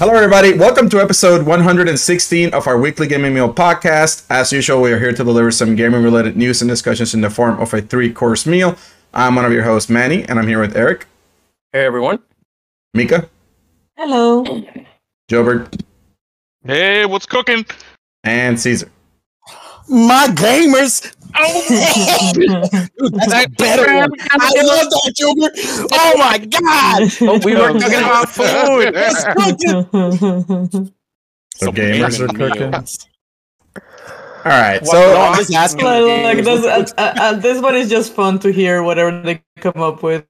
Hello, everybody. Welcome to episode 116 of our weekly gaming meal podcast. As usual, we are here to deliver some gaming related news and discussions in the form of a three course meal. I'm one of your hosts, Manny, and I'm here with Eric, Hey everyone. Mika, Hello. Jobert, Hey, what's cooking? and Caesar. My gamers. Dude, that's a better one. I love that, Gilbert. Oh my god. Oh, we were talking about food. It's cooking. So Some gamers are cooking. meals. All right. No, So, I'm just asking. like, like this, uh, uh, uh, this one is just fun to hear whatever they come up with.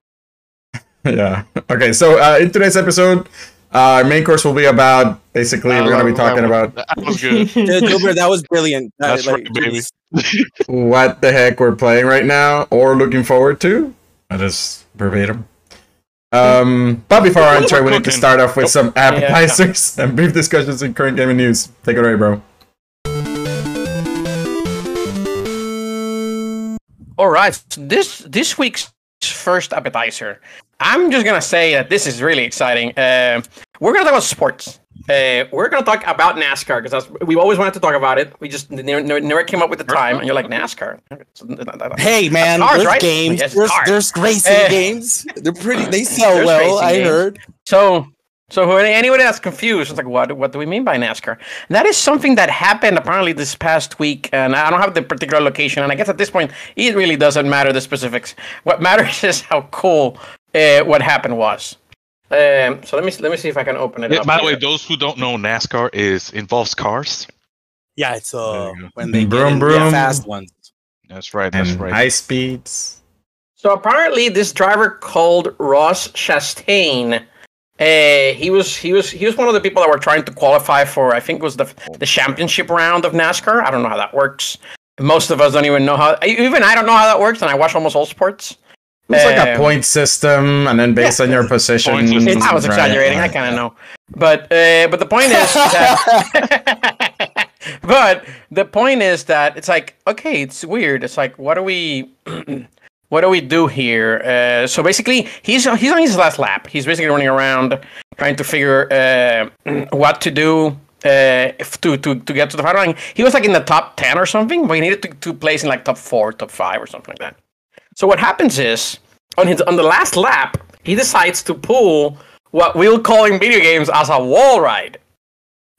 yeah. Okay. So, uh, in today's episode, uh, our main course will be about basically, we're going to be talking about That was good. Dude, Gilbert, that was brilliant. Uh, That's right, baby. what the heck we're playing right now or looking forward to. That is verbatim. Um, but before I enter, we need to start off with some appetizers and brief discussions in current gaming news. Take it away, bro. All right. This this week's first appetizer. I'm just gonna say that this is really exciting. Uh, we're gonna talk about sports. Uh, we're gonna talk about NASCAR because we've always wanted to talk about it. We just never, never, never came up with the time. And you're like NASCAR. Hey man, Cars, there's right? games. Yes, there's, cars. there's racing Eh. games. They're pretty. They sell well. I games. heard. So, so anyone any- that's confused, it's like, what, what do we mean by NASCAR? And that is something that happened apparently this past week, and I don't have the particular location. And I guess at this point, it really doesn't matter the specifics. What matters is how cool uh, what happened was. Um, so let me let me see if I can open it Yeah, up. by the way, those who don't know, NASCAR is involves cars. Yeah, it's uh There you go. when they Broom, get in, yeah, broom. fast ones. That's right. That's And right. high speeds. So apparently, this driver called Ross Chastain. Uh, he was he was he was one of the people that were trying to qualify for I think it was the the championship round of NASCAR. I don't know how that works. Most of us don't even know how. Even I don't know how that works, and I watch almost all sports. It's like a Um, point system, and then based on your position. It's, I was right, exaggerating. I kind of know, but uh, but the point is that. but the point is that it's like okay, it's weird. It's like what do we, what do we do here? Uh, so basically, he's he's on his last lap. He's basically running around trying to figure uh, what to do. Uh, to, to to get to the final line, he was like in the top ten or something, but he needed to, to place in like top four, top five, or something like that. So what happens is on his on the last lap, he decides to pull what we'll call in video games as a wall ride.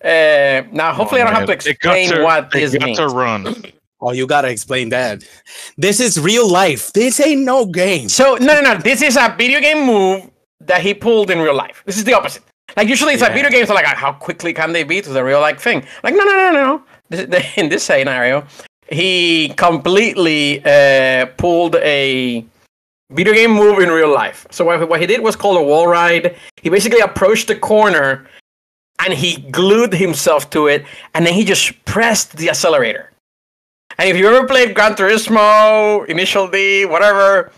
Uh, now, hopefully, I don't have to Oh, They got explain to- what they this got means. to run. Oh, you gotta explain that. This is real life. This ain't no game. So no, no, no. This is a video game move that he pulled in real life. This is the opposite. Like usually, it's like video games are like, how quickly can they beat to the real life thing? Like no, no, no, no. no. This, in this scenario, he completely uh, pulled a video game move in real life. So what, what he did was called a wall ride. He basically approached the corner and he glued himself to it, and then he just pressed the accelerator. And if you ever played Gran Turismo, Initial D, whatever,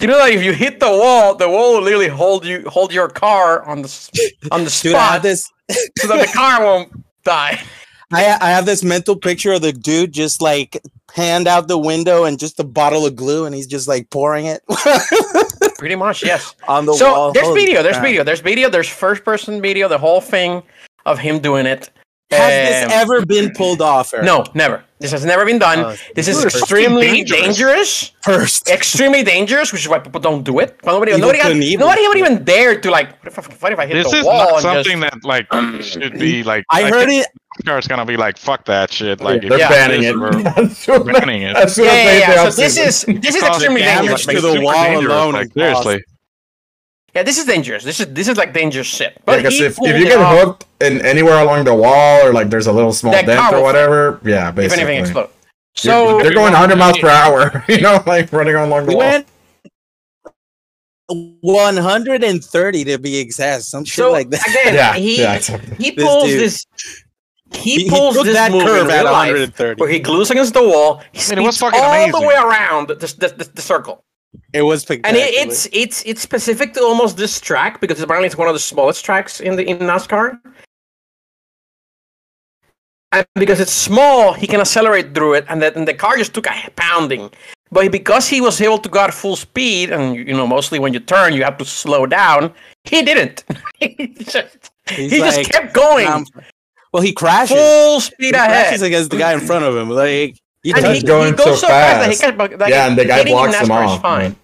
you know that if you hit the wall, the wall will literally hold you hold your car on the on the Dude, spot this. so that the car won't die. I I have this mental picture of the dude just like hand out the window and just a bottle of glue, and he's just like pouring it Pretty much, yes. on the so wall. there's Holy video, there's crap. video, there's video, there's first person video, the whole thing of him doing it. Has this Um, ever been pulled off? Eric? No, never. This has never been done. Oh, this is dude, it's fucking extremely dangerous. dangerous. First. extremely dangerous, which is why people don't do it. Nobody, Evel nobody, got, Knievel. nobody would even dare to like. What if, I- what if I hit This the is wall not and something just? that like should be like. I like, heard it. NASCAR's gonna be like, fuck that shit. Like, They're banning it. They're banning it. Yeah, yeah, yeah. So this is this is extremely dangerous. to the wall alone Like is awesome. seriously. Yeah, this is dangerous. This is this is like dangerous shit. But Because he if, if you get off, hooked in anywhere along the wall or like there's a little small dent or will- whatever, yeah, basically. if anything explodes. You're- So they're going 100 miles per hour, you know, like running along the We wall. went 130 to be exact. Some shit so like that. again, Yeah, he yeah, exactly. he pulls dude. this. He, He- he pulls took this that move curve in at real life, 130. where he glues against the wall. He And it was speeds fucking all amazing. the way around the, the, the, the circle. It was and it, it's it's it's specific to almost this track because apparently it's one of the smallest tracks in the in NASCAR. And because it's small, he can accelerate through it, and, that, and the car just took a pounding. But because he was able to go at full speed, and you know, mostly when you turn, you have to slow down. He didn't. He just- He's he like, just kept going um, well, he crashes. full speed he crashes ahead. against the guy in front of him. Like he And He's he, going he goes so so fast, that he fast. can, like, yeah, and the guy hitting in blocks him NASCAR is off. Fine.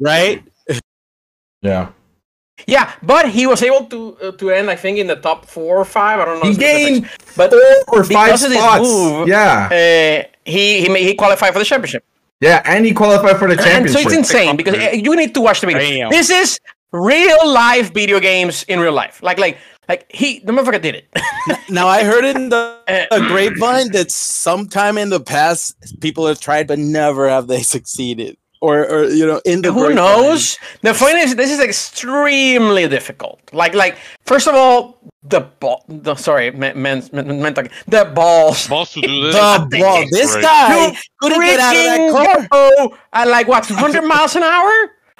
right. Yeah. Yeah, but he was able to uh, to end, I think, in the top four or five. I don't know. He gained but four or five because of this spots. move, yeah. uh, he he ma- he qualified for the championship. Yeah, and he qualified for the And so it's insane because uh, you need to watch the video. Damn. This is real life video games in real life. Like like like he the motherfucker did it. Now I heard in the Uh, a grapevine that sometime in the past people have tried, but never have they succeeded. Or, or you know, in the Who grapevine. knows? The point is, this is extremely difficult. Like, like first of all, the ball. The, sorry, men, men, men, men talking- the balls. Balls to do this. The ball. This Great. guy You couldn't get out of that car. go at like what 100 miles an hour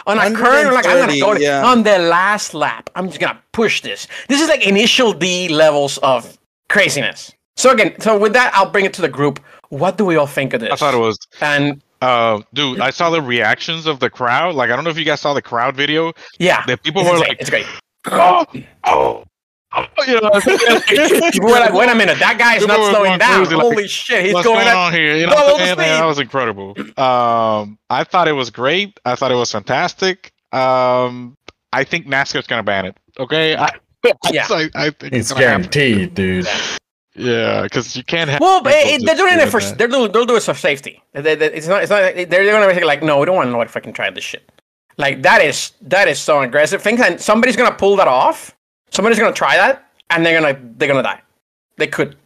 on a current. Like I'm gonna go yeah. on the last lap. I'm just gonna push this. This is like initial D levels of craziness. So again, so with that, I'll bring it to the group. What do we all think of this? I thought it was, And uh, dude. I saw the reactions of the crowd. Like, I don't know if you guys saw the crowd video. yeah, That people it's, were great. like, it's great. oh, oh, you know, People were like, wait a minute, that guy is not slowing going down. crazy, like, Holy shit, he's what's going going at on here? You know, double what I'm saying? that was incredible. Um, I thought it was great. I thought it was fantastic. Um, I think NASCAR's gonna ban it. Okay, I, Yeah. I, I think It's gonna happen. guaranteed, dude. Yeah, because you can't have. Well, but it, they're doing it for that. they're doing, they'll do it for safety. They- they- it's not it's not they're, they're gonna be like no, we don't want to know if I can try this shit. Like that is that is so aggressive. Think that somebody's gonna pull that off. Somebody's gonna try that, and they're gonna they're gonna die. They could,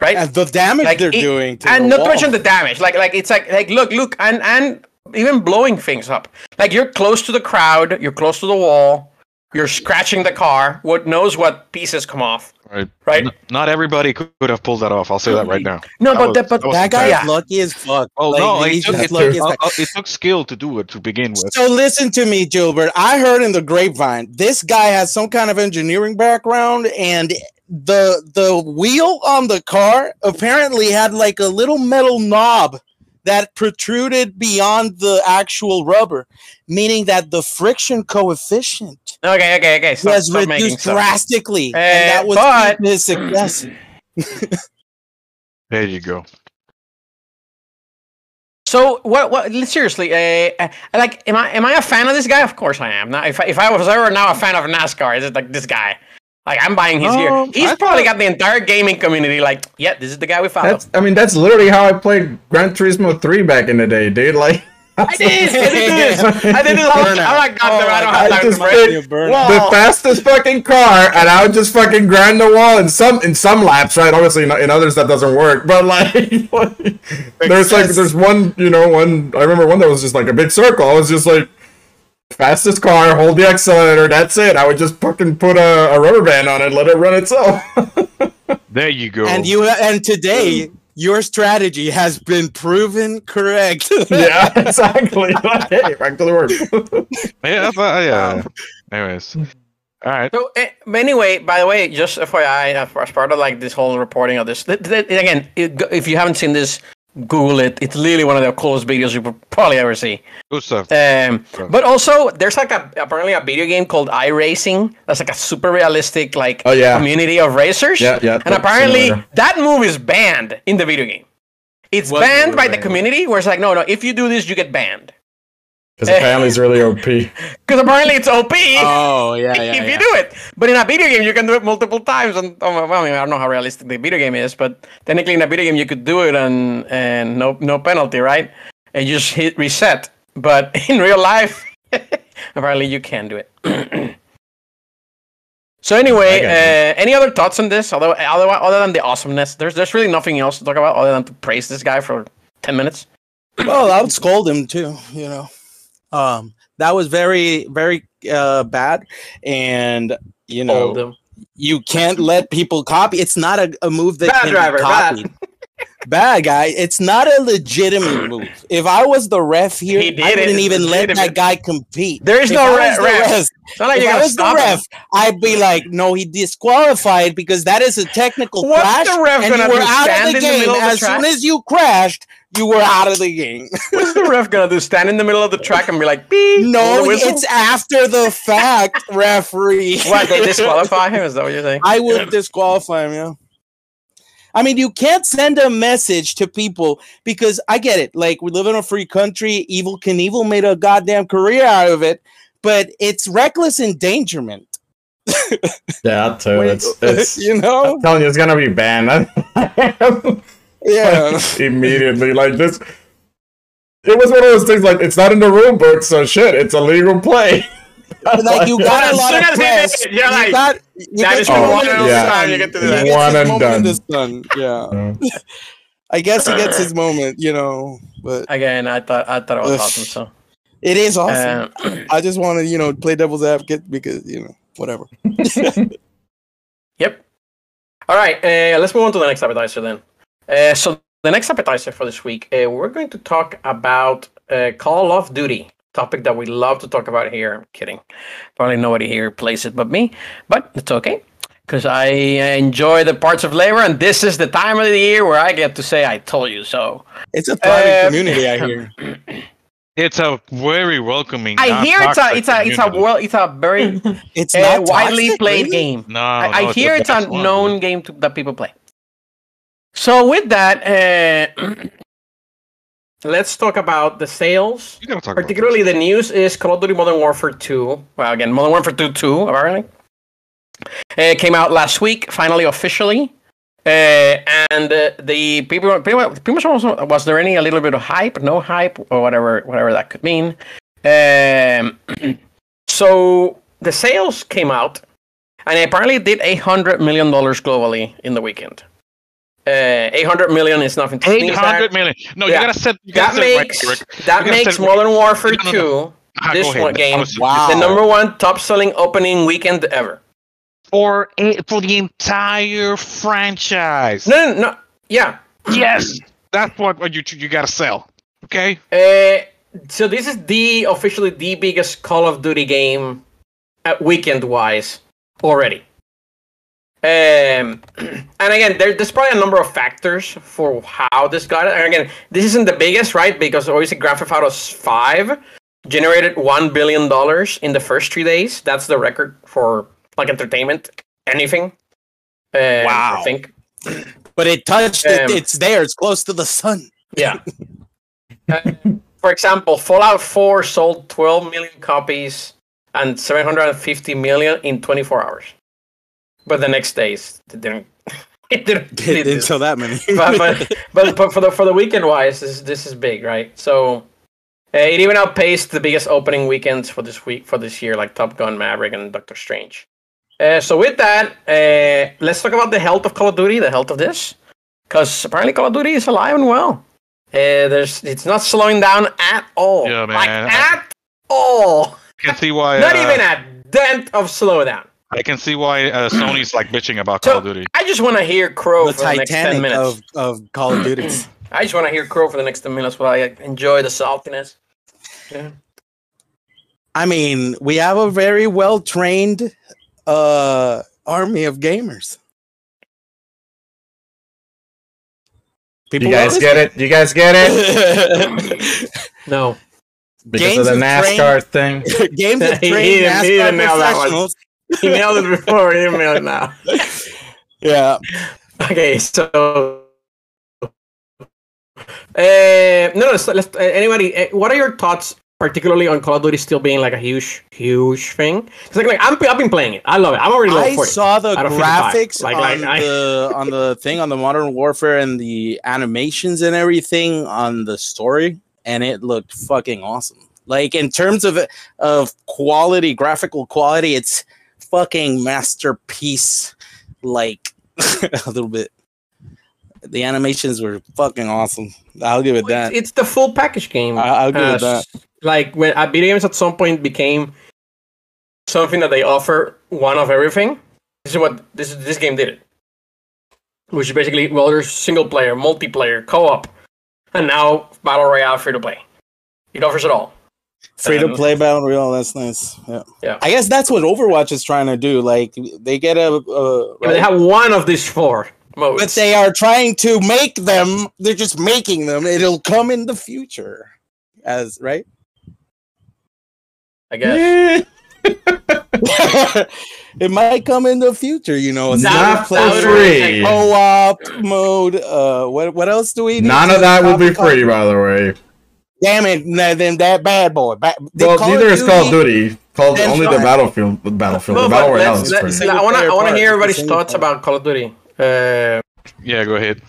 right? And the damage Like, they're it- doing to and the not to mention the damage. Like like it's like like look look and and even blowing things up. Like you're close to the crowd, you're close to the wall, you're scratching the car. What knows what pieces come off, Right. right? N- Not everybody could could have pulled that off. I'll say that right now. No, That but was- the, but that that guy Yeah. is lucky as fuck. Oh Like, no, it he's took, just it, lucky took, as fuck. it took skill to do it to begin with. So listen to me, Gilbert. I heard in the grapevine this guy has some kind of engineering background, and the the wheel on the car apparently had like a little metal knob that protruded beyond the actual rubber, meaning that the friction coefficient okay, okay, okay. Stop, was stop reduced drastically, Uh, and that was but- key his success. There you go. So what? What? Seriously, uh, uh, like, am I am I a fan of this guy? Of course I am. Now, if I, if I was ever now a fan of NASCAR, is it like this guy? Like I'm buying his gear. Um, He's I probably got the entire gaming community like, yeah, this is the guy we follow. That's I mean that's literally how I played Gran Turismo 3 back in the day, dude. Like I did. I did this. I did this. whole- I'm like, God, damn, I don't have I time to break. did Burn. The fastest fucking car, and I would just fucking grind the wall in some in some laps, right? Obviously, in, in others that doesn't work, but like, there's like there's one, you know, one. I remember one that was just like a big circle. I was just like fastest car, hold the accelerator. That's it. I would just fucking put a, a rubber band on it, let it run itself. There you go. And you and today your strategy has been proven correct. yeah, exactly. Like, hey, back to the work. yeah, I thought- yeah. Anyways, all right. So eh, anyway, by the way, just FYI, as as part of like this whole reporting of this, th- th- again, it, if you haven't seen this, Google it. It's literally one of the coolest videos you will probably ever see. Good stuff. Um, Sure. but also, there's like a apparently a video game called iRacing. That's like a super realistic like Oh, yeah. community of racers. Yeah, yeah, And apparently, similar. that move is banned in the video game. It's What banned move by the banned? community, where it's like, no, no, if you do this, you get banned. Because apparently it's really OP. Because apparently it's OP. oh yeah, yeah. if yeah. you do it. But in a video game, you can do it multiple times. And oh, well, I, mean, I don't know how realistic the video game is, but technically in a video game, you could do it and and no no penalty, right? And you just hit reset. But in real life, apparently you can do it. so anyway, uh, any other thoughts on this? Although other other than the awesomeness, there's there's really nothing else to talk about other than to praise this guy for ten minutes. Well, I would scold him too. You know, um, that was very, very uh, bad, and you know, you can't let people copy. It's not a, a move that Bad can driver, be copied. Bad guy. It's not a legitimate move. If I was the ref here, He did I wouldn't even let that guy compete. There is If no re- the ref. ref, It's not like if you're I was the stop him. ref, I'd be like, no, he disqualified because that is a technical What's crash, the ref and you were out of the game the as soon as you crashed. You were out of the game. What's the ref gonna do? Stand in the middle of the track and be like, beep. no, it's after the fact, referee. what they disqualify him? Is that what you're saying? I would disqualify him, yeah. I mean, you can't send a message to people because I get it. Like, we live in a free country. Evel Knievel made a goddamn career out of it, but it's reckless endangerment. Yeah, too. It's, it's you know? I'm telling you, it's gonna be banned. Yeah. immediately. Like this, it was one of those things. Like it's not in the rule book, so shit, it's a legal play. like, you got a lot of as press. you're you like, got, you that get is your Oh, moment in the yeah. sun. You get to do He that. One and moment in done. the sun. Yeah. I guess he gets his moment, you know, but Again, I thought I thought it was Ugh. awesome. So, it is awesome. um, I just want to, you know, play devil's advocate because, you know, whatever. Yep. All right, uh, let's move on to the next appetizer then. Uh, so the next appetizer for this week, uh, we're going to talk about uh, Call of Duty, topic that we love to talk about here. I'm kidding. Probably nobody here plays it but me, but it's okay because I enjoy the parts of labor, and this is the time of the year where I get to say "I told you so." It's a thriving Um, community, I hear. It's a very welcoming. I hear it's a non-toxic it's a it's a community. well it's a very It's uh, not widely toxic, played really? game. No, I, no, I the hear it's a best one, known game to, that people play. So with that, uh, let's talk about the sales. You gotta talk about Particularly, the news is Call of Duty Modern Warfare 2. Well, again, Modern Warfare 2 2, apparently. It came out last week, finally, officially. Uh, and uh, the people, pretty much, pretty much also, was there any a little bit of hype, no hype, or whatever, whatever that could mean. Um, so the sales came out, and it apparently did eight hundred million dollars globally in the weekend. Uh, eight hundred million is nothing to Eight sneeze at. No, Yeah. you gotta set. You That gotta set makes right, Rick. that You makes set- Modern Warfare No, no, no. Two Ah, this one game- I was- Wow. the number one top selling opening weekend ever. for a, for the entire franchise. No, no, no. Yeah. Yes, that's what, what you you gotta sell. Okay. Uh, so this is the officially the biggest Call of Duty game, uh, weekend wise, already. Um, and again, there, there's probably a number of factors for how this got it. And again, this isn't the biggest, right? Because obviously, Grand Theft Auto Five generated one billion dollars in the first three days. That's the record for like entertainment, anything. Um, Wow. I think. But it touched it. Um, It's there. It's close to the sun. Yeah. Uh, for example, Fallout 4 sold 12 million copies and 750 million in 24 hours. But the next days, it didn't. It didn't. Didn't it didn't. sell that many. but, but, but, but for the for the weekend wise, this, this is big, right? So uh, it even outpaced the biggest opening weekends for this week for this year, like Top Gun, Maverick, and Doctor Strange. Uh, so with that, uh, let's talk about the health of Call of Duty, the health of this, because apparently Call of Duty is alive and well. Uh, there's it's not slowing down at all. Yeah, Like at all. I can see why. Not uh, even a dent of slowdown. I can see why uh, Sony's like bitching about So Call of Duty. I just want to hear Crow the for the next ten minutes. of, of Call of Duty. I just want to hear Crow for the next 10 minutes while I enjoy the saltiness. Yeah. I mean, we have a very well trained uh, army of gamers. You guys get it? You guys get it? it. No. Because Games of the of NASCAR thing. Games that He- trained he didn't- he NASCAR didn't that professionals. He nailed it before, he nailed it now. Yeah, Okay, so. Uh, no, no, let's, let's, uh, anybody, uh, what are your thoughts, particularly on Call of Duty still being like a huge, huge thing? It's like, like I'm, I've been playing it. I love it. I'm already I saw the out of 55. graphics Like- on like, I- the on the thing on the Modern Warfare and the animations and everything on the story, and it looked fucking awesome. Like in terms of of quality, graphical quality, it's fucking masterpiece. Like a little bit. The animations were fucking awesome. I'll give it that. it's the full package game. I- I'll give it Uh, that. Like when uh, video games at some point became something that they offer one of everything. This is what this this game did it. Which is basically well, there's single player, multiplayer, co-op, and now battle royale free to play. It offers it all. Free to play battle royale. That's nice. Yeah. Yeah. I guess that's what Overwatch is trying to do. Like they get a. a Yeah, they have one of these four. modes. But they are trying to make them. They're just making them. It'll come in the future, as right. I guess. It might come in the future, you know. Not single for free. Co-op mode. Uh, what what else do we? need None of that will be free, by the way. Damn it! nah, Then that bad boy. Ba- Well, Call of neither is Call of Duty- Duty. Called Then only the. Battlefield. The Battlefield. No, the Battle Royale is let's- I want to. I want to hear everybody's thoughts part. about Call of Duty. Uh, Yeah, go ahead.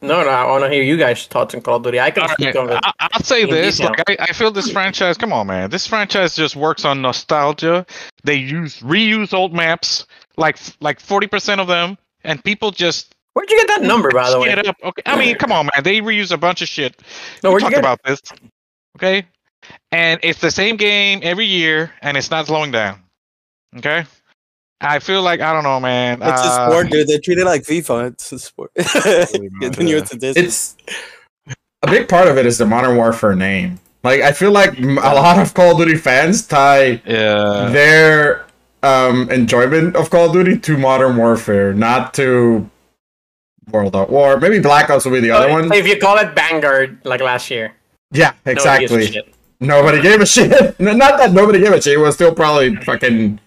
no, no, I want to hear you guys' thoughts on Call of Duty. I can speak on it. I, I'll say this: detail. like, I, I feel this franchise. Come on, man. This franchise just works on nostalgia. They use reuse old maps, like like forty percent of them, and people just Where'd you get that number, by the way? up. Okay, I mean, come on, man. They reuse a bunch of shit. No, we where'd talked get it? about this, okay? And it's the same game every year, and it's not slowing down. Okay, I feel like I don't know, man. It's a uh, sport, dude. They treat it like FIFA. It's a sport. Giving you a yeah. statistic. It's a big part of it is the Modern Warfare name. Like I feel like a lot of Call of Duty fans tie Yeah. their um, enjoyment of Call of Duty to Modern Warfare, not to World at War. Maybe Black Ops will be the other So one. If you call it Vanguard, like last year. Yeah, nobody gives a exactly. shit. Nobody gave a shit. Not that nobody gave a shit. It was still probably fucking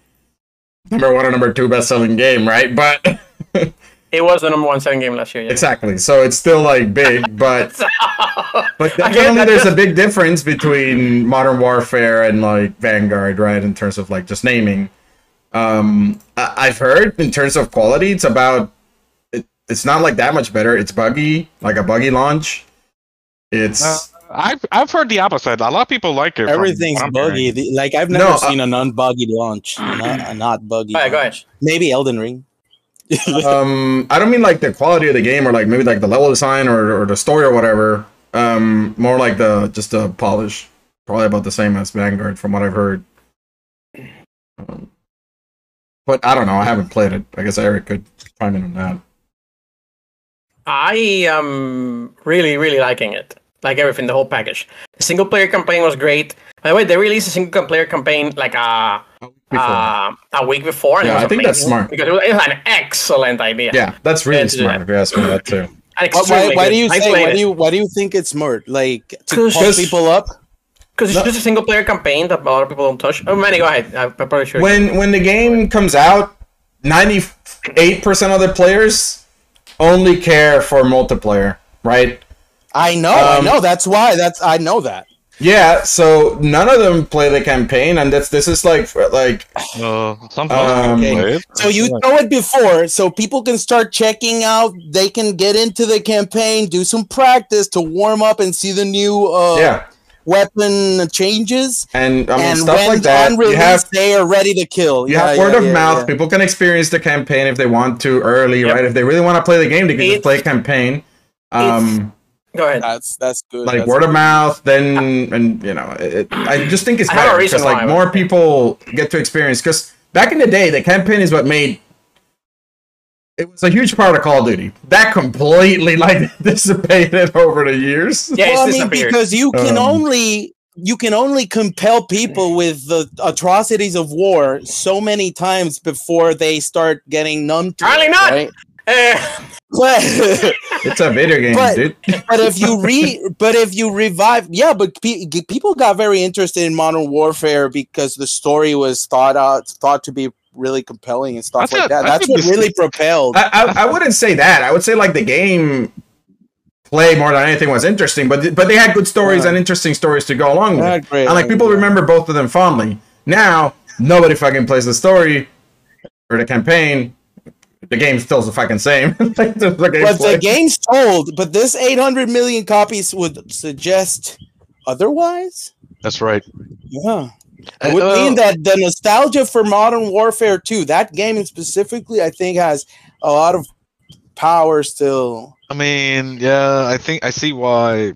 number one or number two best selling game, right? But It was the number one selling game last year. Yeah. exactly. So it's still like big, but but definitely that there's a big difference between Modern Warfare and like Vanguard, right? In terms of like just naming. Um, I- I've heard in terms of quality, it's about it, it's not like that much better. It's buggy, like a buggy launch. It's Uh, I've I've heard the opposite. A lot of people like it. Everything's what buggy. The- Like I've never No, uh, seen an unbuggy launch. Not, a not buggy. Go ahead, go ahead. Maybe Elden Ring. um i don't mean like the quality of the game or like maybe like the level design or, or the story or whatever um more like the just the polish probably about the same as vanguard from what i've heard um, but i don't know i haven't played it i guess eric could chime in on that I am really, really liking it. Like everything, the whole package. The single player campaign was great. By the way, they released a single player campaign like uh, Before. uh, a week before. And it Yeah, was I think that's smart. Because it was, an excellent idea. yeah that's really Yeah, to do smart that. if you ask me that too Why, why, why do you say? Why do you? Why do you think it's smart? Like to 'Cause- pump people up? Because it's just a single player campaign that a lot of people don't touch. Oh, Manny, go ahead. I'm probably sure. when when the game comes out 98% of the players only care for multiplayer right I know. I Um, know. That's why. That's I know that. yeah so none of them play the campaign and that's this is like like Uh, Um, people. So you know it before, so people can start checking out. They can get into the campaign, do some practice to warm up and see the new uh, yeah weapon changes. and I mean and stuff when like that. on You release, have they are ready to kill. you Yeah, have word yeah, of yeah, mouth. yeah. People can experience the campaign if they want to early, Yep. right? If they really want to play the game, they can just It's- play campaign. Um, go ahead. That's that's good. like that's word of mouth, then and you know, it, I just think it's I have a better because like more people get to experience. Because back in the day, the campaign is what made it was a huge part of Call of Duty. That completely like dissipated over the years. Yeah, Well, I mean, because you can Um, only you can only compel people with the atrocities of war so many times before they start getting numb to Apparently it, not. right? Eh, But It's a video game, But- dude. but if you re but if you revive yeah but pe- people got very interested in modern warfare because the story was thought out thought to be really compelling and stuff That's like that I that's what this- really propelled I, I, I wouldn't say that. I would say like the game play more than anything was interesting, but but they had good stories Yeah. and interesting stories to go along with. Yeah, it. great. And like people Yeah. remember both of them fondly. Now nobody fucking plays the story or the campaign. The game still the fucking same. Like, the, the but the gameplay. game's sold but this 800 million copies would suggest otherwise That's right. yeah it would Uh, mean that the nostalgia for modern warfare 2 that game specifically i think has a lot of power still I mean, yeah, I think I see why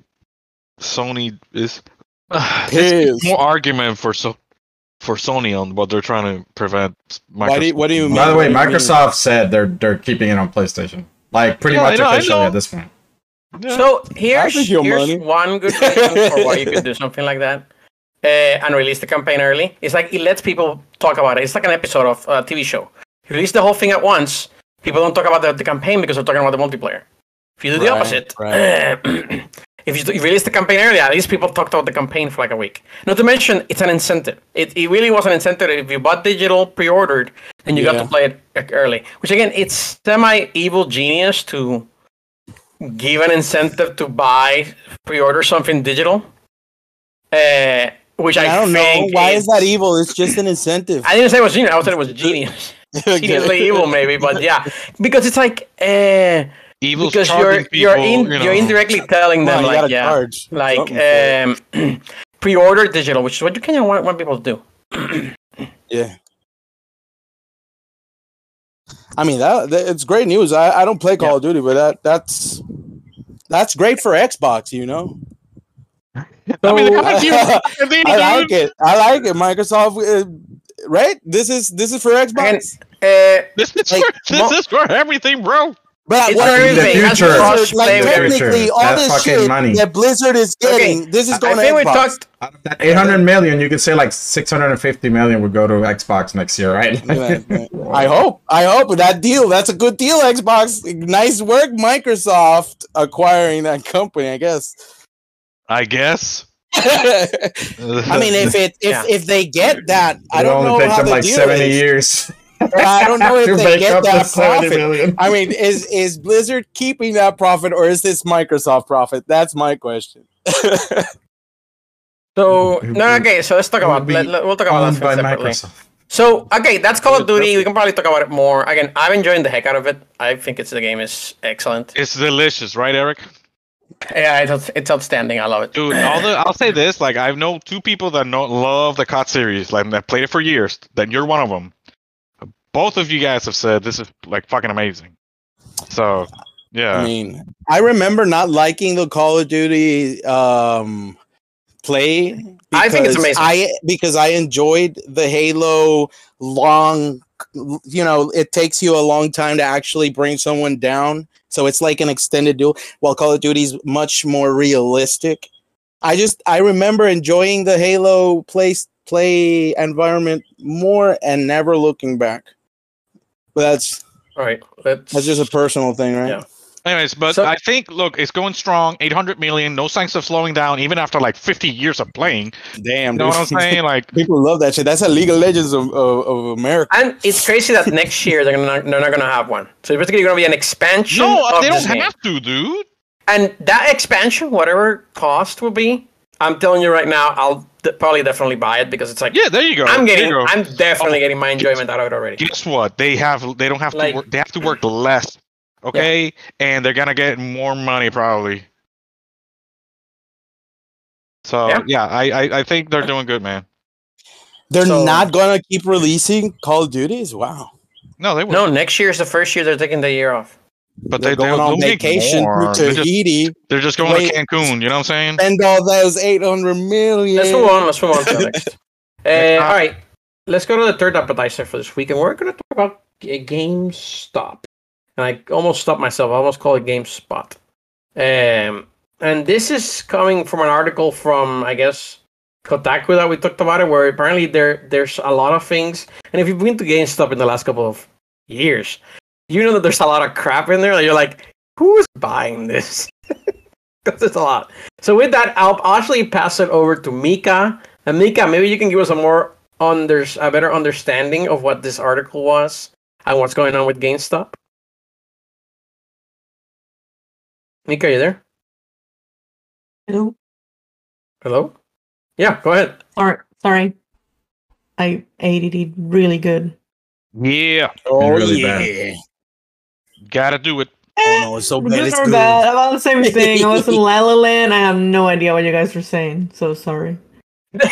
Sony is. Uh, more argument for so for Sony on what they're trying to prevent. Why do you- what do you mean? By the way, What mean? Microsoft said they're they're keeping it on PlayStation. Like pretty Yeah, much know, officially at this point. Yeah. So here's, here's one good reason for why you could do something like that uh, and release the campaign early. It's like it lets people talk about it. It's like an episode of a TV show. You release the whole thing at once, people don't talk about the, the campaign because they're talking about the multiplayer. If you do the Right, opposite, right. if you, you release the campaign earlier, at least people talked about the campaign for like a week. Not to mention, it's an incentive. It, it really was an incentive. If you bought digital, pre-ordered, then you got to play it early. Which again, it's semi-evil genius to give an incentive to buy, pre-order something digital. Uh, which I, I don't know think why is that evil. It's just an incentive. I didn't say it was genius. I said it was genius. Geniusly evil, maybe, but yeah, because it's like, uh, Evil's because you're people, you're in, you know. you're indirectly telling them on, you like yeah, charge like something for it. um, pre-order digital, which is what you kind of want, want people to do. Yeah. I mean that, that- it's great news. I, I don't play Call Yeah. of Duty, but that that's that's great for Xbox, you know. I mean, how much I like it. I like it. Microsoft, uh, right? This is this is for Xbox. Uh, This is Like, for, this mo- is for everything, bro. But It's what for the future. cross like play with everything. everything. technically, all That's this shit money. that Blizzard is getting, this is I going to think we Xbox. talked. Out of that 800 million, you could say like 650 million would go to Xbox next year, right? Right, right. I hope. I hope that deal. That's a good deal, Xbox. Nice work, Microsoft, acquiring that company. I guess. I guess. I mean, if it if Yeah. if they get that, I don't only know takes how them the like deal 70 is. years I don't know if they get that profit. I mean, is is Blizzard keeping that profit, or is this Microsoft profit? That's my question. So no, okay. So let's talk about. Let, let- we'll talk about that by separately. Microsoft. So okay, that's Call of Duty. We can probably talk about it more. Again, I'm enjoying the heck out of it. I think it's the game is excellent. It's delicious, right, Eric? Yeah, it's, it's outstanding. I love it. Dude, all the, I'll say this: like, I know two people that know love the COD series, like that played it for years. Then you're one of them. Both of you guys have said this is like fucking amazing. So, yeah, I mean, I remember not liking the Call of Duty um, play. I think it's amazing. I because I enjoyed the Halo long. You know, it takes you a long time to actually bring someone down, so it's like an extended duel. While Call of Duty is much more realistic. I just I remember enjoying the Halo play play environment more and never looking back. But that's All right, let's. that's just a personal thing, right? Yeah. Anyways, but So- I think look, it's going strong. 800 million, no signs of slowing down, even after like 50 years of playing. Damn, You know what I'm saying? Like, People love that shit. That's a League of Legends of, of, of America. And it's crazy that next year they're gonna they're not gonna have one. So it's basically gonna be an expansion. no, of they don't this game. have to, dude. And that expansion, whatever cost will be, I'm telling you right now, I'll d- probably definitely buy it because it's like Yeah, there you go. I'm getting, go. I'm definitely Oh, getting my enjoyment out of it already. Guess what? They have. They don't have Like- to work. They have to work less. Okay, and they're gonna get more money probably. So Yeah. yeah, I, I I think they're doing good, man. They're So- not gonna keep releasing Call of Duties. Wow, No, they will. No, next year is the first year they're taking the year off. But they're they, going they'll, on vacation more. to They're just, they're just going Wait. to Cancun. You know what I'm saying? Spend all those eight hundred million. Let's move on. Let's move on to the next. Uh, Next all right, let's go to the third appetizer for this week, and we're going to talk about G- GameStop. And I almost stopped myself. I almost called it GameSpot. Um, and this is coming from an article from, I guess, Kotaku that we talked about it, where apparently there there's a lot of things. And if you've been to GameStop in the last couple of years, you know that there's a lot of crap in there. That you're like, who's buying this? Because it's a lot. So with that, I'll actually pass it over to Mika. And Mika, maybe you can give us a more under a better understanding of what this article was and what's going on with GameStop. Mika, are you there? Hello? Hello? Yeah, go ahead. Sorry, sorry. I ate it really good. Yeah, Oh Really yeah. bad. Gotta do it. Oh no, it's so bad. Good It's or good. bad? About the same thing. I was in La La Land. I have no idea what you guys were saying. So sorry.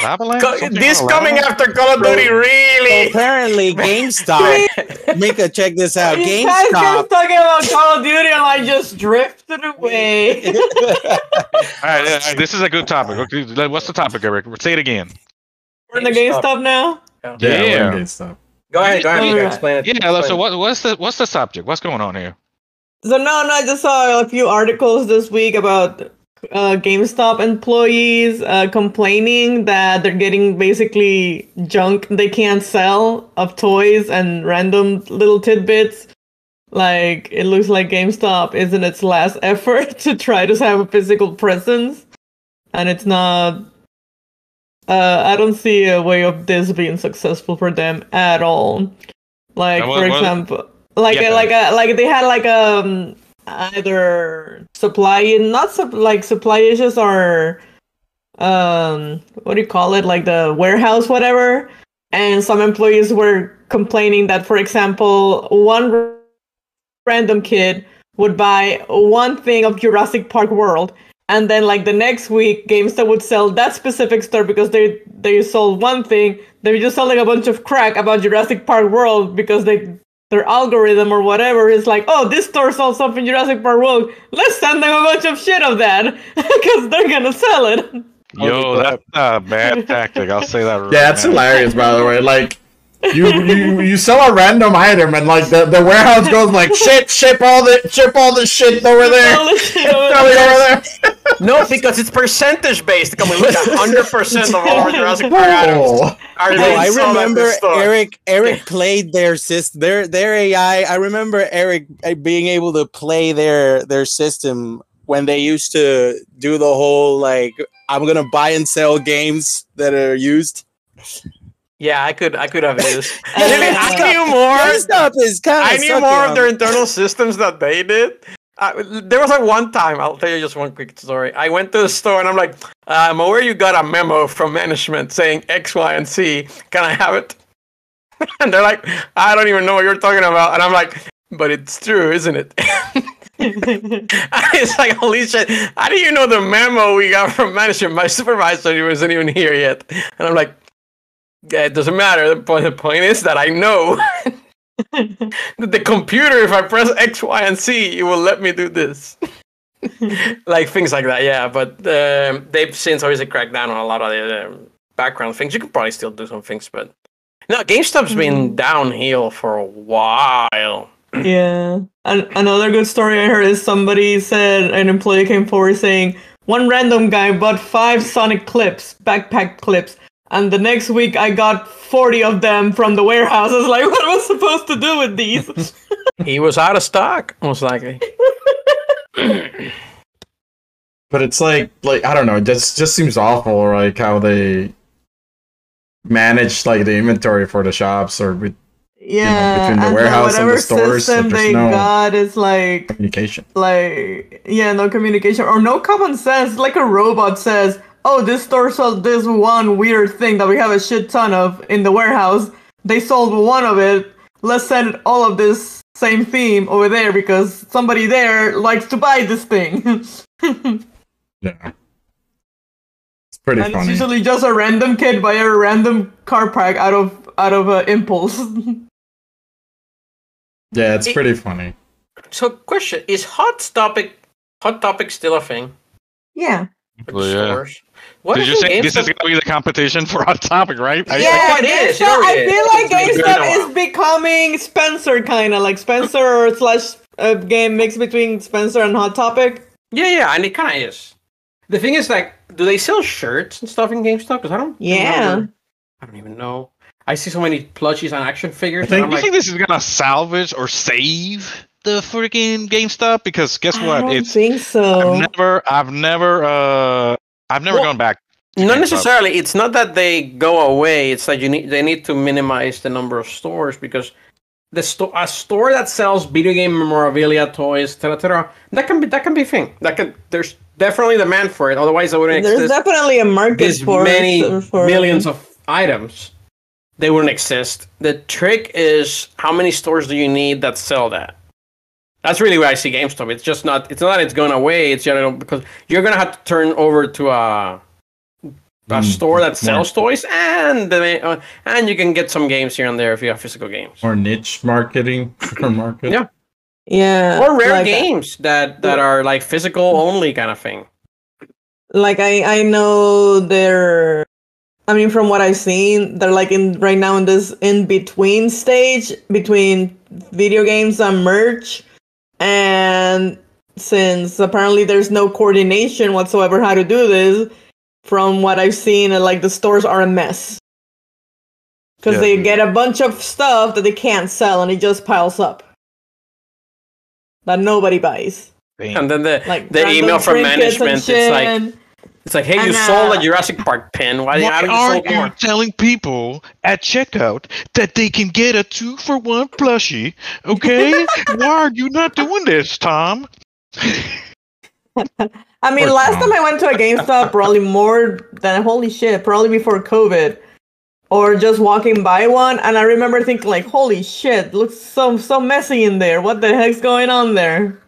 Lava Co- this on Lava coming Land? after Call of Duty, So really? apparently, GameStop. Mika, check this out. You guys GameStop. kept talking about Call of Duty and I just drifted away. All right, all right, this is a good topic. What's the topic, Eric? Say it again. We're in the GameStop now? Yeah, Yeah. we're in GameStop. Go ahead, go ahead, Mika, explain it. Yeah. Explain So it. what, what's the what's the subject? What's going on here? So no, no, I just saw a few articles this week about uh, GameStop employees uh, complaining that they're getting basically junk they can't sell of toys and random little tidbits like it looks like GameStop is in its last effort to try to have a physical presence, and it's not. Uh, I don't see a way of this being successful for them at all. Like for example, like Yeah. like a, like they had like um either supply not sup- like supply issues or um what do you call it like the warehouse whatever and some employees were complaining that for example one random kid would buy one thing of Jurassic Park World and then like the next week GameStop would sell that specific store because they they sold one thing they were just selling a bunch of crack about Jurassic Park World because they their algorithm or whatever is like, oh, this store sold something Jurassic Park World. Let's send them a bunch of shit of that because they're gonna sell it. Yo, that's a bad tactic. I'll say that. Right Yeah, it's hilarious, by the way. Like, you you you sell a random item and like the, the warehouse goes like shit, ship all the ship all the shit over there. All this shit over there. No, because it's percentage based. Come on, look, hundred percent of all Jurassic Park items Oh. are being I sold at remember. Eric. Eric played their system, their their AI. I remember Eric uh, being able to play their their system when they used to do the whole like I'm gonna buy and sell games that are used. Yeah, I could, I could have used. Uh, I knew more. GameStop is kind of. I knew more of their internal systems that they did. Uh, there was like one time, I'll tell you just one quick story. I went to the store and I'm like, I'm aware you got a memo from management saying X, Y, and Z. Can I have it? and they're like, I don't even know what you're talking about. And I'm like, but it's true, isn't it? it's like, holy shit. How do you know the memo we got from management? My supervisor he wasn't even here yet. And I'm like, yeah, it doesn't matter. The point, the point is that I know that the computer, if I press X, Y, and Z, it will let me do this. like things like that, yeah. But um, they've since obviously cracked down on a lot of the um, background things. You can probably still do some things, but no, GameStop's been downhill for a while. Yeah. An- another good story I heard is somebody said an employee came forward saying one random guy bought five Sonic clips, backpack clips, and the next week I got 40 of them from the warehouse. I was like, what am I supposed to do with these? He was out of stock, most likely. But it's like like I don't know, it just just seems awful like how they manage like the inventory for the shops or with yeah. between the and warehouse and the stores, so system there's they no- got is like communication. like yeah no communication or no common sense like a robot says oh this store sold this one weird thing that we have a shit ton of in the warehouse they sold one of it let's send all of this same theme over there because somebody there likes to buy this thing Yeah. It's pretty it's funny. usually just a random kid buy a random car park out of out of uh, impulse Yeah, it's It- pretty funny. So, question: Is Hot Topic Hot Topic still a thing? yeah Well, yeah. stores? What Did you the say this is gonna be the competition for Hot Topic, right? I- Yeah, it is, it GameStop- already I is. feel like It's been going GameStop is becoming Spencer kind of like Spencer slash a game mix between Spencer and Hot Topic. Yeah, yeah, and it kind of is. The thing is, like, do they sell shirts and stuff in GameStop? Because I don't. Yeah. remember. I don't even know. I see so many plushies and action figures. I think- You like, think this is gonna salvage or save the freaking GameStop? Because guess I what? don't It's think so. I've never, I've never, uh, I've never Well, gone back. not GameStop. necessarily. It's not that they go away. It's that you need they need to minimize the number of stores because the store a store that sells video game memorabilia, toys, etc., etc. That can be that can be a thing. That can there's definitely demand for it. Otherwise, it wouldn't There's exist. definitely a market This for many for millions of items. They wouldn't exist. The trick is how many stores do you need that sell that? That's really where I see GameStop. It's just not. It's not that it's going away. It's you know because you're gonna have to turn over to a a Mm, store that more- sells toys, and the, uh, and you can get some games here and there if you have physical games Or niche marketing or market. Yeah. yeah or rare like, games that that are like physical only kind of thing. Like I I know they're. I mean, from what I've seen, they're like in right now in this in between stage between video games and merch, and since apparently there's no coordination whatsoever how to do this, from what I've seen, uh, like the stores are a mess because Yeah. they get a bunch of stuff that they can't sell and it just piles up. that nobody buys. And then the Like the email from management, it's like shit. It's like, hey, you And, sold uh, a Jurassic Park pin. Why, Why you aren't sold you more? telling people at checkout that they can get a two for one plushie? Okay, why are you not doing this, Tom? I mean, Poor last Tom. time I went to a GameStop, probably more than holy shit, probably before COVID, or just walking by one, and I remember thinking like, holy shit, looks so so messy in there. What the heck's going on there?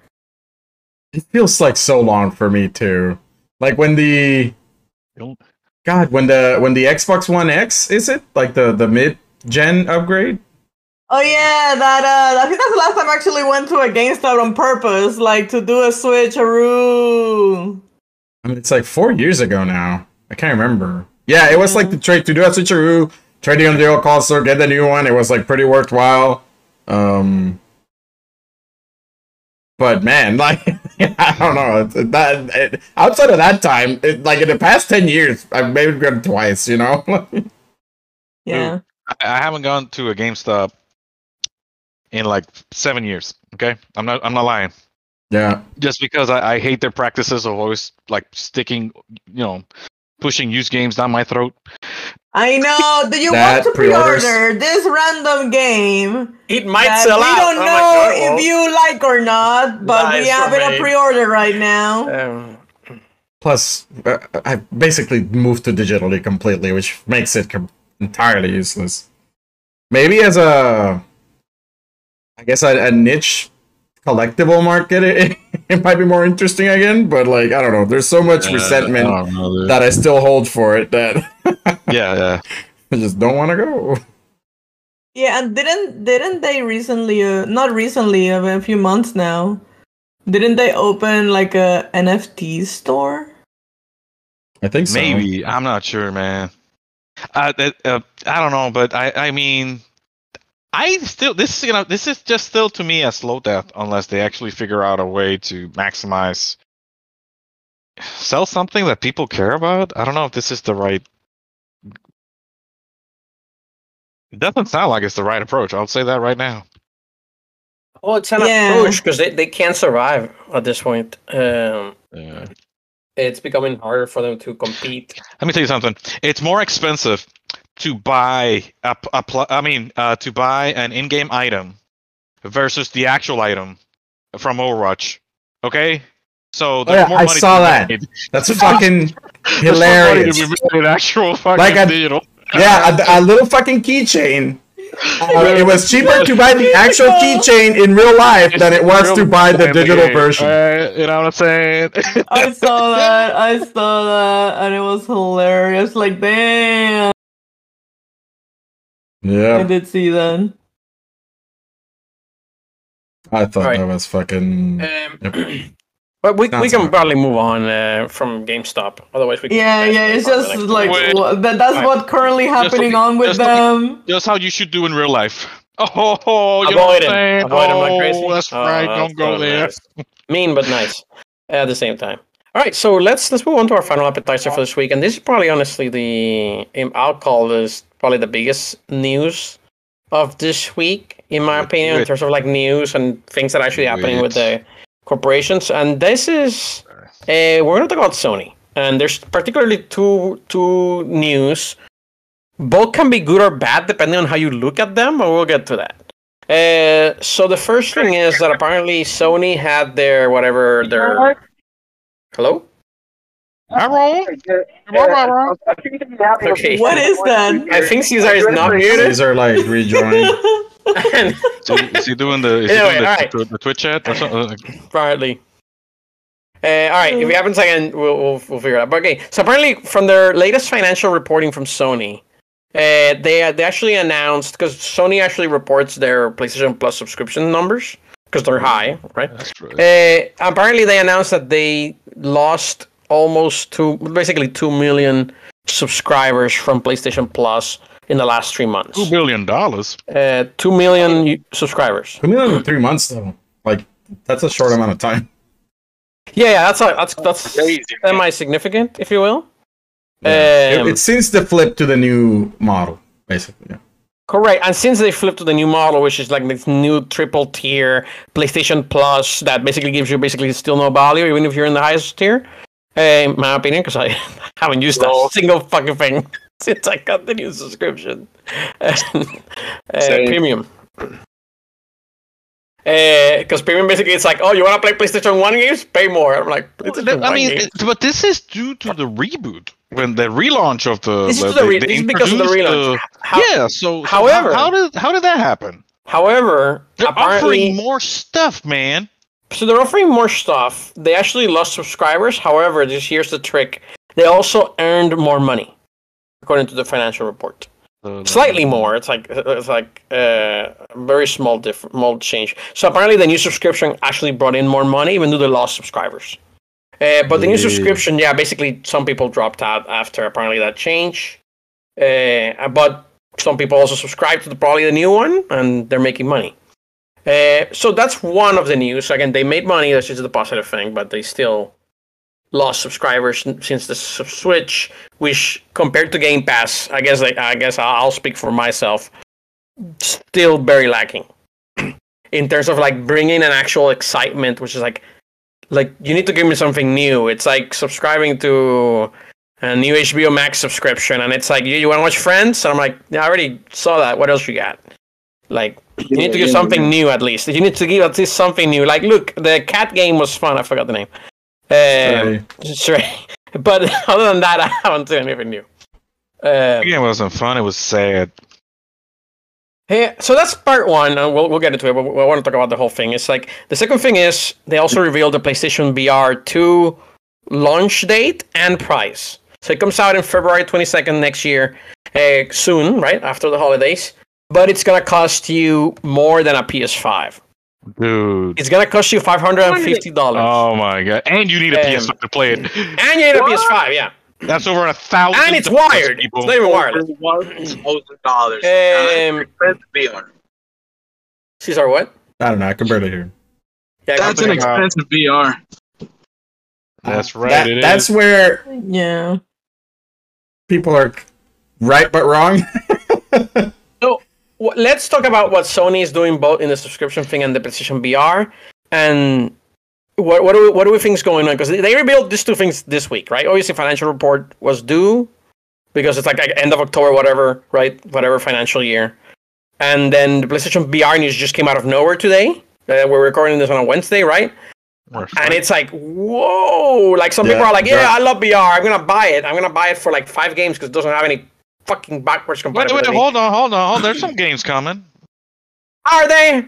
It feels like so long for me too. Like when the Don't- God, when the when the Xbox One X is it like the the mid gen upgrade? Oh yeah, that uh, I think that's the last time I actually went to a GameStop on purpose, like to do a switcheroo. I mean, it's like four years ago now. I can't remember. Yeah, it was like the trade to do a switcheroo, trading on the old console, get the new one. It was like pretty worthwhile. Um, but man, like I don't know. It's, it- that it, outside of that time, it, like in the past ten years, I've maybe gone twice. You know. Yeah. I, I haven't gone to a GameStop in like seven years. Okay, I'm not. I'm not lying. yeah. Just because I, I hate their practices of always like sticking, you know, pushing used games down my throat. I know. Do you That want to pre-orders- pre-order this random game? It might sell we out. We don't I'm know like, oh, if you like or not, but we have it me. a pre-order right now. um, Plus, uh, I basically moved to digitally completely, which makes it com- entirely useless. Maybe as a, I guess a, a niche collectible market, it, it might be more interesting again. But like, I don't know. There's so much resentment that I still hold for it that yeah, yeah. I just don't want to go. Yeah, and didn't didn't they recently? Uh, not recently, uh, a few months now. Didn't they open like a NFT store? I think so. Maybe I'm not sure, man. Uh, uh, I don't know, but I I mean, I still this is you know this is just still to me a slow death unless they actually figure out a way to maximize sell something that people care about. I don't know if this is the right. It doesn't sound like it's the right approach. I'll say that right now. oh, it's an Yeah. approach because they, they can't survive at this point. Um, Yeah. it's becoming harder for them to compete. Let me tell you something. It's more expensive to buy a, p- a pl- I mean, uh, to buy an in-game item versus the actual item from Overwatch. Okay, so there's Oh, yeah, more I money saw to that. made. That's fucking There's more money hilarious. to be made in actual fucking Like a- digital. Yeah, a, a little fucking keychain. Uh, it was cheaper to buy the actual keychain in real life than it was to buy the digital version. right? you know what I'm saying? I saw that. I saw that, and it was hilarious. Like, damn, I did see then. I thought Right. that was fucking. Um, but we, we can good. probably move on uh, from GameStop. Otherwise, we can Yeah, yeah. It's just like Wait. that. That's Right. what currently happening looking- on with just looking- them. That's how you should do in real life. Oh, you know Avoid what I'm him. saying? Avoid him like oh, crazy. that's Oh, right. that's Don't go so there. nice. Mean but nice at the same time. All right, so let's let's move on to our final appetizer for this week, and this is probably honestly the um, I'll call this probably the biggest news of this week, in my opinion, in terms of like news and things that are actually happening with the corporations. And this is uh, we're going to talk about Sony, and there's particularly two two news. Both can be good or bad depending on how you look at them, but we'll get to that. Uh, so the first thing is that apparently Sony had their whatever their hello. Arrow? Okay. What is that? I think Caesar is not muted. These are like rejoining. So, is he doing the, is he doing the, alright. the, the Twitch chat or something? Apparently. Uh, all right, if you haven't second, we'll, we'll, we'll figure it out. But okay, so apparently from their latest financial reporting from Sony, uh, they they actually announced because Sony actually reports their PlayStation Plus subscription numbers because they're high, right? That's true. Uh, apparently, they announced that they lost almost two, basically two million subscribers from PlayStation Plus in the last three months. Two billion dollars. Uh, two million subscribers. Two million in three months though. Like that's a short amount of time. Yeah, yeah, that's a, that's that's Crazy, semi significant, if you will. Yeah. It- Um, it's since the flip to the new model, basically. Yeah. Correct. And since they flipped to the new model, which is like this new triple tier PlayStation Plus, that basically gives you basically still no value, even if you're in the highest tier. Uh, in my opinion, because I haven't used No. a single fucking thing since I got the new subscription. uh, Same. premium. Because premium basically it's like, oh, you want to play PlayStation One games? Pay more. I'm like, PlayStation I 1 mean, games. it- but this is due to the reboot when the relaunch of the. This is the- to the they- re- they this is because of the relaunch. the- How- yeah. So, so however- how, how did how did that happen? However, They're apparently, offering more stuff, man. So they're offering more stuff. They actually lost subscribers. However, this here's the trick: they also earned more money, according to the financial report. The- the- Slightly more. It's like it's like uh, a very small different small change. So apparently, the new subscription actually brought in more money, even though they lost subscribers. Uh, but the new Yeah. subscription, yeah, basically some people dropped out after apparently that change. Uh, but some people also subscribe to the, probably the new one, and they're making money. Uh, so that's one of the news. Again, they made money. That's just the positive thing, but they still lost subscribers since the Switch, which compared to Game Pass, I guess I guess I'll I'll speak for myself, still very lacking in terms of like bringing an actual excitement, which is like like you need to give me something new. It's like subscribing to a new HBO Max subscription, and it's like you, you want to watch Friends, and I'm like, yeah, I already saw that. What else you got? Like you need to give something new at least. You need to give at least something new. Like, look, the cat game was fun. I forgot the name. Um, sure. But other than that, I haven't seen anything new. Um, The game wasn't fun. It was sad. Hey, so that's part one, and we'll, we'll get into it. But I want to talk about the whole thing. It's like the second thing is they also revealed the PlayStation VR 2 launch date and price. So it comes out in February 22nd next year, uh, soon, right after the holidays. But it's gonna cost you more than a PS5. Dude. It's gonna cost you five hundred and fifty dollars, Oh my god. And you need a Um, PS5 to play it. and you need a PS5, yeah, That's over a thousand. and it's dollars, wired. It's people. not even wireless. One thousand dollars. Um, expensive VR. Cesar, what? I don't know. I can barely hear. Yeah, That's an company- expensive VR. That's right. That- it that's is. where Yeah. people are right but wrong. Let's talk about what Sony is doing both in the subscription thing and the PlayStation VR, and what what do we, what do we think is going on? Because they revealed these two things this week, right? Obviously, financial report was due because it's like, like end of October, whatever, right? Whatever financial year, and then the PlayStation VR news just came out of nowhere today. Uh, we're recording this on a Wednesday, right? And it's like, whoa! Like some people are like, yeah. yeah, I love VR. I'm gonna buy it. I'm gonna buy it for like five games because it doesn't have any fucking backwards Wait, compatibility. wait, hold on, hold on, hold on. There's some games coming. Are they?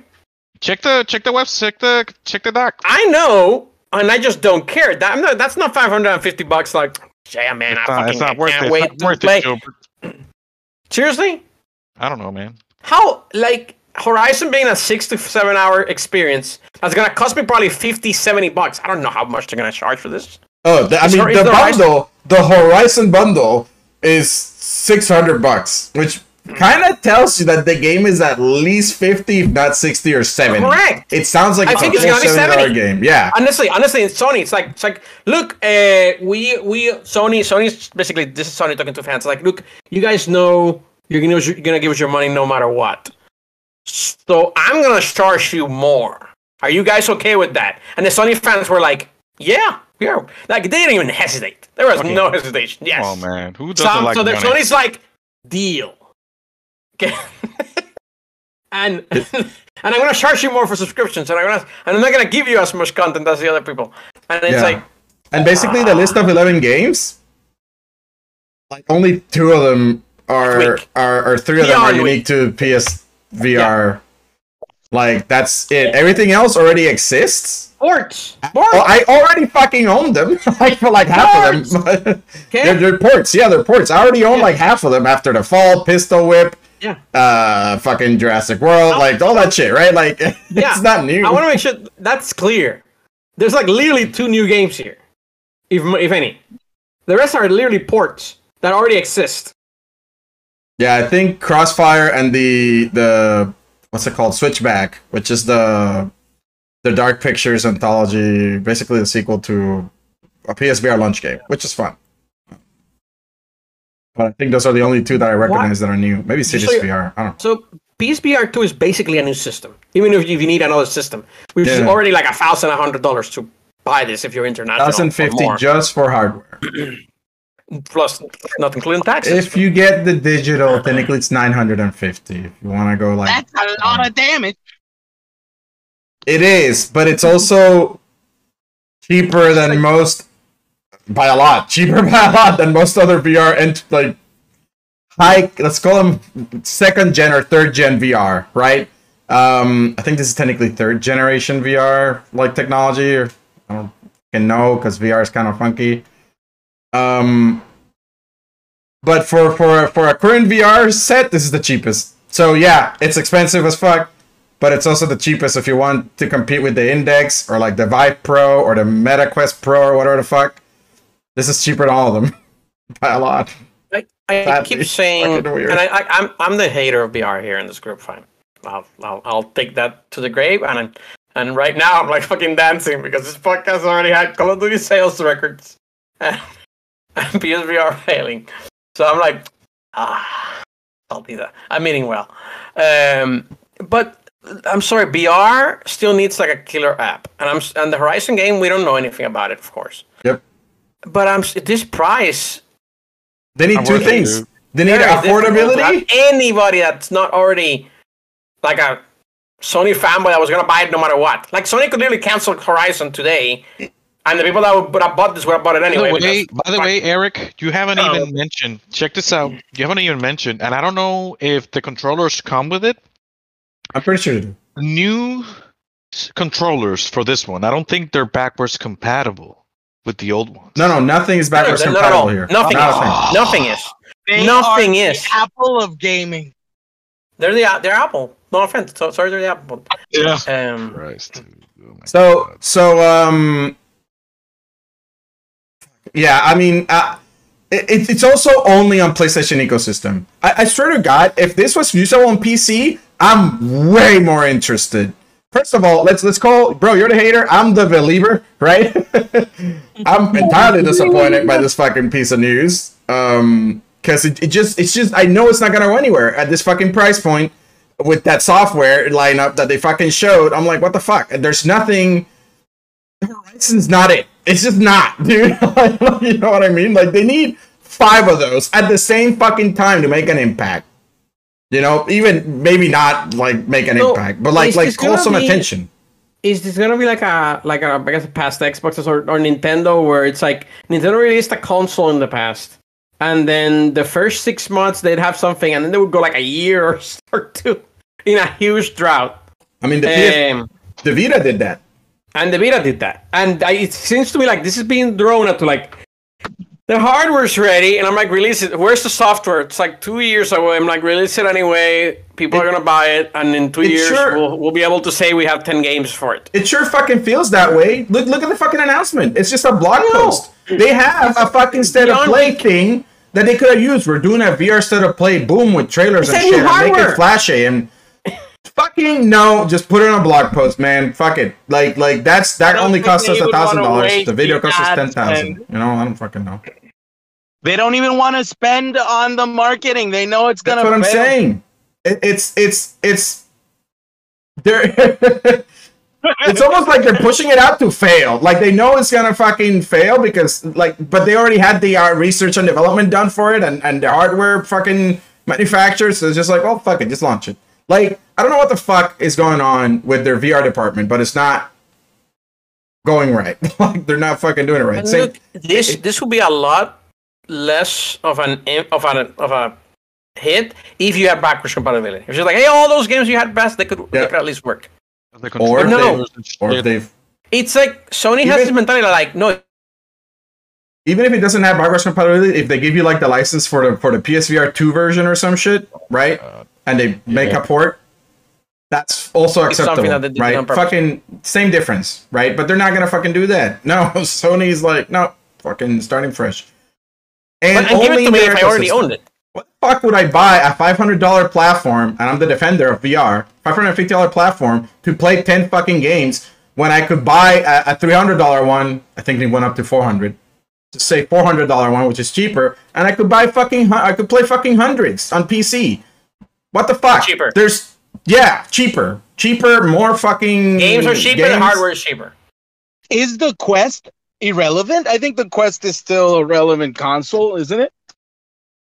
Check the check the web check the check the doc. I know, and I just don't care. That, I'm not, that's not 550 bucks. Like, yeah, man, I It's not, fucking it's not I worth can't it. wait It's not to worth play. it, Gilbert. Seriously, I don't know, man. how like Horizon being a six to seven hour experience that's gonna cost me probably 50, 70 bucks. I don't know how much they're gonna charge for this. Oh, the, I mean, Hor- the the Horizon- bundle, the Horizon bundle, is six hundred bucks, which kind of tells you that the game is at least fifty, if not sixty or seventy. Correct. It sounds like I it's think a it's gonna be seventy dollar 70. game. Yeah. Honestly, honestly, it's Sony. It's like it's like look, uh, we we Sony Sony's basically this is Sony talking to fans. Like, look, you guys know you're gonna you're gonna give us your money no matter what. So I'm gonna charge you more. Are you guys okay with that? And the Sony fans were like, yeah, yeah. Like they didn't even hesitate. There was Okay. no hesitation. Yes. Oh man, who doesn't So, like so? Sony's like, deal. Okay. and and I'm gonna charge you more for subscriptions, and I'm gonna and I'm not gonna give you as much content as the other people. And it's Yeah. like, And basically, the list of eleven games, like only two of them are are or three of them are unique to ps PSVR. Like that's it. Everything else already exists. ports. Oh, Ports. I already fucking own them. like for like half of them. they're, they're ports. Yeah, they're ports. I already own Yeah. like half of them. After the Fall, Pistol Whip, Yeah. uh, fucking Jurassic World, like all that shit, right? Like Yeah. it's not new. I want to make sure that's clear. There's like literally two new games here, if if any. The rest are literally ports that already exist. Yeah, I think Crossfire and the the what's it called Switchback, which is the the Dark Pictures anthology, basically the sequel to a PSVR launch game, which is fun. But I think those are the only two that I recognize that are new. Maybe Cities so VR. I don't know. So PSVR two is basically a new system. Even if you need another system, which is already like a thousand a hundred dollars to buy this if you're international. or 1050 just for hardware. plus not including taxes. If you get the digital, technically it's 950. If you want to go like That's a lot of damage. It is, but it's also cheaper than most by a lot. Cheaper by a lot than most other VR and like high. Let's call them second gen or third gen VR, right? Um, I think this is technically third generation VR like technology. Or I don't can know because VR is kind of funky. Um, but for for for a current VR set, this is the cheapest. So yeah, it's expensive as fuck but it's also the cheapest if you want to compete with the Index or like the Vive Pro or the MetaQuest Pro or whatever the fuck. This is cheaper than all of them by a lot. I, I That'd keep saying, and I, I, I'm I'm the hater of VR here in this group. Fine, I'll I'll, I'll take that to the grave. And I'm, and right now I'm like fucking dancing because this podcast already had Call of Duty sales records and, and PSVR failing. So I'm like, ah, I'll do that. I'm meaning well, um, but I'm sorry, VR still needs like a killer app, and I'm s- and the Horizon game we don't know anything about it, of course. Yep. But I'm this price They need two things. dude. They need very affordability. Anybody that's not already like a Sony fanboy that was gonna buy it no matter what. Like Sony could literally cancel Horizon today, and the people that would, would have bought this would have bought it By the anyway. way, by the way, Eric, you haven't Oh. even mentioned. Check this out. You haven't even mentioned, and I don't know if the controllers come with it. I'm pretty sure they do. New controllers for this one. I don't think they're backwards compatible with the old ones. No, no, nothing is backwards No, not at all. compatible here. Nothing Nothing. is. Nothing is. They Nothing are is. the apple of gaming. They're the they're Apple. No offense. So, sorry, they're the Apple. Yeah. Um, Christ. Oh So God. so um yeah, I mean uh, it, it's also only on PlayStation ecosystem. I, I swear to God, if this was usable on PC, I'm way more interested. First of all, let's let's call bro. You're the hater. I'm the believer, right? I'm entirely disappointed by this fucking piece of news. Um, because it, it just it's just I know it's not gonna go anywhere at this fucking price point with that software lineup that they fucking showed. I'm like, what the fuck? There's nothing. Horizon's not it. It's just not, dude. you know what I mean? Like they need five of those at the same fucking time to make an impact. You know, even maybe not like make an So, impact, but like like call some be- attention. is this gonna be like a like a I guess past Xboxes or, or Nintendo where it's like Nintendo released a console in the past, and then the first six months they'd have something, and then they would go like a year or, two in a huge drought. I mean, the, PS Um, the Vita did that. And the Vita did that, and I, it seems to me like this is being thrown at to like the hardware's ready, and I'm like release it. Where's the software? It's like two years away. I'm like release it anyway. People are gonna buy it, and in two years sure- we'll we'll be able to say we have ten games for it. It sure fucking feels that way. Look, look at the fucking announcement. It's just a blog post. They have a fucking state of play thing that they could have used. We're doing a VR state of play, boom, with trailers It's and shit, and make it flashy and fucking no. Just put it on a blog post, man. Fuck it. Like, like that's that only costs us a thousand dollars. The video costs us ten thousand. You know, I don't fucking know. They don't even want to spend on the marketing. They know it's gonna. That's what I'm saying. It, it's it's it's they're it's almost like they're pushing it out to fail. Like they know it's gonna fucking fail because like, but they already had the uh, research and development done for it, and and the hardware fucking manufacturers. So it's just like, oh fuck it, just launch it. Like I don't know what the fuck is going on with their VR department, but it's not going right. like they're not fucking doing it right. Same- look, this this will be a lot less of an of an of a hit if you have backwards compatibility. If you're like, hey, all those games you had best, they could, they could at least work. The Or no. or they've It's like Sony has Even- this mentality like, no, even if it doesn't have backwards compatibility, if they give you like the license for the for the PSVR two version or some shit, right? And they make a port, that's also It's something acceptable, that they did right? Fucking same difference, right? But they're not gonna fucking do that. No, Sony's like, no, fucking starting fresh. And, and give it only to me if I already owned it. What the fuck would I buy a five hundred dollar platform, and I'm the defender of VR, five hundred fifty dollar platform to play ten fucking games when I could buy a, a three hundred dollar one? I think it went up to four hundred. to say four hundred dollar one, which is cheaper, and I could buy fucking I could play fucking hundreds on PC. What the fuck? Cheaper. There's yeah, cheaper, cheaper, more fucking Games are cheaper, the hardware is cheaper. Is the Quest irrelevant? I think the Quest is still a relevant console, isn't it?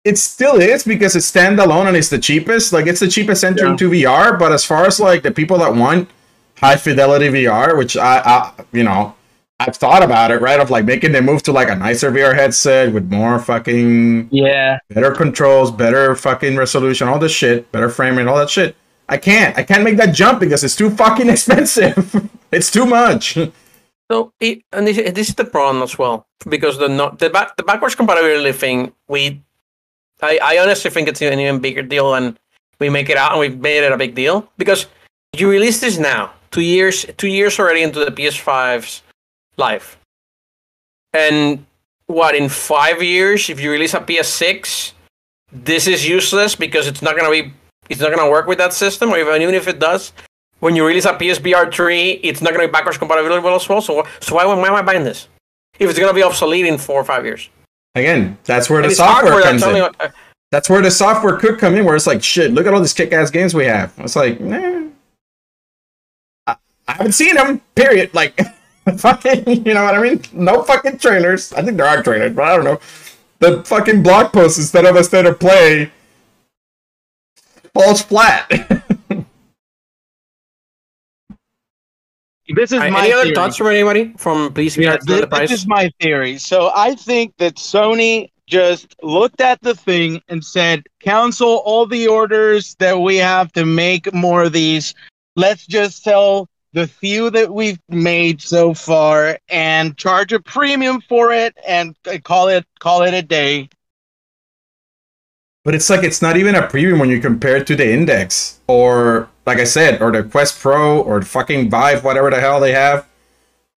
It still is because it's standalone and it's the cheapest. Like it's the cheapest entry into VR. But as far as like the people that want high fidelity VR, which I, I you know, I've thought about it, right? Of like making the move to like a nicer VR headset with more fucking Yeah. better controls, better fucking resolution, all this shit, better frame rate, all that shit. I can't. I can't make that jump because it's too fucking expensive. it's too much. So, it, and this, this is the problem as well because the no, the back, the backwards compatibility thing. We, I, I honestly think it's an even bigger deal, and we make it out, and we've made it a big deal because you release this now, two years, two years already into the PS5's life, and what in five years, if you release a PS6, this is useless because it's not gonna be, it's not gonna work with that system, or even even if it does, when you release a PSVR 3, it's not going to be backwards compatible as well. So, so why, why am I buying this? If it's going to be obsolete in four or five years. Again, that's where And the software comes that's in. only. uh, That's where the software could come in, where it's like, shit, look at all these kick-ass games we have. It's like, nah. I, I haven't seen them. Period. Like, fucking, you know what I mean? No fucking trailers. I think there are trailers, but I don't know. The fucking blog post instead of a state of play falls flat. This is uh, my any other theory. thoughts from anybody from Please Yeah, VR this, the this is my theory. So I think that Sony just looked at the thing and said, cancel all the orders that we have to make more of these. Let's just sell the few that we've made so far and charge a premium for it and call it call it a day. But it's like it's not even a premium when you compare it to the Index or, like I said, or the Quest Pro or the fucking Vive, whatever the hell they have.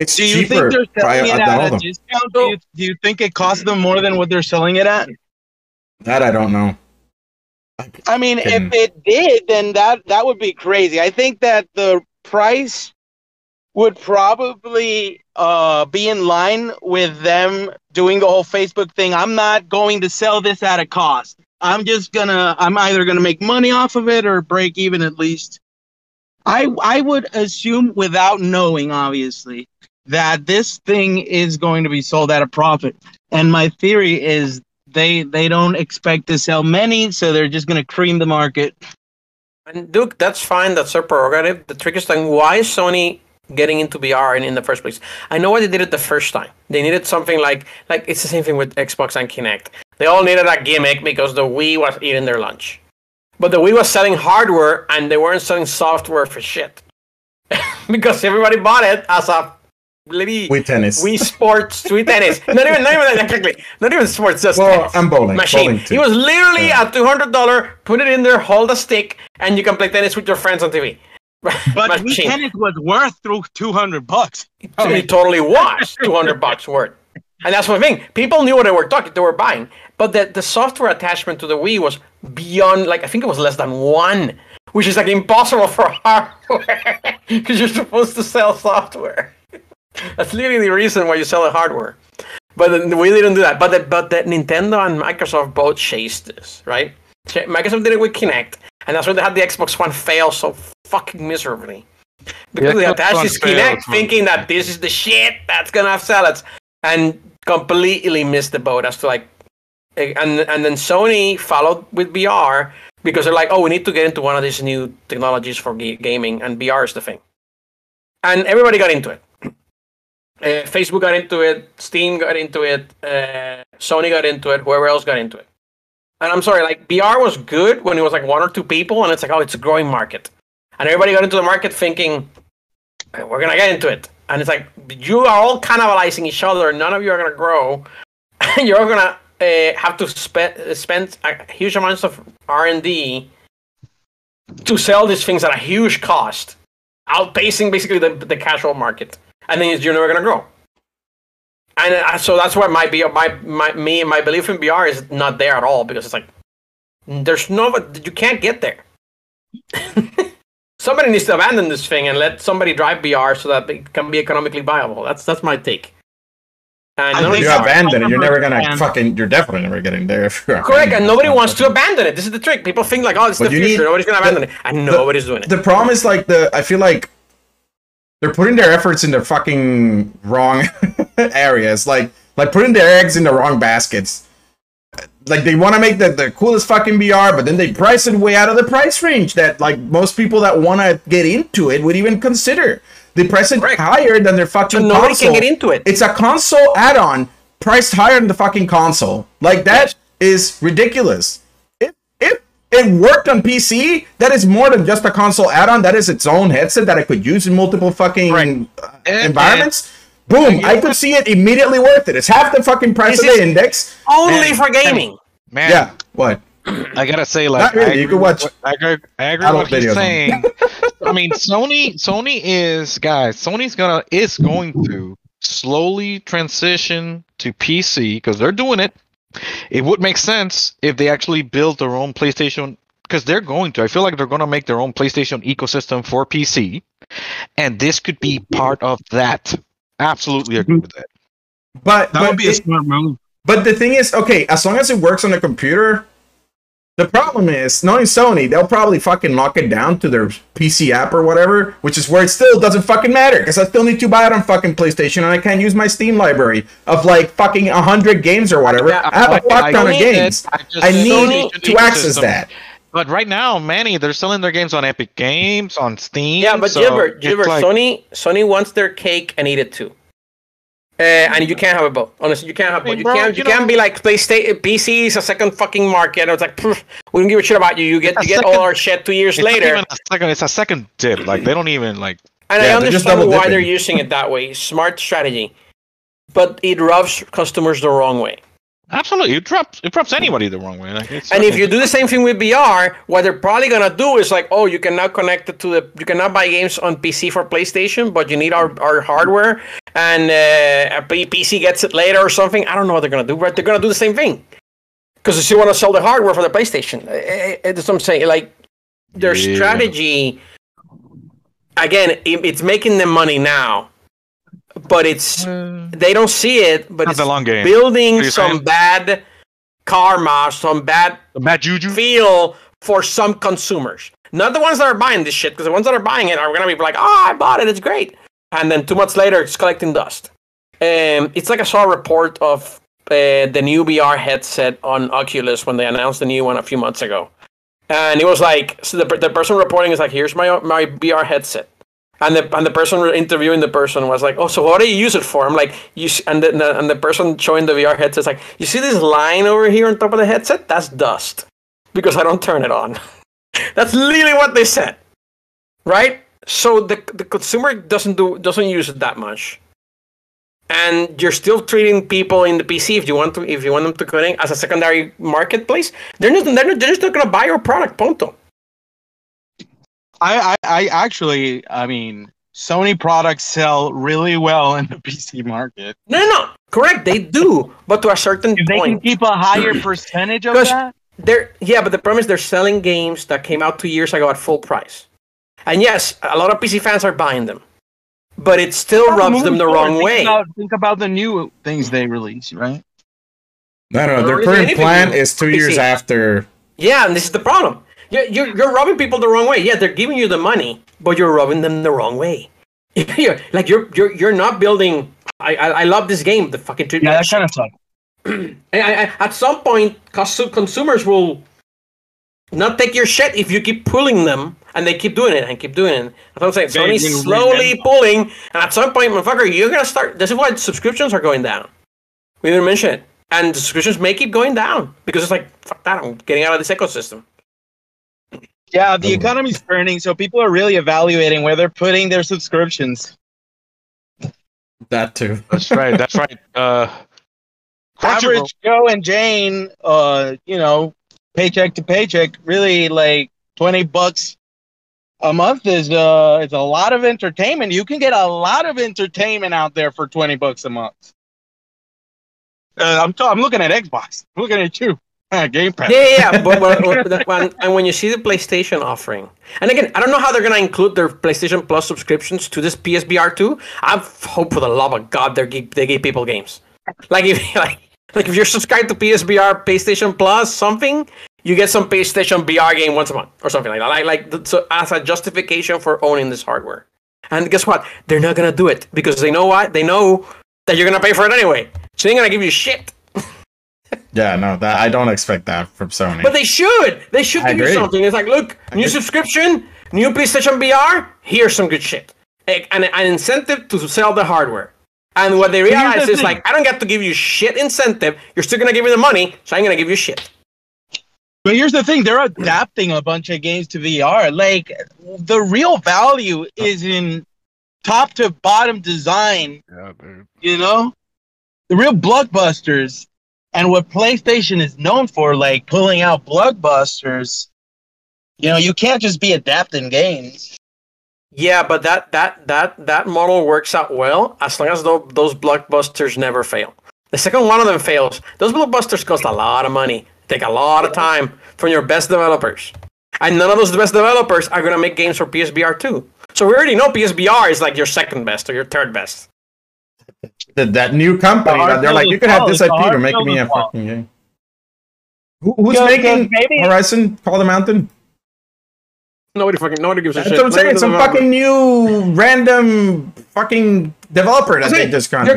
It's Do you cheaper. think they're selling it at a discount? Do you, do you think it costs them more than what they're selling it at? That I don't know. I mean, if it did, then that that would be crazy. I think that the price would probably uh, be in line with them doing the whole Facebook thing. I'm not going to sell this at a cost. I'm just gonna. I'm either gonna make money off of it or break even at least. I I would assume, without knowing, obviously, that this thing is going to be sold at a profit. And my theory is they they don't expect to sell many, so they're just to cream the market. And Duke, that's fine. That's their prerogative. The trick is then why is Sony getting into VR in, in the first place? I know why they did it the first time. They needed something like like it's the same thing with Xbox and Kinect. They all needed a gimmick because the Wii was eating their lunch. But the Wii was selling hardware and they weren't selling software for shit. because everybody bought it as a bloody With tennis. Wii Sports, Wii Tennis. Not even, not even exactly. Not even sports, just well, tennis I'm bowling. machine. Bowling too. It was literally Yeah. a two hundred dollar. Put it in there, hold a stick, and you can play tennis with your friends on TV. But machine. Tennis was worth through two hundred bucks. It totally was two hundred bucks worth. And that's the thing. People knew what they were talking, they were buying. But the, the software attachment to the Wii was beyond, like, I think it was less than one, which is like impossible for hardware because you're supposed to sell software. That's literally the reason why you sell the hardware. But we didn't do that. But the, but the Nintendo and Microsoft both chased this, right? Microsoft did it with Kinect, and that's why they had the Xbox One fail so fucking miserably. Because they Xbox attached this Kinect, thinking that this is the shit that's gonna sell it, and completely missed the boat as to like, eh, and and then Sony followed with VR because they're like, oh, we need to get into one of these new technologies for ga- gaming, and VR is the thing, and everybody got into it. Uh, Facebook got into it, Steam got into it, uh, Sony got into it, whoever else got into it. And I'm sorry, like VR was good when it was like one or two people, and it's like, oh, it's a growing market, and everybody got into the market thinking, "Eh, we're gonna get into it, and it's like you are all cannibalizing each other. None of you are gonna grow, and you're gonna uh, have to spend spend huge amounts of R and D to sell these things at a huge cost, outpacing basically the, the casual market, and then you're never gonna grow. And uh, so that's why my, my my me my belief in VR is not there at all because it's like there's no you can't get there. somebody needs to abandon this thing and let somebody drive VR so that it can be economically viable. That's that's my take. And I none of think you these so. are- abandon it, you're never gonna And- fucking. You're definitely never getting there. If you're Correct, and nobody wants to abandon it. This is the trick. People think like, oh, it's But the future. need- Nobody's gonna abandon it, and nobody's doing it. The problem is like the. I feel like they're putting their efforts in the fucking wrong areas. Like like putting their eggs in the wrong baskets. Like they want to make the, the coolest fucking VR, but then they price it way out of the price range that like most people that want to get into it would even consider. They price it Correct. higher than their fucking So nobody console. can get into it. It's a console add-on priced higher than the fucking console. Like that is ridiculous. If if it worked on PC, that is more than just a console add-on. That is its own headset that I could use in multiple fucking Right. uh, And- environments. Boom! I could see it immediately worth it. It's half the fucking price Is of the index. Only for gaming. Man, Yeah. What? I gotta say, like, really, I you can watch what- I agree, I agree with what he's videos saying. I mean, Sony, Sony is guys. Sony's gonna is going to slowly transition to PC because they're doing it. It would make sense if they actually build their own PlayStation because they're going to. I feel like they're going to make their own PlayStation ecosystem for PC, and this could be part of that. Absolutely agree with that. But That but would be a smart move. But the thing is, okay, as long as it works on a computer, the problem is, knowing Sony, they'll probably fucking lock it down to their PC app or whatever, which is where it still doesn't fucking matter because I still need to buy it on fucking PlayStation and I can't use my Steam library of like fucking hundred games or whatever. Yeah, I have a fuck ton of games. I I need PlayStation to access ecosystem. that. But right now, Manny, they're selling their games on Epic Games, on Steam. Yeah, but so Gilbert, it's Gilbert, like- Sony, Sony wants their cake and eat it too. Uh, and you can't have it both. Honestly, you can't have Hey, both. You bro, can't. You, you can't be like PlayStation. PC is a second fucking market. It's like pff, we don't give a shit about you. You get you get second- all our shit two years It's not later. even a second. It's a second dip. Like they don't even like. And Yeah, I they're understand why dipping. they're using it that way. Smart strategy. But it rubs customers the wrong way. Absolutely, it drops. It drops anybody the wrong way. Like, And if you do the same thing with VR, what they're probably gonna do is like, oh, you cannot connect it to the, you cannot buy games on PC for PlayStation, but you need our, our hardware, and uh, PC gets it later or something. I don't know what they're gonna do, but they're gonna do the same thing because they still want to sell the hardware for the PlayStation. Eh, eh, That's what I'm saying. Like their Yeah. strategy, again, it, it's making them money now, but it's they don't see it, but Not it's the long game. building some saying? bad karma, some bad The bad juju. feel for some consumers. Not the ones that are buying this shit, because the ones that are buying it are gonna be like, "Oh, I bought it, it's great," and then two months later, it's collecting dust. Um, it's like I saw a report of uh, the new VR headset on Oculus when they announced the new one a few months ago, and it was like, so the, the person reporting is like, "Here's my my VR headset." And the and the person interviewing the person was like, "Oh, so what do you use it for?" I'm like, "You," and the, and the and the person showing the VR headset is like, "You see this line over here on top of the headset? That's dust, because I don't turn it on." That's literally what they said, right? So the the consumer doesn't do doesn't use it that much, and you're still treating people in the PC if you want to if you want them to connect as a secondary marketplace. They're not they're, they're just not gonna buy your product, ponto. I, I, I actually, I mean, Sony products sell really well in the PC market. No, no, no. Correct, they do, but to a certain If they can keep a higher percentage of that, They're yeah, but the problem is they're selling games that came out two years ago at full price. And yes, a lot of PC fans are buying them, but it still rubs them the forward, wrong think way. About, think about the new things they release, right? No, no, their current plan is two years after. Yeah, and this is the problem. You're, you're, you're robbing people the wrong way. Yeah, they're giving you the money, but you're robbing them the wrong way. You're- like you're you're you're not building. I I, I love this game. The fucking Yeah, like that kind of sucks. And I, I, at some point, consu- consumers will not take your shit if you keep pulling them, and they keep doing it and keep doing it. That's what I'm saying. They Sony's slowly pulling, and at some point, motherfucker, you're gonna start. This is why subscriptions are going down. We didn't mention it, and subscriptions may keep going down because it's like fuck that. I'm getting out of this ecosystem. Yeah, the economy's turning, so people are really evaluating where they're putting their subscriptions. That too. That's right. That's right. Uh, Crunchyroll. Average Joe and Jane, uh, you know, paycheck to paycheck, really like twenty bucks a month is uh is a lot of entertainment. You can get a lot of entertainment out there for twenty bucks a month. Uh, I'm t- I'm looking at Xbox. I'm looking at you, Game Pass. Yeah, yeah, but, when, and when you see the PlayStation offering, and again, I don't know how they're gonna include their PlayStation Plus subscriptions to this PSVR2. I hope for the love of God they they give people games. like if like like if you're subscribed to PSBR PlayStation Plus, something, you get some PlayStation VR game once a month or something like that. Like like so as a justification for owning this hardware. And guess what? They're not gonna do it because they know what? They know that you're gonna pay for it anyway. So they're gonna give you shit. Yeah, no, that I don't expect that from Sony. But they should. They should I give you something. It's like, look, new agree. subscription, new PlayStation VR. Here's some good shit. A- And an incentive to sell the hardware. And what they realize the is thing. like, I don't get to give you shit incentive. You're still gonna give me the money, so I'm gonna give you shit. But here's the thing: they're adapting a bunch of games to VR. Like the real value is in top to bottom design. Yeah, dude. You know, the real blockbusters, and what PlayStation is known for, like pulling out blockbusters. You know, you can't just be adapting games. Yeah, but that that that that model works out well as long as tho- those blockbusters never fail. The second one of them fails, those blockbusters cost a lot of money, take a lot of time from your best developers, and none of those best developers are gonna make games for PSVR too. So we already know PSVR is like your second best or your third best. That, that new company The that they're like, you is can have this the IP, hard you're making me a false. fucking game. Who, who's Because- making because maybe- Horizon Call the Mountain? Nobody fucking nobody gives a That's shit. what I'm saying. Some fucking new random fucking developer that they Okay, just got.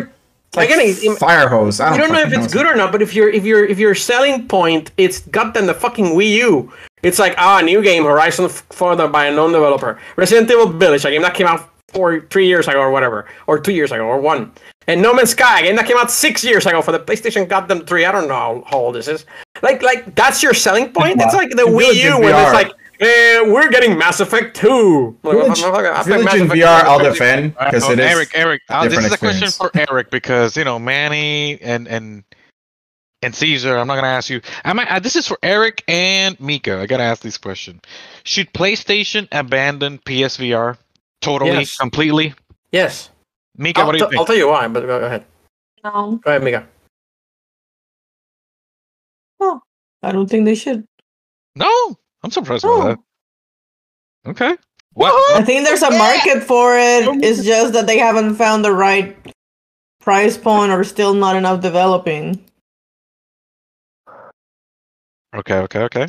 Like again, fire hose. I don't, don't know if fucking it's good or not, but if your if your if your selling point it's got them the fucking Wii U, it's like ah new game Horizon F- for the by a known developer. Resident Evil Village, a game that came out four three years ago or whatever, or two years ago or one. And No Man's Sky, a game that came out six years ago for the PlayStation Goddamn three. I don't know how, how old this is. Like like that's your selling point. It's like the Wii Village in U when it's like eh, we're getting Mass Effect two. Like, Village, motherfucker, I think Village Mass in Effect VR, I'll defend because Oh, it is. Eric, Eric, uh, this different is a question for Eric because you know Manny and and and Caesar. I'm not gonna ask you. I might. Uh, this is for Eric and Mika. I gotta ask this question: Should PlayStation abandon PSVR totally, Yes. completely? Yes. Mika, I'll, what do you t- think? I'll tell you why, but go, go ahead. No, Go ahead, Mika. Oh, I don't think they should. no, I'm surprised No. by oh. that. Okay. What? I think there's a market for it. It's just that they haven't found the right price point or still not enough developing. Okay, okay, okay.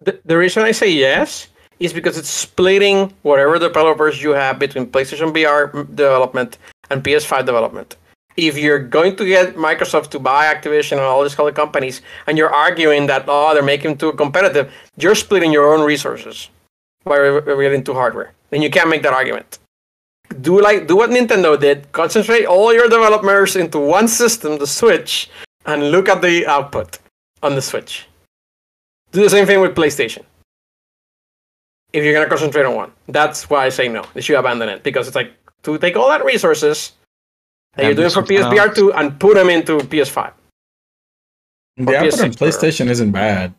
The, the reason I say yes is because it's splitting whatever developers you have between PlayStation VR development and PS5 development. If you're going to get Microsoft to buy Activision and all these other companies, and you're arguing that oh they're making too competitive, you're splitting your own resources by relating to hardware. Then you can't make that argument. Do like do what Nintendo did. Concentrate all your developers into one system, the Switch, and look at the output on the Switch. Do the same thing with PlayStation. If you're gonna concentrate on one, that's why I say no. They should abandon it because it's like to take all that resources that you're doing for something PSVR two and put them into PS5. The output on PS6 PlayStation isn't bad.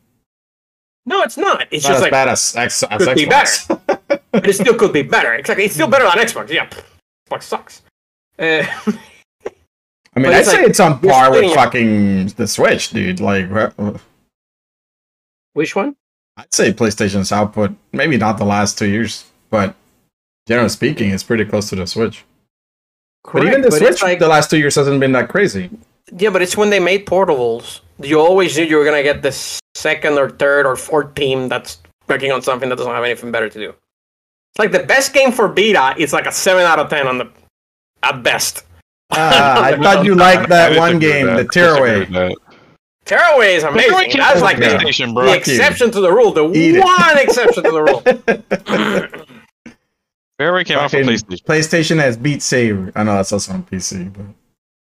No, it's not. It's Not just as like bad as, X, as could be Xbox. but it still could be better. Exactly, it's still better than Xbox. Yeah, Xbox sucks. Uh, I mean, I'd it's say like it's on par with splitting it. fucking the Switch, dude. Like, wha- which one? I'd say PlayStation's output, maybe not the last two years, but generally speaking, it's pretty close to the Switch. but even the Correct, Switch, like- the last two years hasn't been that crazy. Yeah, but it's when they made portables. You always knew you were gonna get the second or third or fourth team that's working on something that doesn't have anything better to do. It's like the best game for Vita is like a seven out of ten on the at best. Ah, I thought you liked that I one game, the that. Disagree with Tearaway. That. Tearaway is amazing. Tearaway came That's from like the, PlayStation, bro. the exception to the rule. The Eat it. one exception to the rule. Tearaway came out for PlayStation. PlayStation has Beat Saber. I know that's also on PC, but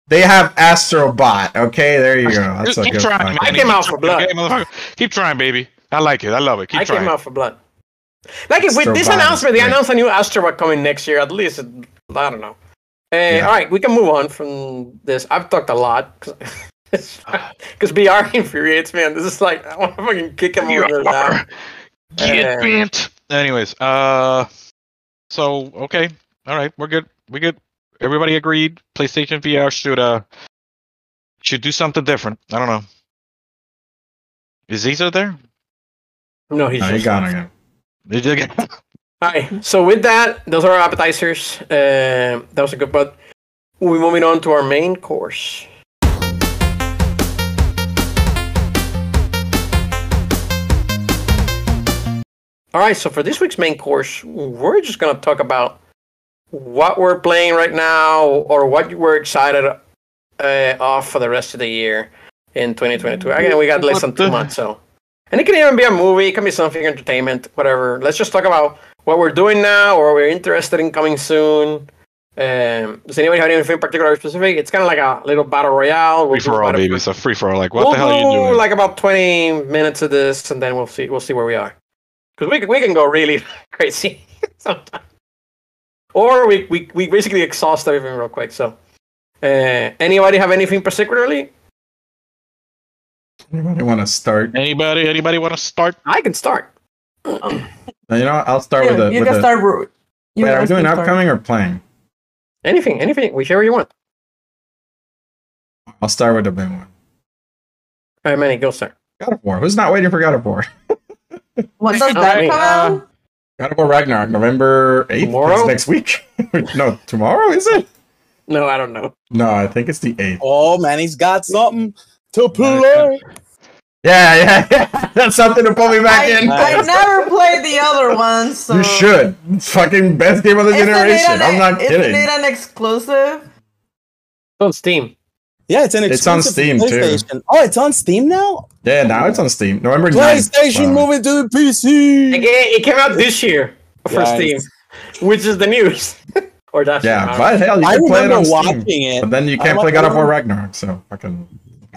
they have Astro Bot. Okay, there you go. That's a Keep good trying. fucking- I Manny. came out for blood. okay. Keep trying, baby. I like it. I love it. Keep I trying. came out for blood. Like if with this announcement, they announced a new Astro Bot coming next year. At least I don't know. Uh, All right, we can move on from this. I've talked a lot because VR infuriates me, and this is like I want to fucking kick him over the. Get bent. Anyways, uh, so okay, all right, we're good. We good. Everybody agreed. PlayStation VR should uh should do something different. I don't know. Is Caesar there? No, he's No, you just got again. Did you get? All right. So with that, those are our appetizers. Uh, that was a good. But we're moving on to our main course. All right, so for this week's main course, we're just gonna talk about what we're playing right now or what we're excited uh, off for the rest of the year in 2022. Again, we got less than two months, so and it can even be a movie, it can be something entertainment, whatever. Let's just talk about what we're doing now or we're interested in coming soon. Um, does anybody have anything particular or specific? It's kind of like a little battle royale. Free for all, baby. It's a free for all. Like, what we'll the hell are you do doing? like about 20 minutes of this, and then we'll see. We'll see where we are. Because we can, we can go really crazy sometimes, or we, we we basically exhaust everything real quick. So, uh, anybody have anything particularly? Anybody want to start? Anybody? Anybody want to start? I can start. You know, I'll start with Yeah, the. you with can the start. Ru- you wait, are we doing can start. upcoming or playing? Anything, anything, whichever you want. I'll start with the big one. All right, Manny, go start. God of War. Who's not waiting for God of War? When does that Alright, come uh, out? God of War Ragnarok, November 8th. Tomorrow? It's next week. no, tomorrow, is it? No, I don't know. No, I think it's the 8th. Oh man, he's got something to play. Yeah, yeah, yeah. That's something to pull me back I, in. I never played the other ones. So You should. It's fucking best game of the Isn't generation. an- I'm not Isn't kidding. it an exclusive? It's on Steam. Yeah, it's an It's on Steam, for too. Oh, it's on Steam now. Yeah, now it's on Steam. November 9th. PlayStation Wow. moving to the PC. ga- it came out this year for Nice. Steam, which is the news. or that's Yeah, but hell, you I can play it on watching Steam. it. But then you can't wa- play God of War Ragnarok, so fucking.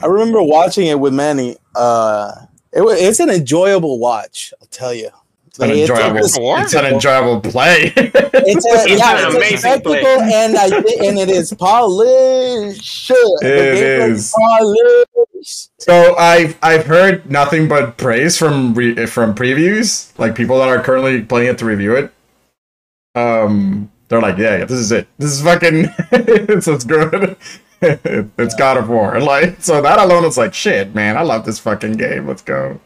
I remember watching it with Manny. Uh, it was, it's an enjoyable watch. I'll tell you. It's an it's- enjoyable. it's- It's an enjoyable play. It's a, It's yeah, an it's amazing a spectacle, and I and it is polished. The It gameplay is. polished. So I've I've heard nothing but praise from re- from previews, like people that are currently playing it to review it. Um, they're like, yeah, yeah this is it. This is fucking. it's it's good. it's God of War. Like, so that alone is like, shit, man. I love this fucking game. Let's go.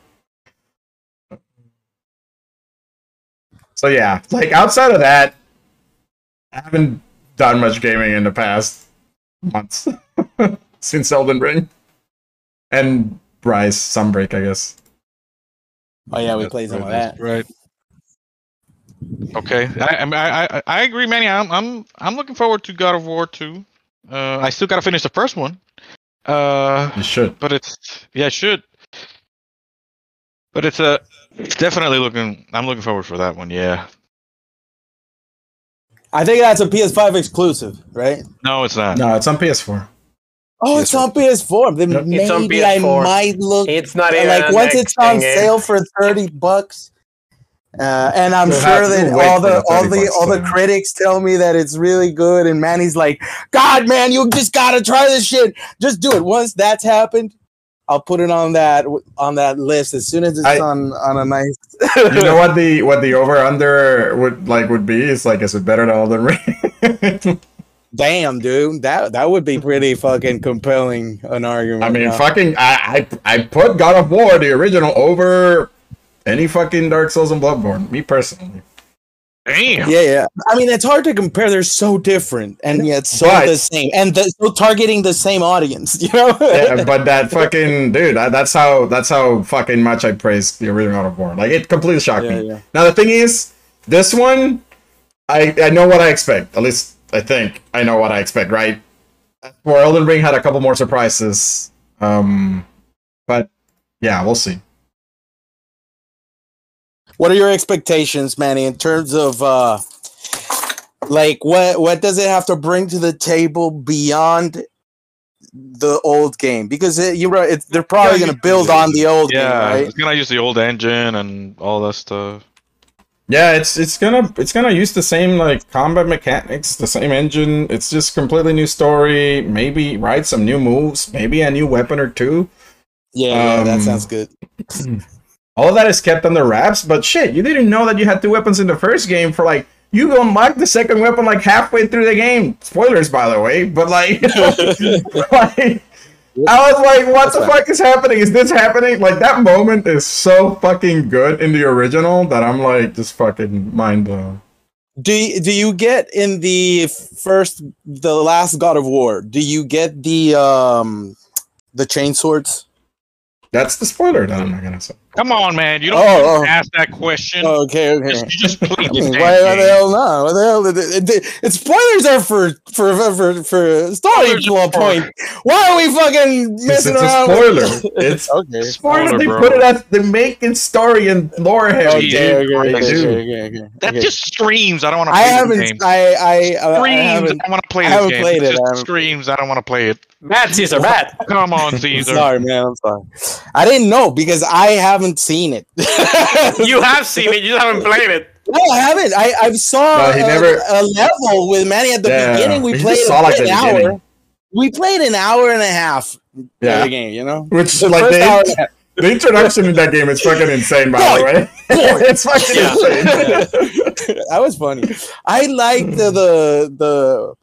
So yeah, like outside of that, I haven't done much gaming in the past months since Elden Ring and Rise Sunbreak, I guess. Oh yeah, we That's played some of that. Right. Okay, I, I, I, I, I agree, Manny. I'm, I'm, I'm looking forward to God of War 2. Uh, I still gotta finish the first one. Uh, You should. but it's yeah, it should. But it's a, it's definitely looking. I'm looking forward for that one. Yeah. I think that's a PS5 exclusive, right? No, it's not. No, it's on PS4. Oh, it's on PS4. Then Yep. It's on maybe I PS4. might look It's not even like once it's on thing, eh? sale for 30 bucks uh, and i'm You'll sure that all for the the all the all the critics tell me that it's really good and manny's like god man you just gotta try this shit just do it once that's happened i'll put it on that on that list as soon as it's I- on on a nice You know what the what the over under would like would be? It's like, is it better than Elden Ring? damn dude that that would be pretty fucking compelling an argument I mean, yeah. fucking, I, I I put God of War the original over any fucking Dark Souls and Bloodborne. Me personally. Damn. Yeah, yeah. I mean, it's hard to compare. They're so different, and yet so But- the same, and the, so targeting the same audience. You know? yeah, but that fucking dude, that, that's how that's how fucking much I praise the original God of War. Like it completely shocked Yeah, me. yeah. Now the thing is, this one, I I know what I expect. At least I think I know what I expect. Right? Where Elden Ring had a couple more surprises. Um, but yeah, we'll see. What are your expectations, Manny, in terms of uh, like what what does it have to bring to the table beyond the old game? Because it, you're right, it's, they're probably Yeah, going to build on the old Yeah, game, right? it's gonna use the old engine and all that stuff. Yeah, it's it's gonna it's gonna use the same like combat mechanics, the same engine. It's just completely new story. Maybe right some new moves, maybe a new weapon or two. Yeah, yeah, that Um, sounds good. All that is kept under wraps. But shit, you didn't know that you had two weapons in the first game. For like you go unlock the second weapon like halfway through the game. Spoilers, by the way. But like, like I was like, what the That's fuck is happening? Is this happening? Like that moment is so fucking good in the original that I'm like just fucking mind blown. Do you, do you get in the first, the last God of War? Do you get the um the chain swords? That's the spoiler that I'm not gonna say. Come on, man. You don't Oh, oh. ask that question. Okay, okay. Just- you just play the Why, why the hell not? What the hell? It, it, it, it's spoilers are for for for for, for story Spoilers plot point. Why are we fucking It's, messing it's a around? spoiler. It's okay. spoiler. Spoiler, They bro. put it as the making story and lore heavy. Okay, dude. okay, okay, okay, okay, That okay. just screams. I don't want to I haven't. game. I I, I, I Screams. I haven't. don't want to play I haven't game. played it it, I just haven't- screams. I don't want to play it. Bad Caesar, bad. Come on, Caesar. Sorry, man. I'm sorry. I didn't know because I haven't seen it. You have seen it, you just haven't played it. No, I haven't. I I saw No, he a, never- a level with Manny at the Yeah, beginning. We he played saw, like, an the hour. beginning. We played an hour and a half. Yeah. of the game. You know, Which the like they, hour and a half. The introduction in that game is fucking insane, by the way. it's fucking Yeah. insane. that was funny. I like the, the the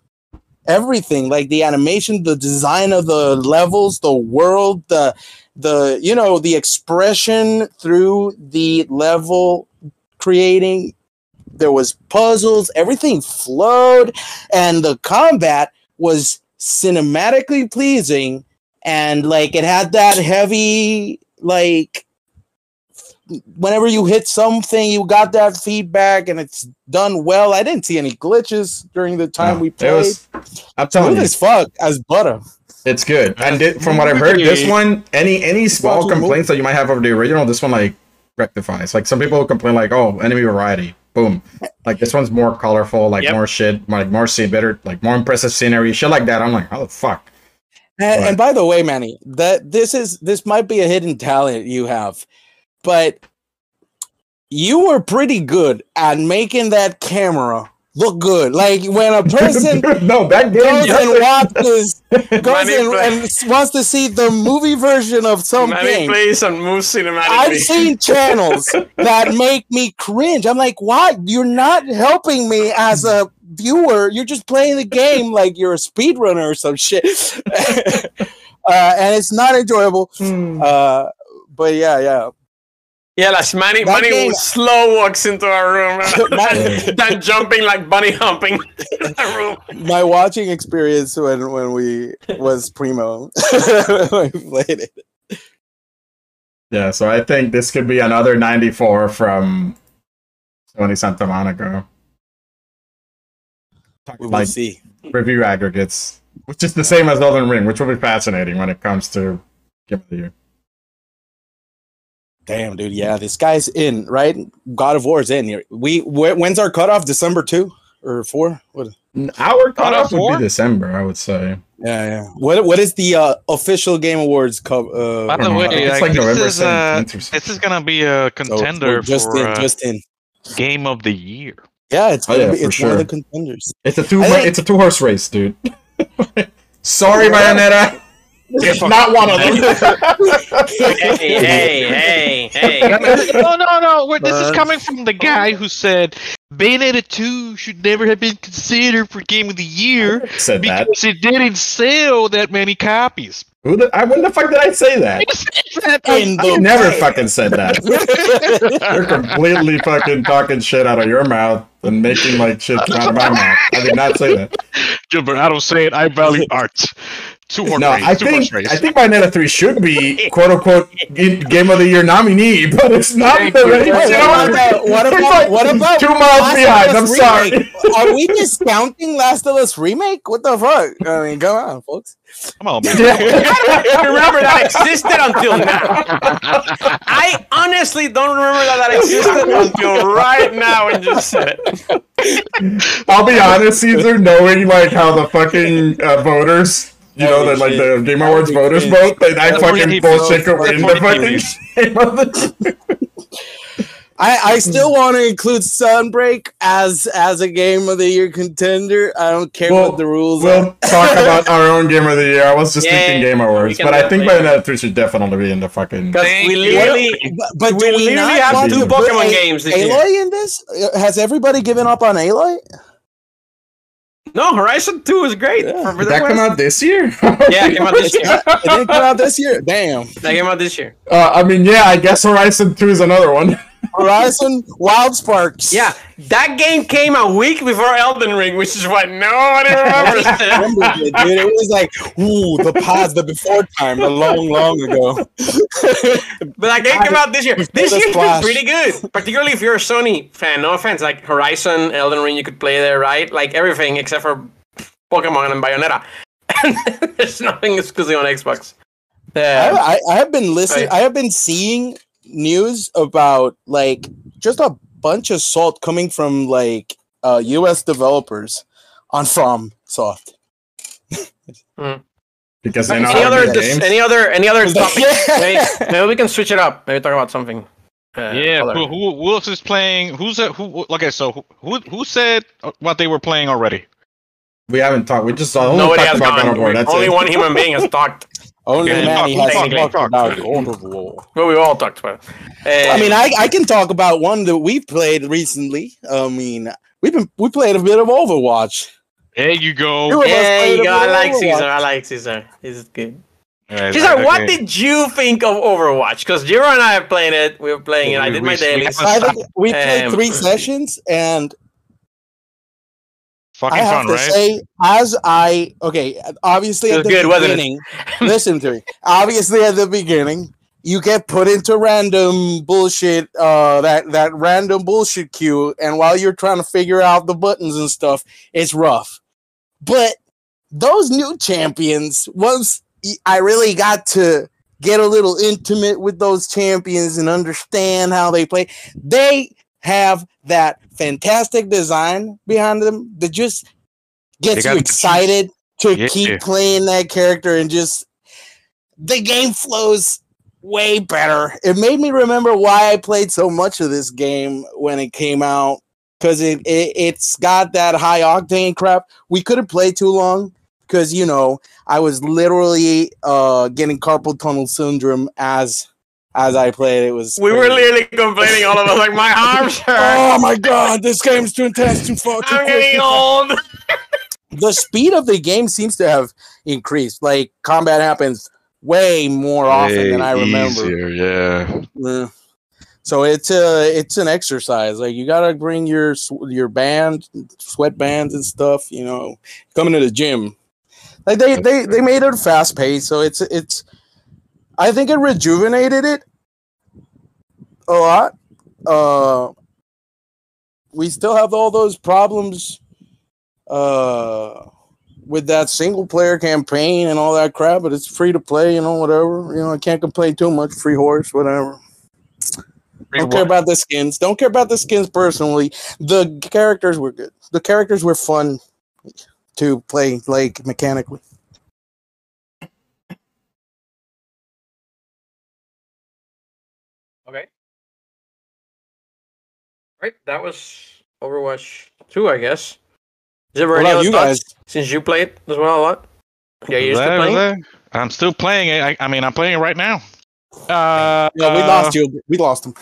everything, like the animation, the design of the levels, the world, the the you know the expression through the level creating. There was puzzles, everything flowed, and the combat was cinematically pleasing, and like it had that heavy like whenever you hit something, you got that feedback and it's done well. I didn't see any glitches during the time No, we it played. was, I'm telling Smooth you, as fuck as butter. It's good. And it, from what I've heard, this one, any any small complaints that you might have over the original, this one like rectifies. Like some people complain, like, "Oh, enemy variety, boom." Like this one's more colorful, like Yep. more shit, like more see better, like more impressive scenery, shit like that. I'm like, how the fuck? And, and by the way, Manny, that this is this might be a hidden talent you have, but you were pretty good at making that camera look good. Like when a person no, that game. goes and watches, goes and, and wants to see the movie version of some Manny game. plays and moves cinematically. I've seen channels that make me cringe. I'm like, why? You're not helping me as a viewer. You're just playing the game like you're a speedrunner or some shit. uh, and it's not enjoyable. Hmm. Uh, but yeah, yeah. Yeah, like Manny, That Manny game- slow walks into our room My- then jumping like bunny humping in the room. My watching experience when, when we was primo when we played it. Yeah, so I think this could be another 94 from Sony Santa Monica. We will Like see. review aggregates, which is the same as Elden Ring, which will be fascinating when it comes to Game of the Year. Damn, dude. Yeah, this guy's in, right? God of War's in here. We wh- when's our cutoff? December two or four? What? Our cutoff would four? be December, I would say. Yeah, yeah. What what is the uh, official Game Awards co- uh, By the way, It's like, like this is uh, 17th or something. this is gonna be a contender we're just for in, uh, just in. game of the year. Yeah, it's Oh, gonna yeah, be, for it's one of the contenders. It's a two think- it's a two horse race, dude. Sorry, Bayonetta. It's not one of them. Hey, hey, hey, hey. no, no, no. Wait, this is coming from the guy who said Bayonetta 2 should never have been considered for Game of the Year said that. because it didn't sell that many copies. Who the, I, when the fuck did I say that? You that. In I never way. fucking said that. You're completely fucking talking shit out of your mouth and making like shit come out of my mouth. I did not say that. Gilbert, I don't say it. I value art. Two horse No, race. I two think horse race. I think Bayonetta 3 should be quote unquote game of the year nominee, but it's not Thank the you. race. You What about what It's about what about two miles Last behind? I'm Us sorry. Are we discounting Last of Us remake? What the fuck? I mean, come on, folks. Come on, man. I don't remember that existed until now. I honestly don't remember that that existed until right now and just said it. I'll be honest, Caesar, knowing like how the fucking uh, voters, you know, that like the shit. Game Awards Holy voters shit. vote, that I fucking really bullshit bro. could win the fucking game of the I, I still want to include Sunbreak as as a game of the year contender. I don't care Well, what the rules We'll are. talk about our own game of the year. I was just Yeah, thinking Game Awards, can but do I that think later. Bayonetta 3 should definitely be in the fucking. Because we you. literally, But, but we do we literally not have two to put Pokemon games this year. Aloy in this? Has everybody given up on Aloy? No, Horizon 2 is great. Yeah. Did that come out this year? Yeah, it came out this year. It come out this year. Damn. That came out this year. Uh, I mean, yeah, I guess Horizon 2 is another one. Horizon Wild Sparks. Yeah, that game came a week before Elden Ring, which is what nobody remembers. remember it, dude. It was like, ooh, the past, the before time, a long, long ago. but that game came out this year. This the year's been pretty good, particularly if you're a Sony fan. No offense, like Horizon, Elden Ring, you could play there, right? Like everything except for Pokemon and Bayonetta. There's nothing exclusive on Xbox. I, Yeah. I, I have been listening. Right. I have been seeing news about like just a bunch of salt coming from like uh, U.S. developers on From Soft. Because they know any other, make dis- games. any other, any other topic? Yeah. maybe, maybe we can switch it up. Maybe talk about something. Uh, Yeah, other. who, who, who else is playing? Who's that? Who? Okay, so who who, who said what they were playing already? We haven't talked. We just only Nobody has about gone. That's Only it. one human being has talked. Only Okay, Manny talk, has talk, talked talk. about God of War. Well, we all talked about. It. Uh, I mean, I, I can talk about one that we've played recently. I mean, we've been we played a bit of Overwatch. There you go. Two yeah, you go. I like Overwatch. Caesar. I like Caesar. He's good. Yeah, Caesar, okay. what did you think of Overwatch? Because Jiro and I have played it. We were playing it. I did we- my we dailies. haven't- I think we played Um, three sessions, and Fucking I have fun, to right? say, as I okay, obviously at the good, beginning, listen to me. Obviously, at the beginning, you get put into random bullshit, uh, that that random bullshit queue, and while you're trying to figure out the buttons and stuff, it's rough. But those new champions, once I really got to get a little intimate with those champions and understand how they play, they have that fantastic design behind them that just gets you excited to Yeah. keep playing that character and just the game flows way better. It made me remember why I played so much of this game when it came out because it, it it's got that high octane crap. We couldn't play too long because you know I was literally uh getting carpal tunnel syndrome as as I played. It was We were literally complaining, all of us, like, my arms hurt. Oh my god, this game's too intense, too far, too I'm quick. getting old. The speed of the game seems to have increased. Like combat happens way more often than I remember. easier, yeah. Yeah. So it's a it's an exercise. Like you gotta bring your your band, sweat bands and stuff. You know, coming to the gym. Like they they they made it fast paced, so it's it's. I think it rejuvenated it a lot. Uh, we still have all those problems uh with that single player campaign and all that crap, but it's free to play, you know, whatever. You know, I can't complain too much. Free horse, whatever. Don't care about the skins. Don't care about the skins personally. The characters were good. The characters were fun to play, like mechanically. Right, that was Overwatch 2, I guess. Is there What any about other you thoughts? guys? Since you played as well a lot? Yeah, you're Was still playing? that- I'm still playing it. I, I mean, I'm playing it right now. Yeah, Uh, we lost you. We lost him.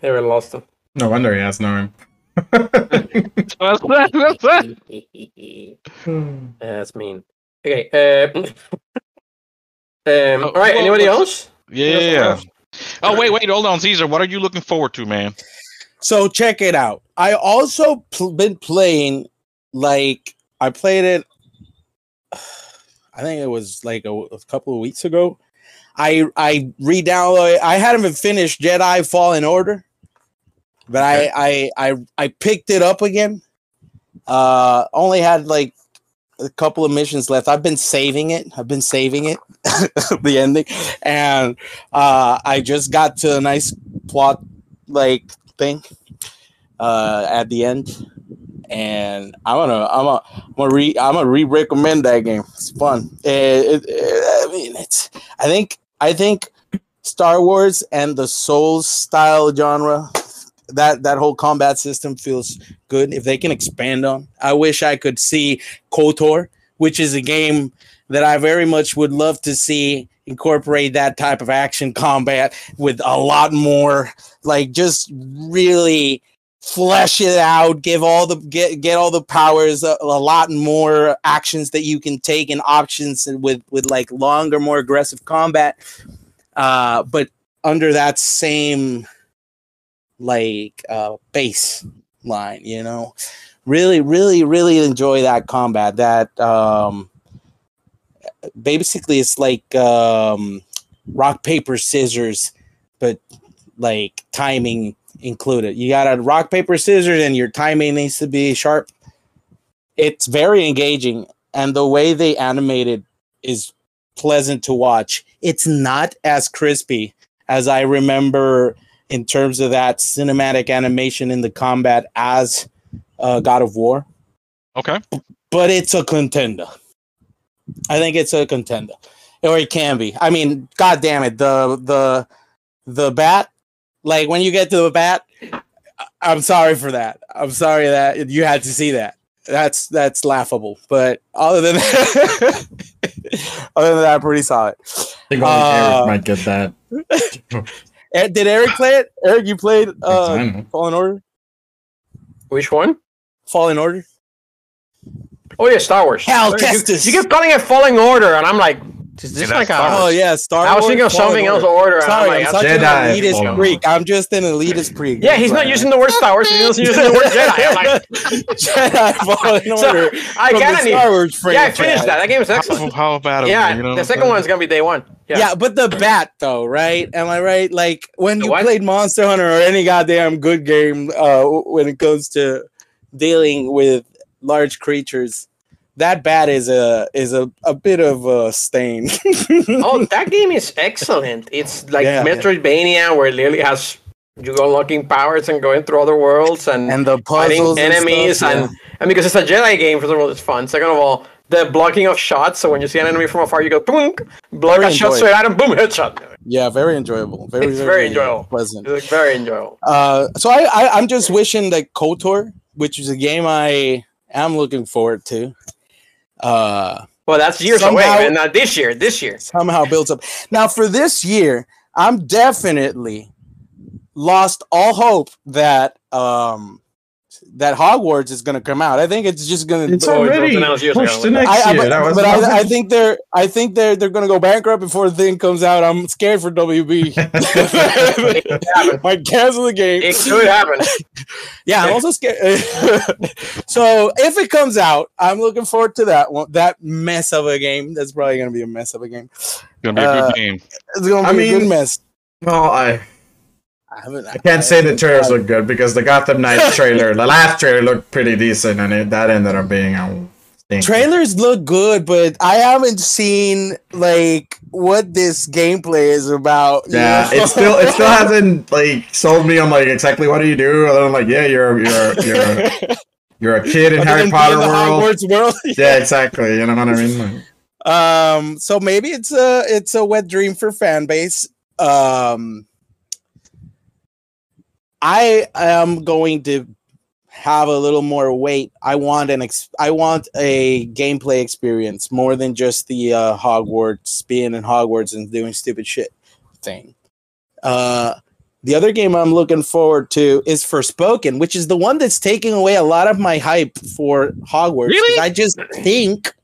They were lost them. No wonder he has no name. What's that? What's that? That's mean. Okay. Uh, um, Oh, all right. well, Anybody else? Yeah. Oh wait, wait, hold on, Caesar. What are you looking forward to, man? So check it out. I also pl- been playing like I played it. I think it was like a, a couple of weeks ago. I I re-downloaded. I hadn't even finished Jedi Fallen Order, but I, I I I picked it up again. Uh, only had like a couple of missions left. I've been saving it. I've been saving it, the ending, and uh, I just got to a nice plot like thing uh, at the end, and I'm gonna I'm gonna I'm gonna re I'm gonna re recommend that game. It's fun. It, it, it- I mean, it's I think I think Star Wars and the Souls style genre that that whole combat system feels good if they can expand on. I wish I could see KOTOR, which is a game that I very much would love to see incorporate that type of action combat with a lot more like just really flesh it out give all the get get all the powers a, a lot more actions that you can take and options with with like longer more aggressive combat uh but under that same like uh bass line, you know. Really, really, really enjoy that combat. That um basically it's like um rock, paper, scissors, but like timing included. You got to rock, paper, scissors, and your timing needs to be sharp. It's very engaging, and the way they animate it is pleasant to watch. It's not as crispy as I remember in terms of that cinematic animation in the combat as uh, God of War, Okay. but it's a contender. I think it's a contender, or it can be. I mean, God damn it, the the the bat, like when you get to the bat, I- I'm sorry for that. I'm sorry that you had to see that. That's that's laughable. But other than that, other than that, I pretty solid. I think only Uh, Eric might get that. Eh, Did Eric play it? Eric, you played uh, know. Fallen Order. Which one? Fallen Order. Oh yeah, Star Wars. Cal you, Kestis. you keep calling it Falling Order, and I'm like, is this Yeah, like that's a? Star Oh Wars. yeah, Star I was thinking of Fallen something else Order. order. I'm Sorry, like, I'm such Jedi an elitist Fallen freak. I'm just an elitist freak. yeah, he's not using the word Star Wars. He's using the word Jedi. I'm like, Jedi Fallen so Order. I from gotta the need. Star Wars Yeah, I finished that. That game is How, excellent. how bad? of Yeah, you know the second I'm one's gonna be day one. Yeah. Yeah. but the bat though, right? Am I right? Like when The you what? played Monster Hunter or any goddamn good game, uh, when it comes to dealing with large creatures, that bat is a is a, a bit of a stain. oh, that game is excellent. It's like Yeah. Metroidvania, where it literally has you go unlocking powers and going through other worlds and, and the fighting puzzles, and enemies stuff, yeah. and and because it's a Jedi game, first of all, it's fun. Second of all, the blocking of shots. So when you see an enemy from afar, you go boom, block Very a shot straight at him, boom, headshot. Yeah, very enjoyable. Very, It's very enjoyable. Pleasant. It's like very enjoyable. Uh, so I, I I'm just wishing that Kotor, which is a game I am looking forward to, uh, Well, that's years Somehow- away, man. Not this year. This year. somehow builds up. Now for this year, I'm definitely lost all hope that um that Hogwarts is going to come out. I think it's just going It's to. Oh, it's already been announced pushed to next I, I, year. but but I, I think they're I think they're they're going to go bankrupt before the thing comes out. I'm scared for WB. Might cancel the game. It could happen. Yeah, I'm also scared. so if it comes out, I'm looking forward to that one. That mess of a game. That's probably gonna be a mess of a game. Gonna be a Uh, good game. It's gonna I be a good mess. well, I I, haven't, I can't say the trailers look good because the Gotham Knights trailer, the last trailer looked pretty decent, and it, that ended up being a stinker. Trailers look good, but I haven't seen like what this gameplay is about. Yeah, know? it still it still hasn't like sold me on like exactly what do you do. Other than like, yeah, you're you're you're a, you're a kid in Harry Potter world. World. Yeah, exactly. You know what I mean? Like, Um, so maybe it's a it's a wet dream for fan base. Um, I am going to have a little more weight. I want an ex- I want a gameplay experience more than just the uh, Hogwarts being in Hogwarts and doing stupid shit thing. Uh, the other game I'm looking forward to is Forspoken, which is the one that's taking away a lot of my hype for Hogwarts. Really? I just think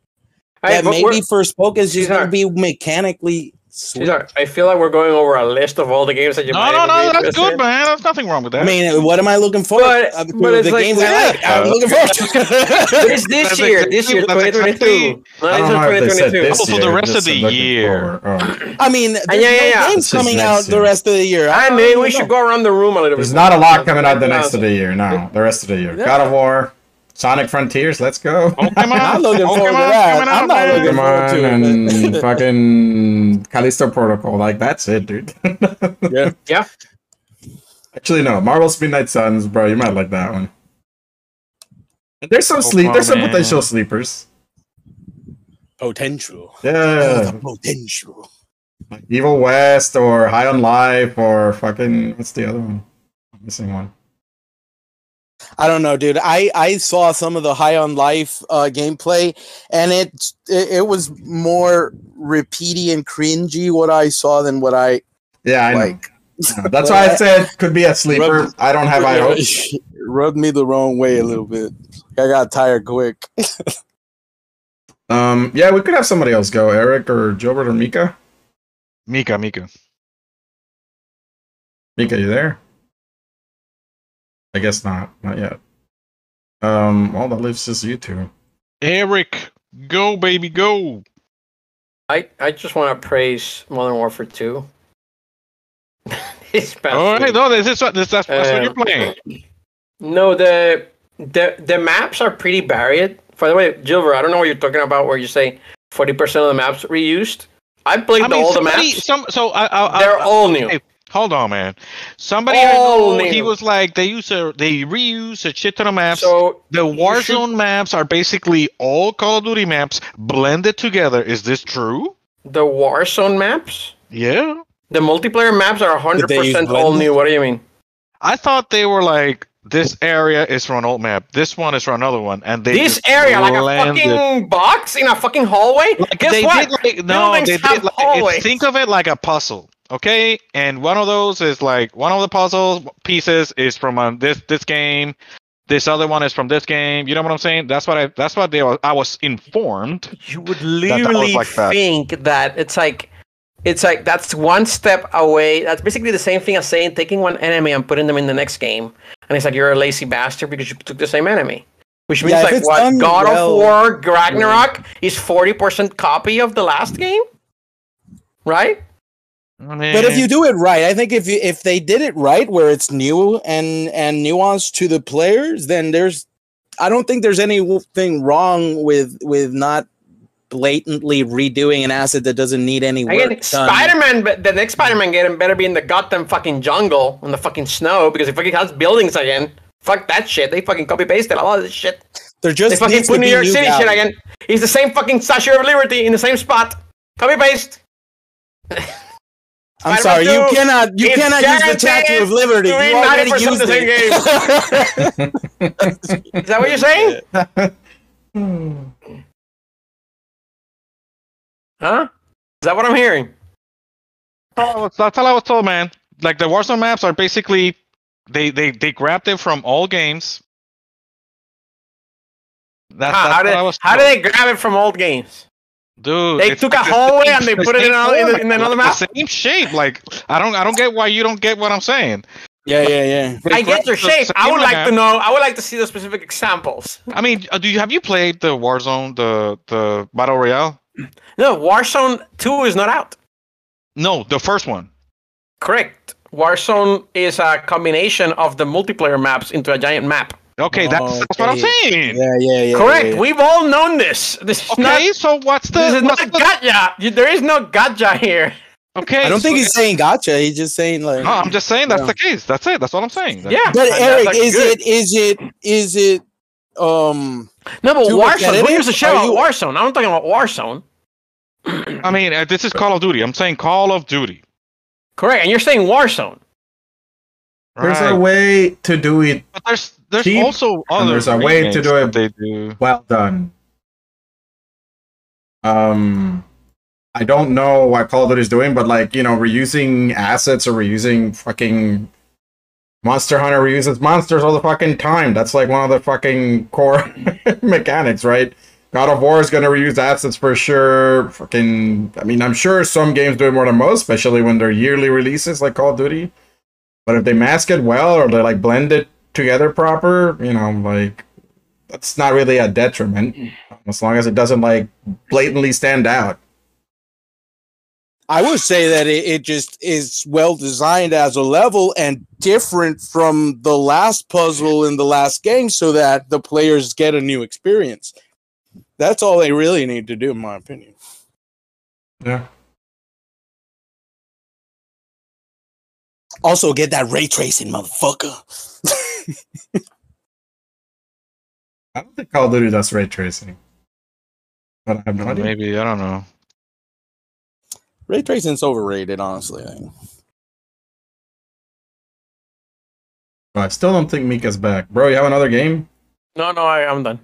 that maybe we're- Forspoken is just going to be mechanically sweet. Cesar, I feel like we're going over a list of all the games that you No, might no, even be no, that's good, in. man. There's nothing wrong with that. I mean, what am I looking for? But- Uh, but the like- games I like. yeah. I'm looking forward to. it's this That's year, exactly- this year, 2022. Not I don't know if they said 2022. this Oh, for the rest of the year. forward. Oh. I mean, there's yeah, yeah, no yeah. games coming next out the rest of the year. I I mean, we know. should go around the room a little bit. There's not a lot coming out the next of the year. No, the rest of the year. God of War, Sonic Frontiers. Let's go. Pokemon, I'm not looking forward to that. I'm not man. looking Come forward to it. and fucking Callisto Protocol. Like that's it, dude. Yeah. Yeah. Actually, no. Marvel's Midnight Suns, bro. You might like that one. There's some oh, sleep. There's some Pokemon. potential sleepers. Potential. Yeah, Potential. like Evil West or High on Life or fucking what's the other one? I'm missing one. I don't know, dude. I I saw some of the High on Life uh, gameplay, and it, it it was more repeaty and cringy what I saw than what I Yeah, I like. Yeah, That's why I said could be a sleeper. Rub- I don't have high hopes. rubbed me the wrong way a little bit. I got tired quick. Um, yeah, we could have somebody else go, Eric or Gilbert or Mika. Mika, Mika. Mika, you there? I guess not. Not yet. Um, all that leaves is you two. Eric, go baby, go. I, I just want to praise Modern Warfare 2. It's best All right, week. no, this is what this that's, that's what you're Um, playing. No, the the the maps are pretty varied. By the way, Gilbert, I don't know what you're talking about. Where you say forty percent of the maps reused. I played I the, mean, all the maps. some so I, I, They're I, all new. Hey, Hold on, man. Somebody All I know, he was like they use a they reuse a shit ton of maps. So the you should- Warzone maps are basically all Call of Duty maps blended together. Is this true? the Warzone maps, Yeah. the multiplayer maps are hundred Did they use percent all new. What do you mean? I thought they were like this area is for an old map, this one is for another one, and they this just area, like a blended- fucking box in a fucking hallway. Like, Guess they what? did like no, Buildings they did like hallways. it's- think of it like a puzzle, okay? And one of those is like one of the puzzle pieces is from uh, this this game. This other one is from this game. You know what I'm saying? That's what I. That's what they. were- I was informed. you would that was literally like think that it's like it's like that's one step away that's basically the same thing as saying taking one enemy and putting them in the next game and it's like you're a lazy bastard because you took the same enemy which means Yeah, like what god well- of war ragnarok is 40% copy of the last game right I mean, But if you do it right, I think if you if they did it right, where it's new and and nuanced to the players, then there's, I don't think there's anything wrong with with not blatantly redoing an asset that doesn't need any work spider-man but the next spider-man game better be in the goddamn fucking jungle in the fucking snow because if fucking has buildings again fuck that shit they fucking copy pasted a lot of this shit They're just fucking needs put New York City shit again. He's the same fucking Statue of Liberty in the same spot. Copy paste. I'm Spider-Man sorry, you cannot you is cannot use the Statue of Liberty. doing You already 90% used the same it. Is that what you're saying? Huh? Is that what I'm hearing? Oh, that's all I was told, man. Like the Warzone maps are basically they they they grabbed it from all games. That's, Huh, that's how what did I was how told. did they grab it from old games? Dude, They took a hallway and they the put it in same another- in- format, in another map? Same shape. Like I don't I don't get why you don't get what I'm saying. Yeah, yeah, yeah. I get your the shape. I would like map. to know. I would like to see the specific examples. I mean, uh, do you have you played the Warzone the the battle royale? No, Warzone 2 is not out. No, the first one. Correct. Warzone is a combination of the multiplayer maps into a giant map. Okay, that's, Oh, that's what I'm saying. Yeah, yeah, yeah. Correct. yeah, yeah. We've all known this. This is Okay, not. so what's the, This is what's not the- gotcha. There is no gotcha here. okay? I don't think so- he's saying gotcha. He's just saying like. No, I'm just saying that's Yeah. the case. That's it. That's all I'm saying. That's- Yeah. But Eric, like, is good. it is it is it um No, but too Warzone. repetitive? Who gives a shit about you- Warzone? I'm talking about Warzone. I mean, uh, this is Call of Duty. I'm saying Call of Duty. Correct. And you're saying Warzone. There's a way to do it But there's there's cheap, also other there's a way to do it- they do. well done. Um, I don't know what Call of Duty is doing, but like you know, reusing assets or reusing fucking Monster Hunter reuses monsters all the fucking time. That's like one of the fucking core mechanics, right? God of War is gonna reuse assets for sure. Fucking, I mean, I'm sure some games do it more than most, especially when they're yearly releases like Call of Duty. But if they mask it well or they like blend it together proper, you know, like that's not really a detriment as long as it doesn't like blatantly stand out. I would say that it, it just is well designed as a level and different from the last puzzle in the last game so that the players get a new experience. That's all they really need to do, in my opinion. Yeah. Also, get that ray tracing, motherfucker. I don't think Call of Duty does ray tracing. But I have no idea. Maybe I don't know. ray tracing's overrated, honestly. I. But I still don't think Mika's back. Bro, you have another game? No, no, I, I'm done.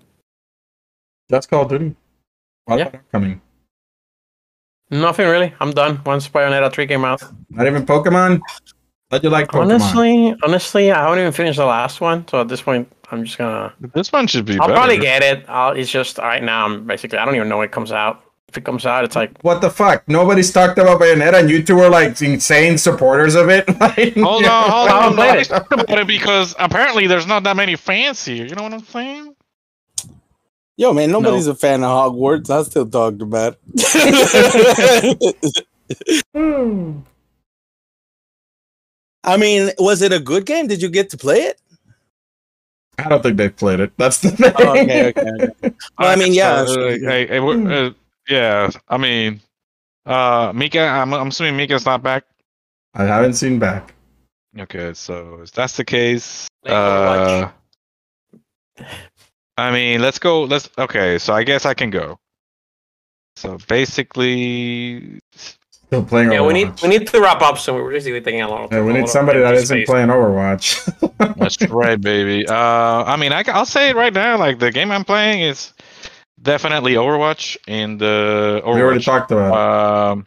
That's Call of Duty. What Yeah. about coming? Nothing really. I'm done. Once Bayonetta 3 came out. Not even Pokemon? Thought you like Pokemon. Honestly, honestly, I haven't even finished the last one. So at this point, I'm just gonna. This one should be I'll better. probably get it. I'll, it's just right now. I'm basically. I don't even know when it comes out. if it comes out, it's like What the fuck? Nobody's talked about Bayonetta, and you two are like insane supporters of it. Like, Hold on, hold on. haven't played Nobody's it. talking about it because apparently there's not that many fans here. You know what I'm saying? Yo, man, nobody's a fan of Hogwarts. I still talked about it. I mean, was it a good game? Did you get to play it? I don't think they've played it. That's the thing. Oh, okay, okay, okay. Well, I mean, yeah. Uh, hey, hey, uh, yeah. I mean, uh, Mika. I'm, I'm assuming Mika's not back. I haven't seen back. Okay, so if that's the case, uh, I mean, let's go. Let's okay. So I guess I can go. So basically, Still playing yeah, Overwatch. we need we need to wrap up so We're basically taking a lot. Of, Yeah, we need lot somebody that empty isn't space. playing Overwatch. that's right, baby. Uh, I mean, I, will say it right now. Like the game I'm playing is definitely Overwatch, and uh, we already talked about Um,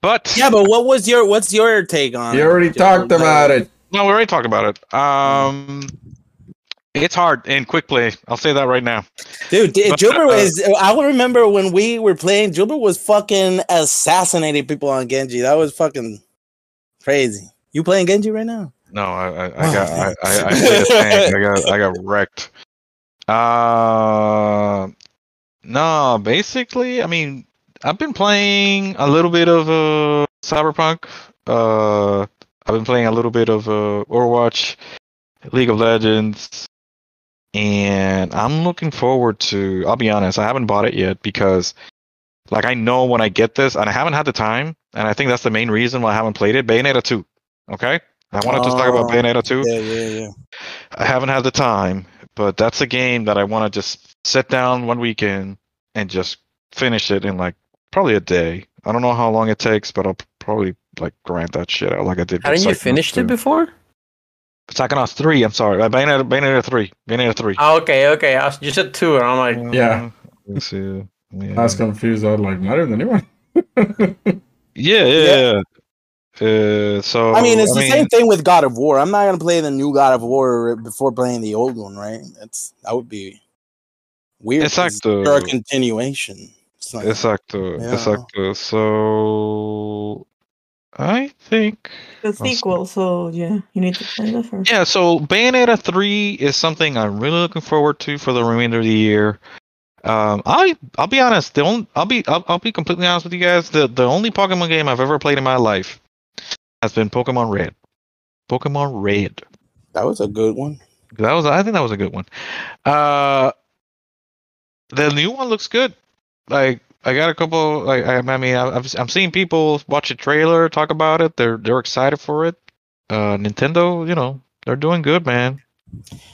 but Yeah, but what was your what's your take on it. You it? already talked about it. no, we already talked about it. Um, it's hard in quick play. I'll say that right now. Dude, But, Gilbert uh, was. I will remember when we were playing. Gilbert was fucking assassinating people on Genji. That was fucking crazy. You playing Genji right now? No, I, I, I got, I, I, I played a tank. I got, I got wrecked. Uh, no, basically, I mean, I've been playing a little bit of uh Cyberpunk. Uh, I've been playing a little bit of uh Overwatch, League of Legends, and I'm looking forward to. I'll be honest, I haven't bought it yet because, like, I know when I get this, and I haven't had the time, and I think that's the main reason why I haven't played it. Bayonetta 2. Okay. I wanted to talk about Oh, Bayonetta 2. Yeah, yeah, yeah. I haven't had the time, but that's a game that I want to just sit down one weekend and just finish it in like probably a day. I don't know how long it takes, but I'll probably like grind that shit out like I did. Hadn't you finished it before? Psychonauts 3, I'm sorry. Uh, Bayonetta, Bayonetta 3. Bayonetta 3. Oh, okay, okay. I was, you said two, and I'm like, Yeah. Let's see. Yeah. I was confused. I was like, not even the new one. yeah, yeah, yeah. Uh, so I mean, it's the same thing with God of War. I'm not gonna play the new God of War before playing the old one, right? That's that would be weird. Exacto. They're a continuation. It's like- Exacto, Yeah. exacto. So I think The Awesome. sequel, so yeah, you need to play the first. Yeah, so Bayonetta 3 is something I'm really looking forward to for the remainder of the year. Um, I I'll be honest, the only I'll be I'll, I'll be completely honest with you guys. The the only Pokemon game I've ever played in my life has been Pokemon Red. Pokemon Red. that was a good one. That was I think that was a good one. Uh, the new one looks good. Like I got a couple. Like I, I mean, I- I've, I'm seeing people watch a trailer, talk about it. They're they're excited for it. Uh, Nintendo, you know, they're doing good, man.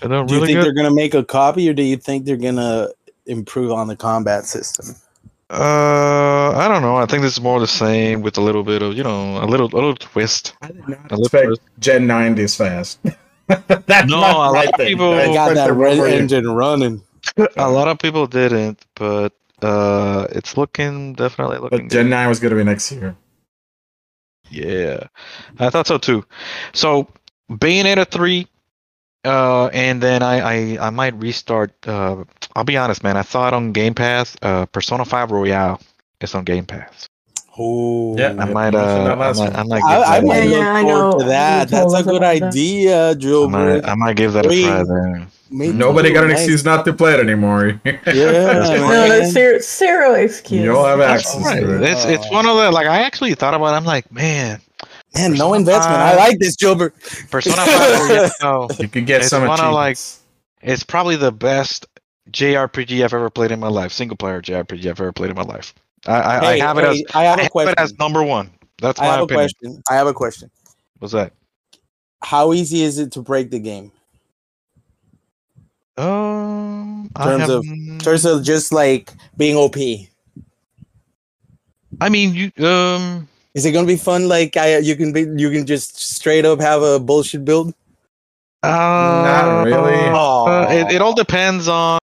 They're doing Do you really think good. they're gonna make a copy, or do you think they're gonna improve on the combat system? Uh, I don't know. I think this is more the same with a little bit of you know a little a little twist. I did not A expect twist. Gen 9 this fast. That's No, not a lot my of people- I I got that red engine running. A lot of people didn't, but uh, it's looking definitely looking. But Gen good. 9 was going to be next year. Yeah, I thought so too. So Bayonetta three, uh, and then I, I I might restart. Uh, I'll be honest, man. I saw it on Game Pass. Uh, Persona Five Royal is on Game Pass. Oh, Yeah, I might uh, I might. I might give I, I that. might a- Yeah, look yeah, I forward know. to that. That's a good about that. idea, I Gilbert. might, I might give that a try there. Me Nobody got an nice. excuse not to play it anymore. Yeah, No, man. that's zero, zero excuse. You'll have access Right. to it. It's it's one of the like I actually thought about. it. I'm like, man, Man, no Persona investment. I like this, Gilbert. Persona Five Royal. You could get It's some one of, like. It's probably the best JRPG I've ever played in my life. Single player JRPG I've ever played in my life. I, I, I Hey, have it as I have I a have question. it as number one. That's I my have a opinion. question. I have a question. What's that? How easy is it to break the game? Um, I Terms of- have- In terms of just like being OP. I mean, you um, Is it gonna be fun? Like I, you can be, you can just straight up have a bullshit build. uh, Not really. uh, it, it all depends on.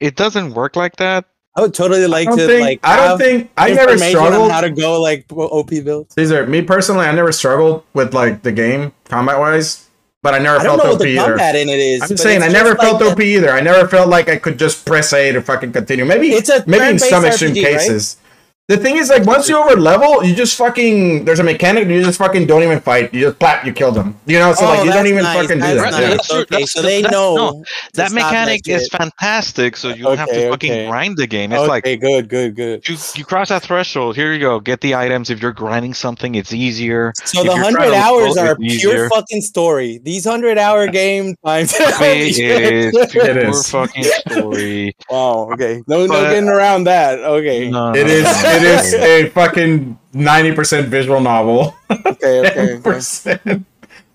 It doesn't work like that. I would totally like to think, like. I don't think, I never information on struggled. how to go like OP builds. These are me personally. I never struggled with like the game combat wise. But I never I don't felt know what OP the either. combat in it is. I'm saying I never felt a- OP either. I never felt like I could just press A to fucking continue. Maybe It's a maybe in turn-based some extreme RPG, right? cases. The thing is, like, once you over level, you just fucking. There's a mechanic. You just fucking don't even fight. You just plap. You kill them. You know, so Oh, like you don't even nice, fucking do that. nice. Yeah. That's true, Okay, that's- so they that's- know no, That stop mechanic is shit. fantastic, so you don't have Okay, to fucking okay. grind the game. It's okay, like good, good, good. you you cross that threshold. Here you go. Get the items. If you're grinding something, it's easier. So If the hundred hours are pure easier. fucking story. These hundred hour game times. It is pure It is. fucking story. Wow. Okay. No, no getting around that. Okay. No, It no, is. No, It no. is a fucking ninety percent visual novel. Okay. Okay. okay. percent.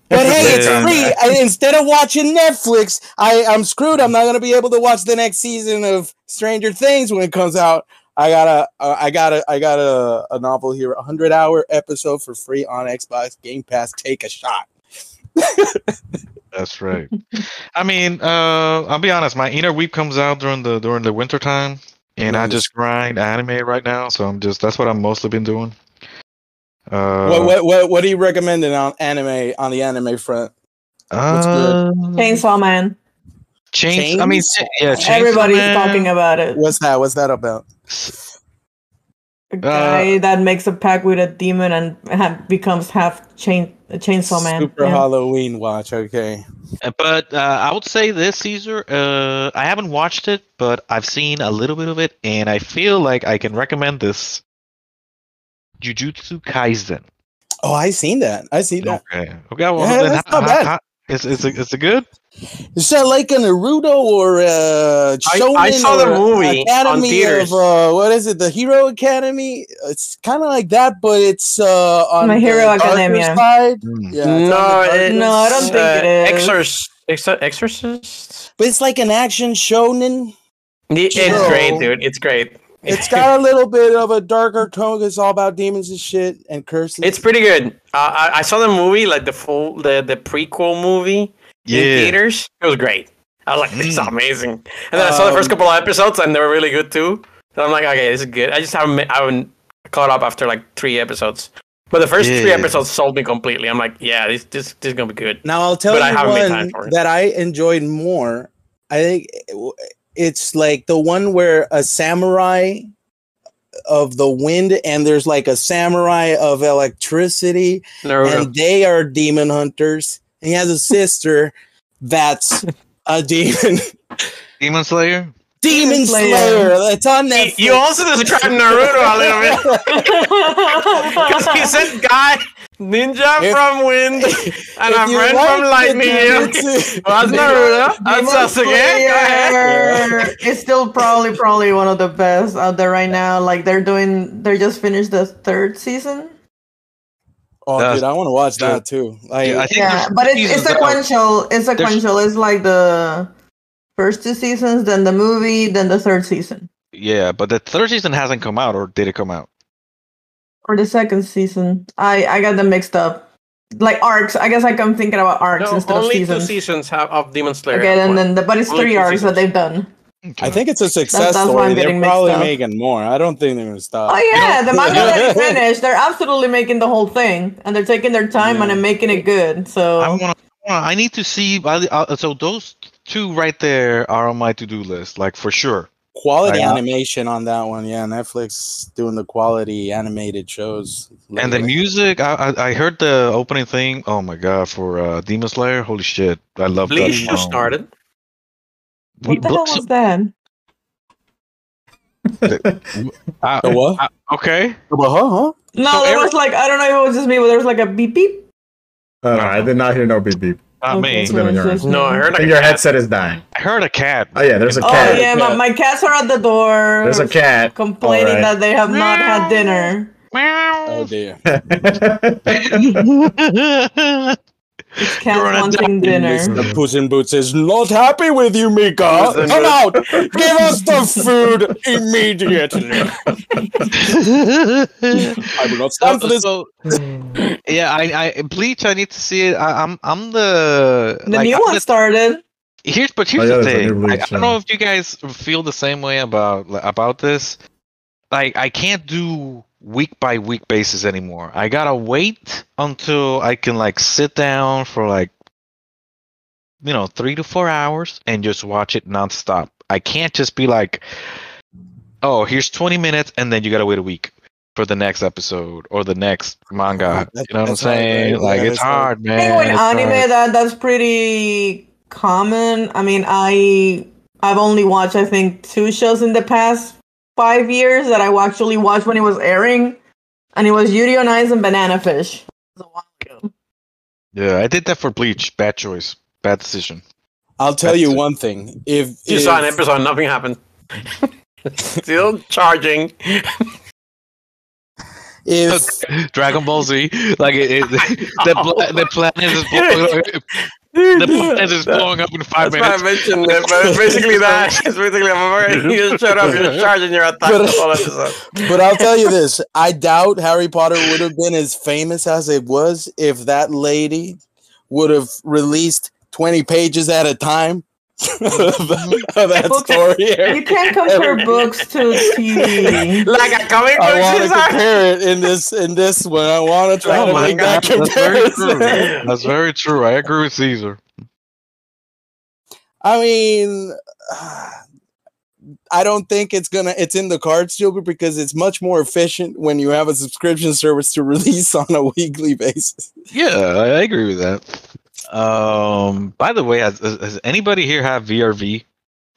But hey, it's free. I, instead of watching Netflix, I I'm screwed. I'm not gonna be able to watch the next season of Stranger Things when it comes out. I got a, uh, I got a, I got a, a novel here, a hundred hour episode for free on Xbox Game Pass. Take a shot. That's right. I mean, uh, I'll be honest. My inner weep comes out during the during the winter time, and I just grind anime right now. So I'm just that's what I've mostly been doing. Uh, what, what what what are you recommending on anime on the anime front? what's good? uh, Chainsaw Man. Chains. I mean, yeah. Chainsaw Everybody's Man. talking about it. What's that? What's that about? A guy that makes a pact with a demon and ha- becomes half chain a chainsaw man. Super Yeah. Halloween watch. Okay. Uh, But uh, I would say this Caesar. Uh, I haven't watched it, but I've seen a little bit of it, and I feel like I can recommend this. Jujutsu Kaisen. Oh, I seen that. I seen that. Okay. Okay. Well, Yeah, then that's how- not bad. how- is is it, is it good? Is that like a Naruto or uh I- Shonen I saw the or movie on Academy theaters. of uh what is it? The Hero Academy? It's kind of like that, but it's uh on My the Hero darker Academia. side. Hmm. Yeah, it's on the no, darker- it's, No, I don't think uh, it is. Exorcist, Exor- Exorcist. but it's like an action shonen. It's Sure. great, dude. It's great. It's got a little bit of a darker tone. It's all about demons and shit and curses. It's pretty good. Uh, I, I saw the movie, like the full, the the prequel movie in theaters. It was great. I was like, this is Mm. amazing. And then I saw the first Um, couple of episodes, and they were really good too. So I'm like, okay, this is good. I just haven't, I haven't caught up after like three episodes. But the first three episodes sold me completely. I'm like, yeah, this this, this is gonna be good. Now I'll tell But you haven't one time for it. that I enjoyed more. I think it's like the one where a samurai of the wind and there's like a samurai of electricity Naruto. and they are demon hunters. And he has a sister that's a demon Demon Slayer. demon Slayer. slayer. It's on You- Netflix. you also described Naruto a little bit because he said guy ninja If- from wind and I'm you like from lightning. jujutsu- That's Naruto. That's Demon us again. Go ahead. It's still probably probably one of the best out there right now. Like they're doing, they're just finished the third season. Oh, That's- dude, I want to watch that too. Like, Yeah, I think Yeah, but it's it's out. sequential. It's There's- sequential. It's like the first two seasons, then the movie, then the third season, Yeah, but the third season hasn't come out, or did it come out? Or the second season. I I got them mixed up. Like arcs. I guess like I'm thinking about arcs No, instead of seasons. only two seasons. seasons have of Demon Slayer. Okay, and then the, but it's Only three two arcs that they've done. I think it's a success that's why I'm story. They're probably up. making more. I don't think they're gonna stop. Oh yeah, the manga already finished. They're absolutely making the whole thing, and they're taking their time Yeah. and they're making it good. So I want. I need to see. I- I- So those two right there are on my to-do list, like for sure. Quality Yeah. animation on that one, yeah. Netflix doing the quality animated shows. And the music, I, I I heard the opening thing. Oh my god, for uh, Demon Slayer, holy shit, I love Bleach that. just started. what the hell was that? The what? uh, okay. Uh, huh, huh? No, So there every- was like I don't know if it was just me, but there was like a beep beep. Uh, I did not hear no beep beep. Not Okay, me. so Then it's you're- No, I heard I think a your cat. headset is dying. I heard a cat. Oh yeah, there's a oh, cat. Oh yeah, my, my cats are at the door. There's a cat. complaining Alright. that they have not had dinner. Oh dear. It's cats You're on a wanting dinner. Mr. Puss in Boots is not happy with you, Mika. Come out! Give us the food immediately. I will not stand for this. So, yeah, I, I Bleach. I need to see it. I, I'm I'm the The like, new I'm one the- started. Here's but here's Oh, yeah, the thing. new Like, Bleach, I don't know if you guys feel the same way about about this. Like I can't do week by week basis anymore. I gotta wait until I can like sit down for like you know, three to four hours and just watch it nonstop. I can't just be like, oh, here's 20 minutes and then you gotta wait a week for the next episode or the next manga. That- You know what I'm that's hard, saying? right? Like Yeah, it's that's hard. hard, I man. think with anime hard. that that's pretty common. I mean, I I've only watched I think two shows in the past five years that I actually watched when it was airing, and it was Yuri on Ice and Banana Fish. A while ago. Yeah, I did that for Bleach. Bad choice. Bad decision. I'll tell That's you it. one thing. If, You if saw an episode, nothing happened. Still charging. if Dragon Ball Z, like it, it, the pla- the planet is blowing, the planet is blowing up in five That's why I mentioned it, but it's basically that. It's basically, I'm already, you just showed up, you're charging your attack But- the whole episode. but I'll tell you this, I doubt Harry Potter would have been as famous as it was if that lady would have released 20 pages at a time of that Books- story. You can't compare books to TV. Like a comic book, I want to compare it in this in this one. I want to try Oh to my make that God, that's very comparison. That's very true. I agree with Caesar. I mean, I don't think it's gonna. It's in the cards, Gilbert, because it's much more efficient when you have a subscription service to release on a weekly basis. Yeah, I I agree with that. Um, by the way, has, has has anybody here have VRV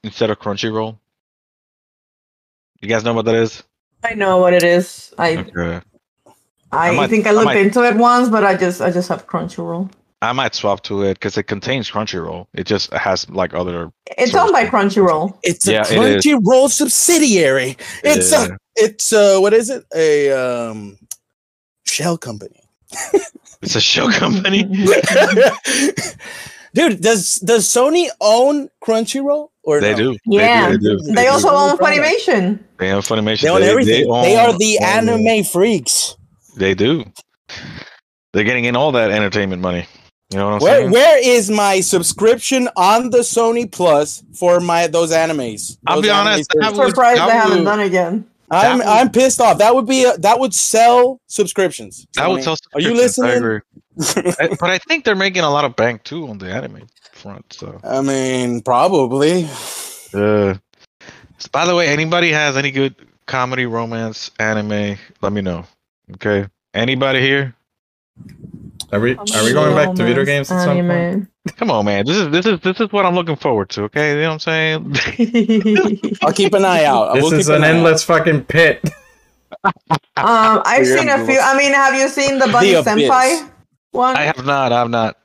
instead of Crunchyroll? You guys know what that is? I know what it is. I Okay. I, I might- think I I looked might- into it once, but I just I just have Crunchyroll. I might swap to it because it contains Crunchyroll. It just has like other. It's owned by. Crunchyroll. It's a Yeah, it is. Crunchyroll subsidiary. It's Yeah. a. It's uh What is it? A um, shell company. It's a show company. Dude, does does Sony own Crunchyroll or They no? do. Yeah. They do. They also do. own Funimation. They own Funimation. They own everything. They, own- are the own- anime freaks. They do. They're getting in all that entertainment money. You know what I'm Where saying? where is my subscription on the Sony Plus for my those animes? I'll be anime honest, series? that would- Surprised that they haven't would- done it yet. I'm would- I'm pissed off. That would be a, that would sell subscriptions. That would Sony. sell. Are you subscriptions, I listening? agree. I- but I think they're making a lot of bank too on the anime front. So, I mean, probably. uh, by the way, anybody has any good comedy, romance, anime? Let me know. Okay. Anybody here? Are we are we going back to video games at some point? Come on, man. This is this is this is what I'm looking forward to. Okay, you know what I'm saying? I'll keep an eye out. This is keep an eye out. endless fucking pit. Um, I've We're seen a few. I mean, have you seen the Bunny The Senpai one? I have not. I have not.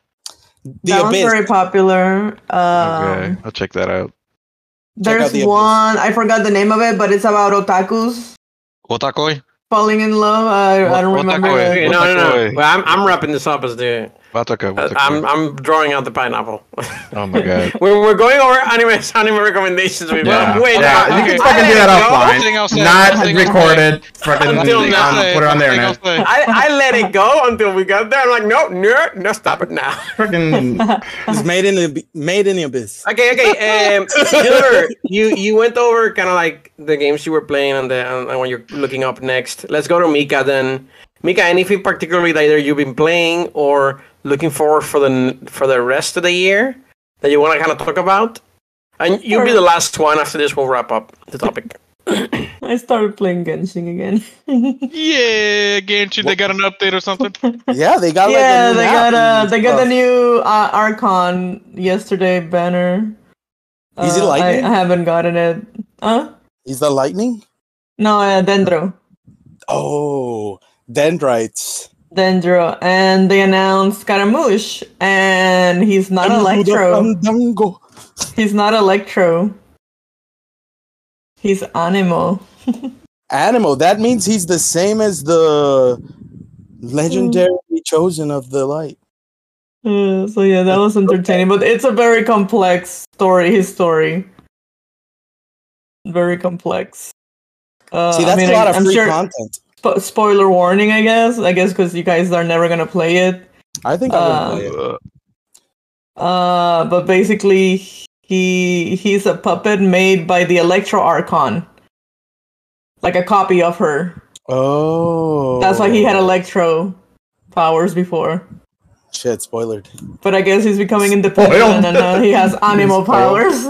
The that one's very popular. Um, Okay, I'll check that out. out there's The one. I forgot the name of it, but it's about otakus Otakoi. Falling in love. I, I don't What- remember. Otakoi. no, no, no. Well, I'm, I'm wrapping this up as the. Wataka, Uh, Wataka. I'm, I'm drawing out the pineapple. Oh my god. we're, we're going over anime, anime recommendations. We've Yeah. gone way Yeah, down. you can I fucking let do that go. offline. Thing I'll say, Not thing I'll say. recorded. Fucking Until on, now. put it on the internet. I, I let it go until we got there. I'm like, no, no, no, stop it now. Fucking It's made in the made in the abyss. Okay, okay. Um, Gilbert, you you went over kind of like the games you were playing and the and, and what you're looking up next. Let's go to Mika then. Mika, anything particularly that either you've been playing or looking forward for the for the rest of the year that you want to kind of talk about? And you'll be the last one. After this, we'll wrap up the topic. I started playing Genshin again. Yeah, Genshin, they got an update or something. Yeah, they got like yeah, a new they map got uh, they got the new uh, Archon yesterday banner. Is it Uh, I, lightning? I haven't gotten it. Huh? Is the lightning? No, uh, Dendro. Oh, dendrites. Dendro, and they announced Scaramouche, and he's not Electro. He's not Electro. He's Anemo. Anemo. That means he's the same as the legendary chosen of the light. Uh, so yeah, that was entertaining, but it's a very complex story. His story, very complex. Uh, See, I that's mean, a lot I, of I'm free sure. content. Spo- spoiler warning, I guess. I guess because you guys are never gonna play it. I think I'm Uh, gonna play it. Uh, but basically, he he's a puppet made by the Electro Archon, like a copy of her. Oh, That's why he had Electro powers before. Shit, spoilered. But I guess he's becoming independent Spoiled. and uh, he has Anemo powers.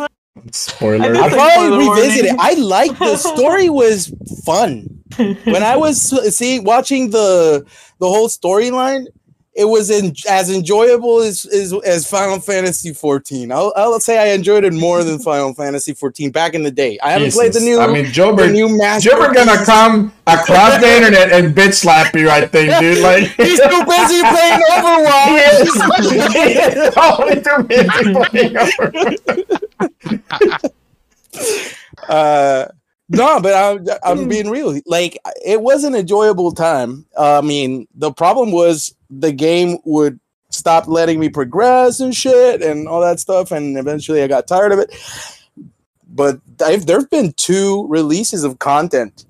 Spoiler. I I probably spoiler revisit it. I like the story was fun. When I was seeing watching the the whole storyline, it was in, as enjoyable as, as as Final Fantasy 14. I'll, I'll say I enjoyed it more than Final Fantasy 14 back in the day. I haven't played the new I mean, Jobert, new. Jobert gonna come across the internet and bitch slap you, I think, dude. Like He's too busy playing Overwatch. He's only too busy playing over. uh no but i'm i'm hmm. being real like it was an enjoyable time uh, i mean the problem was the game would stop letting me progress and shit and all that stuff and eventually i got tired of it but I've, there have been two releases of content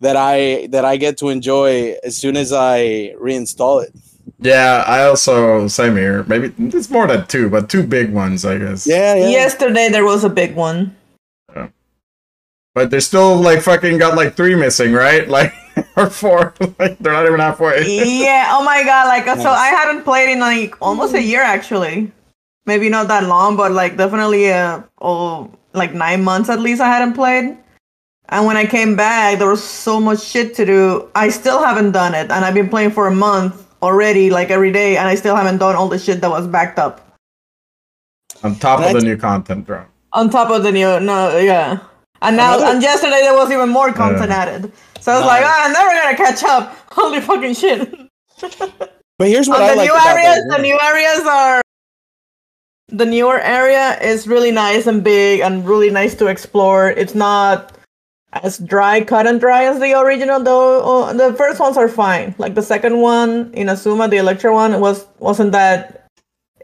that i that i get to enjoy as soon as i reinstall it Yeah, I also same here. Maybe it's more than two, but two big ones, I guess. yeah yeah Yesterday there was a big one. But they're still like fucking got like three missing, right? Like or four. Like they're not even halfway. yeah. Oh my god. Like so, I hadn't played in like almost a year actually. Maybe not that long, but like definitely uh oh like nine months at least. I hadn't played. And when I came back, there was so much shit to do. I still haven't done it, and I've been playing for a month already, like every day, and I still haven't done all the shit that was backed up. On top of the new content drop. On top of the new, no, yeah. And now, Another- and yesterday there was even more content added. So I was like, Nice. ah, I'm never gonna catch up. Holy fucking shit. but here's what i the like new areas, the new areas are the newer area is really nice and big and really nice to explore. It's not as dry, cut and dry as the original though. Uh, the first ones are fine. Like the second one Inazuma, the Electro one was wasn't that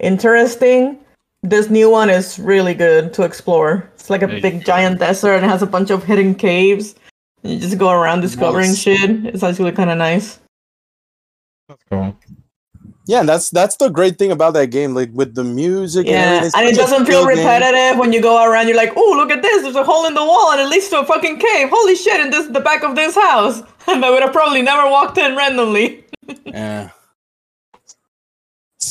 interesting. This new one is really good to explore. It's like a There big giant desert and it has a bunch of hidden caves. You just go around discovering Nice. shit. It's actually kind of nice. Cool. yeah and that's that's the great thing about that game like with the music Yeah, and and it it's such a doesn't feel chill game. repetitive when you go around. You're like, oh, look at this! There's a hole in the wall, and it leads to a fucking cave. Holy shit! And this the back of this house, and I would have probably never walked in randomly. Yeah.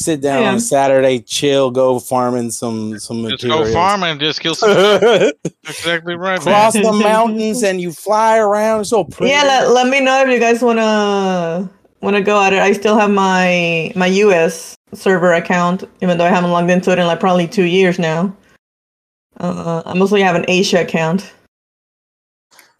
Sit down Yeah. on a Saturday, chill, go farming some some Just materials. go farm and just kill some. Exactly right, Cross man. the mountains and you fly around. It's so pretty. Yeah, let, let me know if you guys wanna wanna go at it. I still have my my US server account, even though I haven't logged into it in like probably two years now. Uh, I mostly have an Asia account.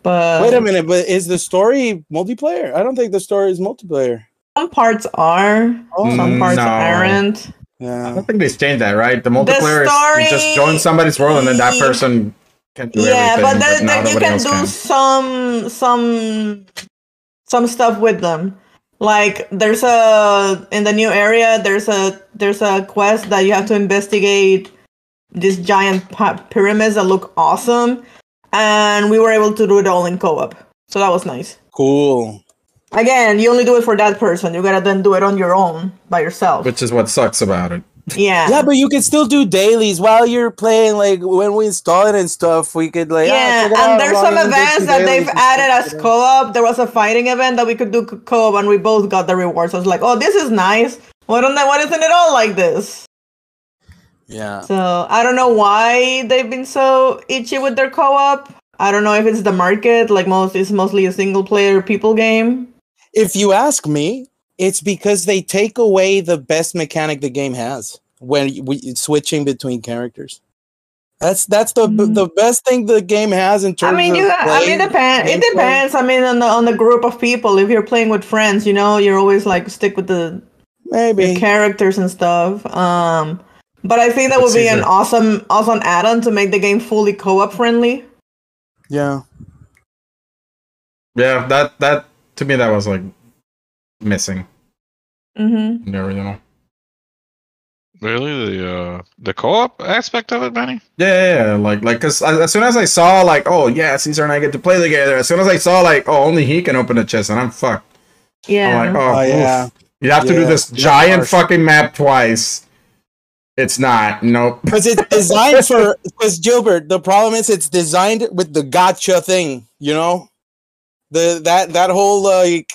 But Wait a minute, but is the story multiplayer? I don't think the story is multiplayer. Some parts are, Oh, some Mm, parts no. aren't. I yeah. don't think they changed that, right? The multiplayer is you just join somebody's world and then that person can do yeah everything. but then, you can else do some some some stuff with them like there's a in the new area there's a there's a quest that you have to investigate these giant pyramids that look awesome and we were able to do it all in co-op so that was nice Cool. Again you only do it for that person you gotta then do it on your own by yourself Which is what sucks about it. yeah Yeah, but you can still do dailies while you're playing. Like when we install it and stuff, we could like. ah, Yeah, check it out and there's some as we do events that they've added as co-op. There was a fighting event that we could do co- co-op, and we both got the rewards. I was like, oh, this is nice. Why don't they, why isn't it all like this? Yeah. So I don't know why they've been so itchy with their co-op. I don't know if it's the market, like most it's mostly a single player people game. If you ask me, it's because they take away the best mechanic the game has when we switching between characters. That's that's the Mm. the best thing the game has in terms of. I mean, of. you. I play- mean, depend. It gameplay. depends. I mean, on the on the group of people. If you're playing with friends, you know, you're always like stick with the Maybe. the characters and stuff. Um, but I think that It's would be an easier. awesome, awesome add-on to make the game fully co-op friendly. Yeah. Yeah, that that to me that was like missing Mm-hmm. in the original. Really, the uh, the co-op aspect of it, Benny? Yeah, yeah, yeah, like like because as, as soon as I saw like oh yeah Caesar and I get to play together. As soon as I saw like oh only he can open the chest and I'm fucked. Yeah. I'm like oh, Oh yeah. You have to do this giant harsh. fucking map twice. It's not. Nope. Because it's designed for. Because Gilbert, the problem is it's designed with the gotcha thing. You know, the that that whole like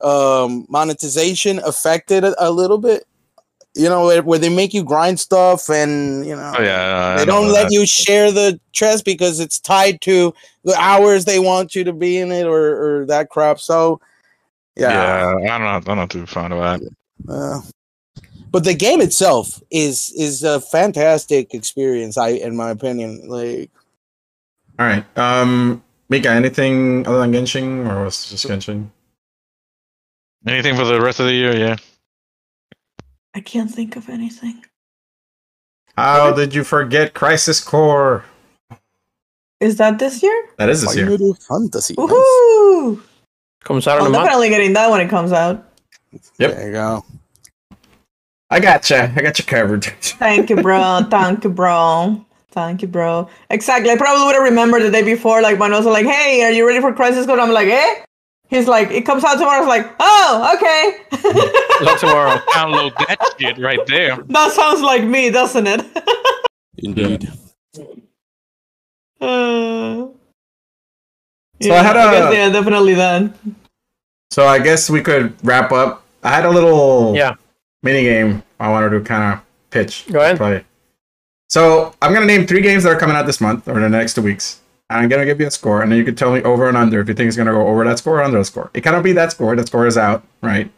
um monetization affected it a little bit. you know, where, where they make you grind stuff and you know Oh yeah, I they know don't let that. you share the chest because it's tied to the hours they want you to be in it or, or that crap. So yeah. Yeah, I'm not. I'm not too fond of that. Uh, but the game itself is is a fantastic experience, I in my opinion. Like All right. Um, Mika, anything other than Genshin, or was it just Genshin? Anything for the rest of the year? Yeah. I can't think of anything. How did you forget Crisis Core? Is that this year? That is this year. Final Fantasy. Nice. Woohoo! Comes out in I'm a month. definitely getting that when it comes out. Yep. There you go. I gotcha. I got you covered. Thank you, bro. Thank you, bro. Thank you, bro. Exactly. I probably would have remembered the day before, like when I was like, "Hey, are you ready for Crisis Core?" I'm like, "Eh." He's like, "It comes out tomorrow." I was like, "Oh, okay." Not tomorrow. Download that shit right there. that sounds like me, doesn't it? Indeed. Uh, So I had a- guess, yeah, definitely that. so I guess we could wrap up. I had a little Yeah. mini game I wanted to kind of pitch. Go ahead. Play. So I'm gonna name three games that are coming out this month or the next two weeks. And I'm gonna give you a score, and then you can tell me over and under if you think it's gonna go over that score or under the score. It cannot be that score. That score is out, right?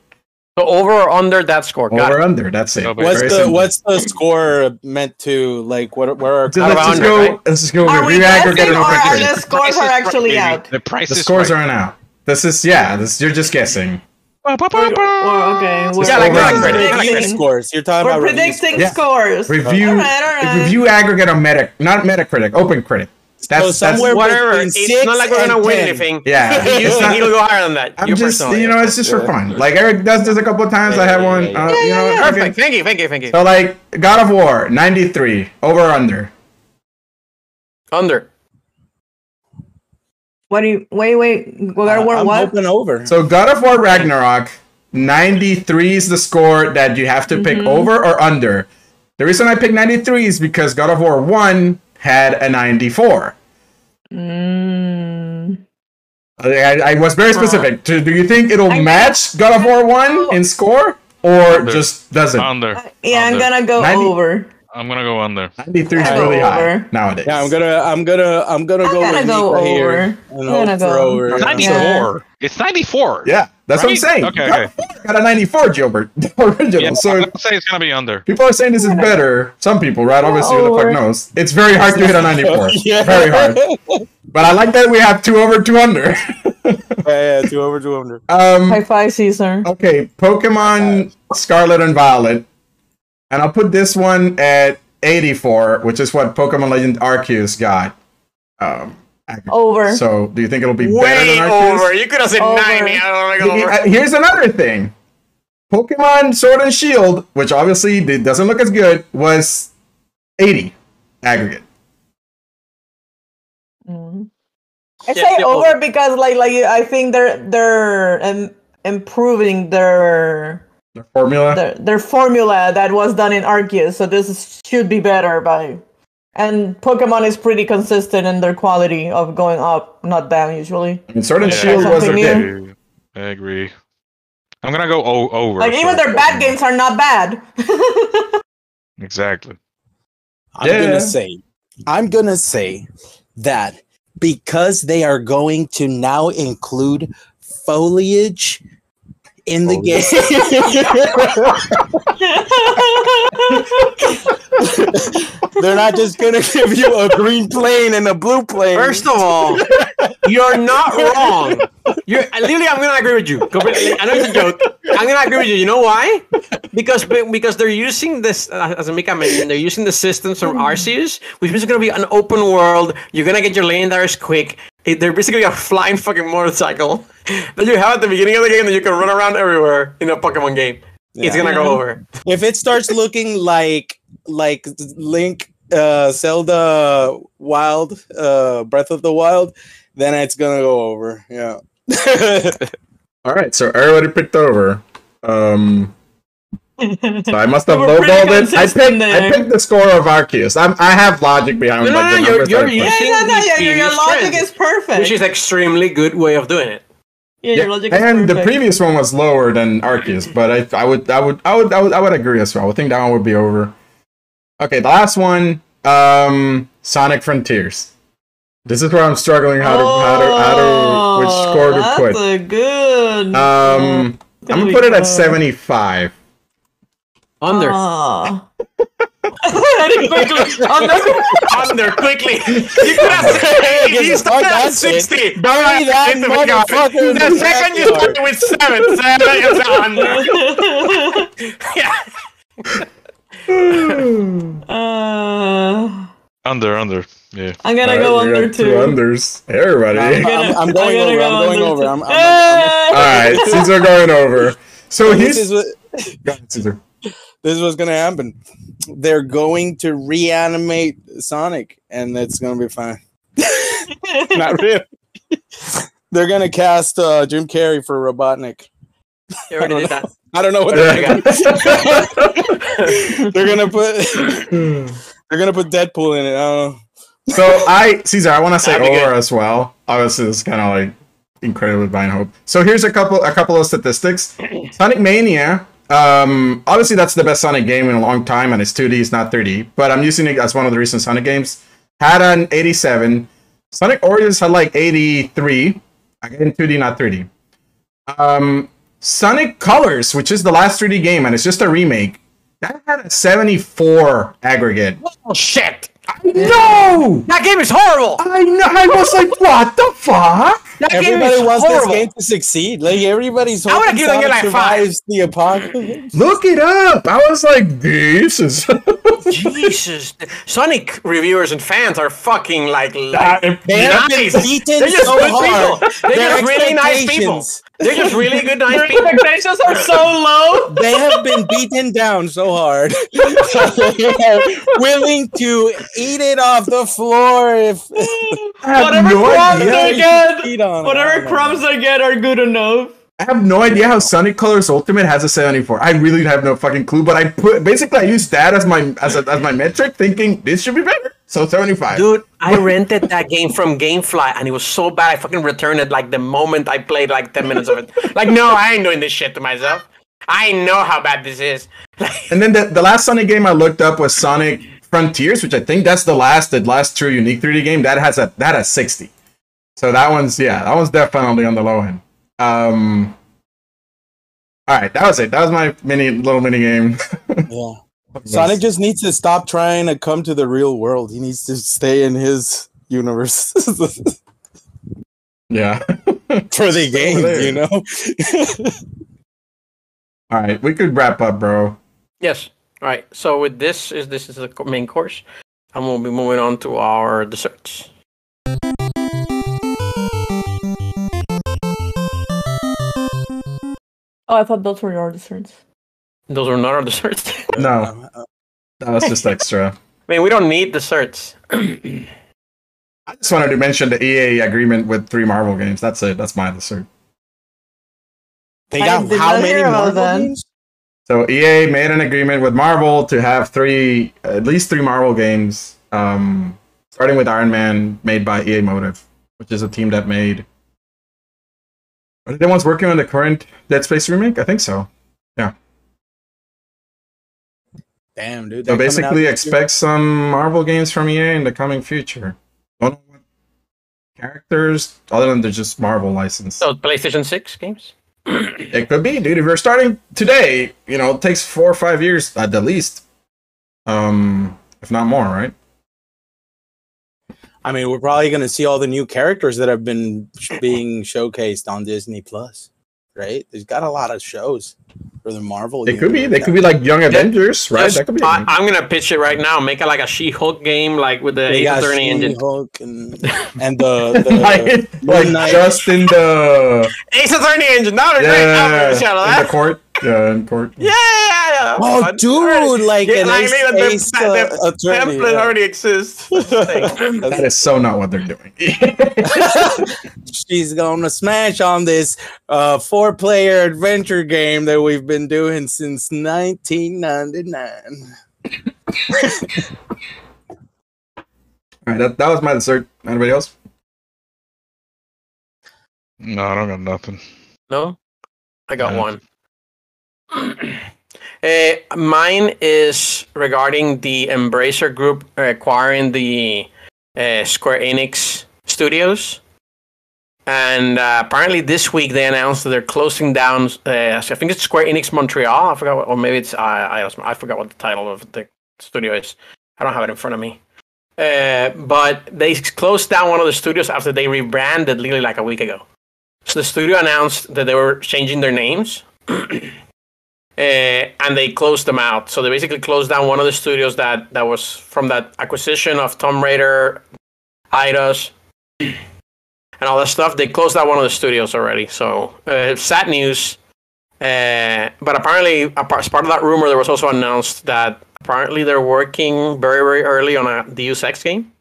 So over or under that score. Got over it. under. That's it. No, What's Very the simple. what's the score meant to like? What where are So Out of let's just 100, go. right? Let's just go Are we review aggregate guessing and or open are the scores are actually out? The price The scores right. aren't out. This is yeah. This you're just guessing. Or, okay, we're, Yeah, like we're that, predicting, right? Yeah, like that. scores? You're talking we're about review predicting Yeah. scores. Review. All right, all right. Review aggregate on Meta, not Metacritic, Open Critic. That's, So that's somewhere Whatever. It's not like we're gonna win 10. anything. yeah. you, it's not, he'll go higher than that? I'm you just personally. you know it's just for fun. Like Eric does this a couple of times. I had one. Uh, you know, okay. Perfect. Thank you. Thank you. Thank you. So like God of War 93 over under. Under. What do you wait? Wait, we gotta Uh, work I'm what? hoping over. So God of War Ragnarok 93 is the score that you have to pick Mm-hmm. over or under. The reason I picked 93 is because God of War 1 had a 94. Mm, I, I was very specific. To, do you think it'll I- match God of War 1 in score or Under. just doesn't? Under. yeah, I'm gonna go 90 over. I'm gonna go under. 93 is really high over. nowadays. yeah, I'm gonna I'm gonna I'm gonna I'm go gonna go Mika here over. I'm gonna go- over. Yeah. 94. It's 94. Yeah, that's what I'm saying. Okay, God of got a 94, Gilbert. Original. Yeah, so I'm gonna say it's gonna be under. people are saying this is better. Some people, right? Obviously, who the fuck knows? It's very hard to hit a 94. yeah. Very hard. But I like that we have two over, two under. yeah, yeah, two over, two under. um, High five, Caesar. okay, Pokemon Scarlet and Violet, and I'll put this one at 84, which is what Pokemon Legend Arceus got. Um. Over. So, do you think it'll be better Way than Arceus? over. You could have said Over. 90. I don't He- know. Over. uh, Here's another thing. Pokemon Sword and Shield, which obviously doesn't look as good, was 80 aggregate. Mm. I Yeah, say over over. because like like I think they're they're um, improving their, The formula. their their formula that was done in Arceus, so this is, should be better by. And Pokemon is pretty consistent in their quality of going up, not down usually. I mean, Sword and Yeah. Shield was their new. I agree. I'm gonna go o- over. Like even their bad games are not bad. Exactly. I'm Yeah. gonna say, I'm gonna say that because they are going to now include foliage in the game. They're not just gonna give you a green plane and a blue plane. First of all, you're not wrong. You're literally. I'm gonna agree with you. Completely. I know it's a joke. I'm gonna agree with you. You know why? Because because they're using this, uh, as Mika mentioned, they're using the systems from Arceus, which means it's gonna be an open world. You're gonna get your legendaries quick. It- They're basically a flying fucking motorcycle that you have at the beginning of the game that you can run around everywhere in a Pokemon game. It's gonna go over. if it starts looking like like Link uh Zelda Wild uh Breath of the Wild, then it's gonna go over. Yeah. All right, so everybody picked over. Um, so I must have We were lowballed it. I consistent picked, I picked the score of Arceus. I'm, I have logic behind No, no, like, the no, you're- numbers you're I put. using- yeah, no, no, the your, your logic trend, is perfect. Which is an extremely good way of doing it. Yeah, Yeah, your logic is and the previous one was lower than Arceus, but I, I would, I would, I would, I would, I would agree as well. I think that one would be over. Okay, the last one, um, Sonic Frontiers. This is where I'm struggling how to, how to, how to, which score to Oh, that's a good. Um, I'm gonna put it at 75. Under. Ah. Very quickly. Under. Under quickly. You could have said Get you the fuck started at out, Sid. 60. Bury that Into the motherfucker in The the second you backyard. started with seven, seven is under. yeah. uh, Under, under. Yeah. I'm gonna Alright, go under two two. unders. Everybody. I'm, gonna- I'm, I'm going I'm over. gonna I'm going under over. two. I'm, I'm, I'm, All right, Caesar going over. So this here's is what Go ahead, Caesar. This is what's gonna happen. They're going to reanimate Sonic, and it's gonna be fine. Not really. They're gonna cast uh, Jim Carrey for Robotnik. You already did that. I don't know what they're gonna They're gonna put they're gonna put Deadpool in it. I don't know. So I, Caesar, I want to say That'd over as well. Obviously, it's kind of like incredibly blind hope. So here's a couple, a couple of statistics. Sonic Mania. Um, obviously that's the best Sonic game in a long time, and it's 2D, it's not 3D. But I'm using it as one of the recent Sonic games. Had an 87. Sonic Origins had like 83. Again, 2D, not 3D. Um, Sonic Colors, which is the last 3D game, and it's just a remake. That had a 74 aggregate. Oh shit! No! That game is horrible. I know. I was like, what the fuck? That game Everybody is wants horrible. this game to succeed. Like everybody's I would've hoping given it Sonic like five. survives the apocalypse. Look it up. I was like, Jesus. Jesus, Sonic reviewers and fans are fucking like, like They have been nice. beaten They're just so good hard. people. They're Their just really nice people. Expectations- They're just really good, nice Your people. expectations are so low. They have been beaten down so hard. they are willing to eat it off the floor if Whatever no crumbs idea. they get, eat on it. Whatever crumbs they get are good enough. I have no idea how Sonic Colors Ultimate has a 74. I really have no fucking clue. But I put basically I used that as my as, a, as my metric, thinking this should be better. So 75. Dude, I rented that game from GameFly and it was so bad I fucking returned it like the moment I played like 10 minutes of it. Like, no, I ain't doing this shit to myself. I know how bad this is. And then the, the last Sonic game I looked up was Sonic Frontiers, which I think that's the last the last true unique 3D game. That has a that has 60. So that one's yeah, that one's definitely on the low end. Um all right, that was it. That was my mini little mini game. Yeah. Sonic just needs to stop trying to come to the real world. He needs to stay in his universe yeah. for the game, you know? All right, we could wrap up, bro. Yes. All right. So with this is this is the main course, and we'll be moving on to our desserts. Oh, I thought those were your desserts. Those are not our desserts. No, that was just extra. I mean, we don't need desserts. I just wanted to mention the EA agreement with three Marvel games. That's it. That's my dessert. They I got did how many Marvel that. games? So EA made an agreement with Marvel to have three, at least three Marvel games, um, starting with Iron Man, made by EA Motive, which is a team that made. Are they the ones working on the current Dead Space remake? I think so. Damn, dude. So they're coming out basically, this year. expect some Marvel games from EA in the coming future. Don't know what characters, other than they're just Marvel licensed. So PlayStation 6 games. It could be, dude. If you're starting today, you know, it takes four or five years at the least. Um, if not more, right? I mean, we're probably going to see all the new characters that have been sh- being showcased on Disney Plus, right? There's got a lot of shows for the Marvel. It could be. They could be like Young Avengers, right? Yes, That could be. I, I'm gonna pitch it right now. Make it like a She-Hulk game, like with the They Ace got Attorney engine. She-Hulk and and the, the like, like Knight. just in the Ace Attorney engine. That would be great. I would yeah, appreciate all in the court, yeah, in court. Yeah, yeah, yeah. oh, Fun. dude, like Yeah, an like, ace, I mean, the, ace, the, uh, the attorney, template yeah. already exists. That is so not what they're doing. She's gonna smash on this uh, four-player adventure game that we've been doing since 1999. All right, that, that was my dessert. Anybody else? No, I don't got nothing. No, I got No. one. Uh, mine is regarding the Embracer Group acquiring the uh, Square Enix studios. And uh, apparently, this week they announced that they're closing down. Uh, I think it's Square Enix Montreal. I forgot, what, or maybe it's I, I, I forgot what the title of the studio is. I don't have it in front of me. But they closed down one of the studios after they rebranded literally like a week ago. So the studio announced that they were changing their names, uh, and they closed them out. So they basically closed down one of the studios that that was from that acquisition of Tomb Raider, Eidos, and all that stuff. They closed out one of the studios already. So uh, sad news. Uh, but apparently, as part of that rumor, there was also announced that apparently they're working very very early on a Deus Ex game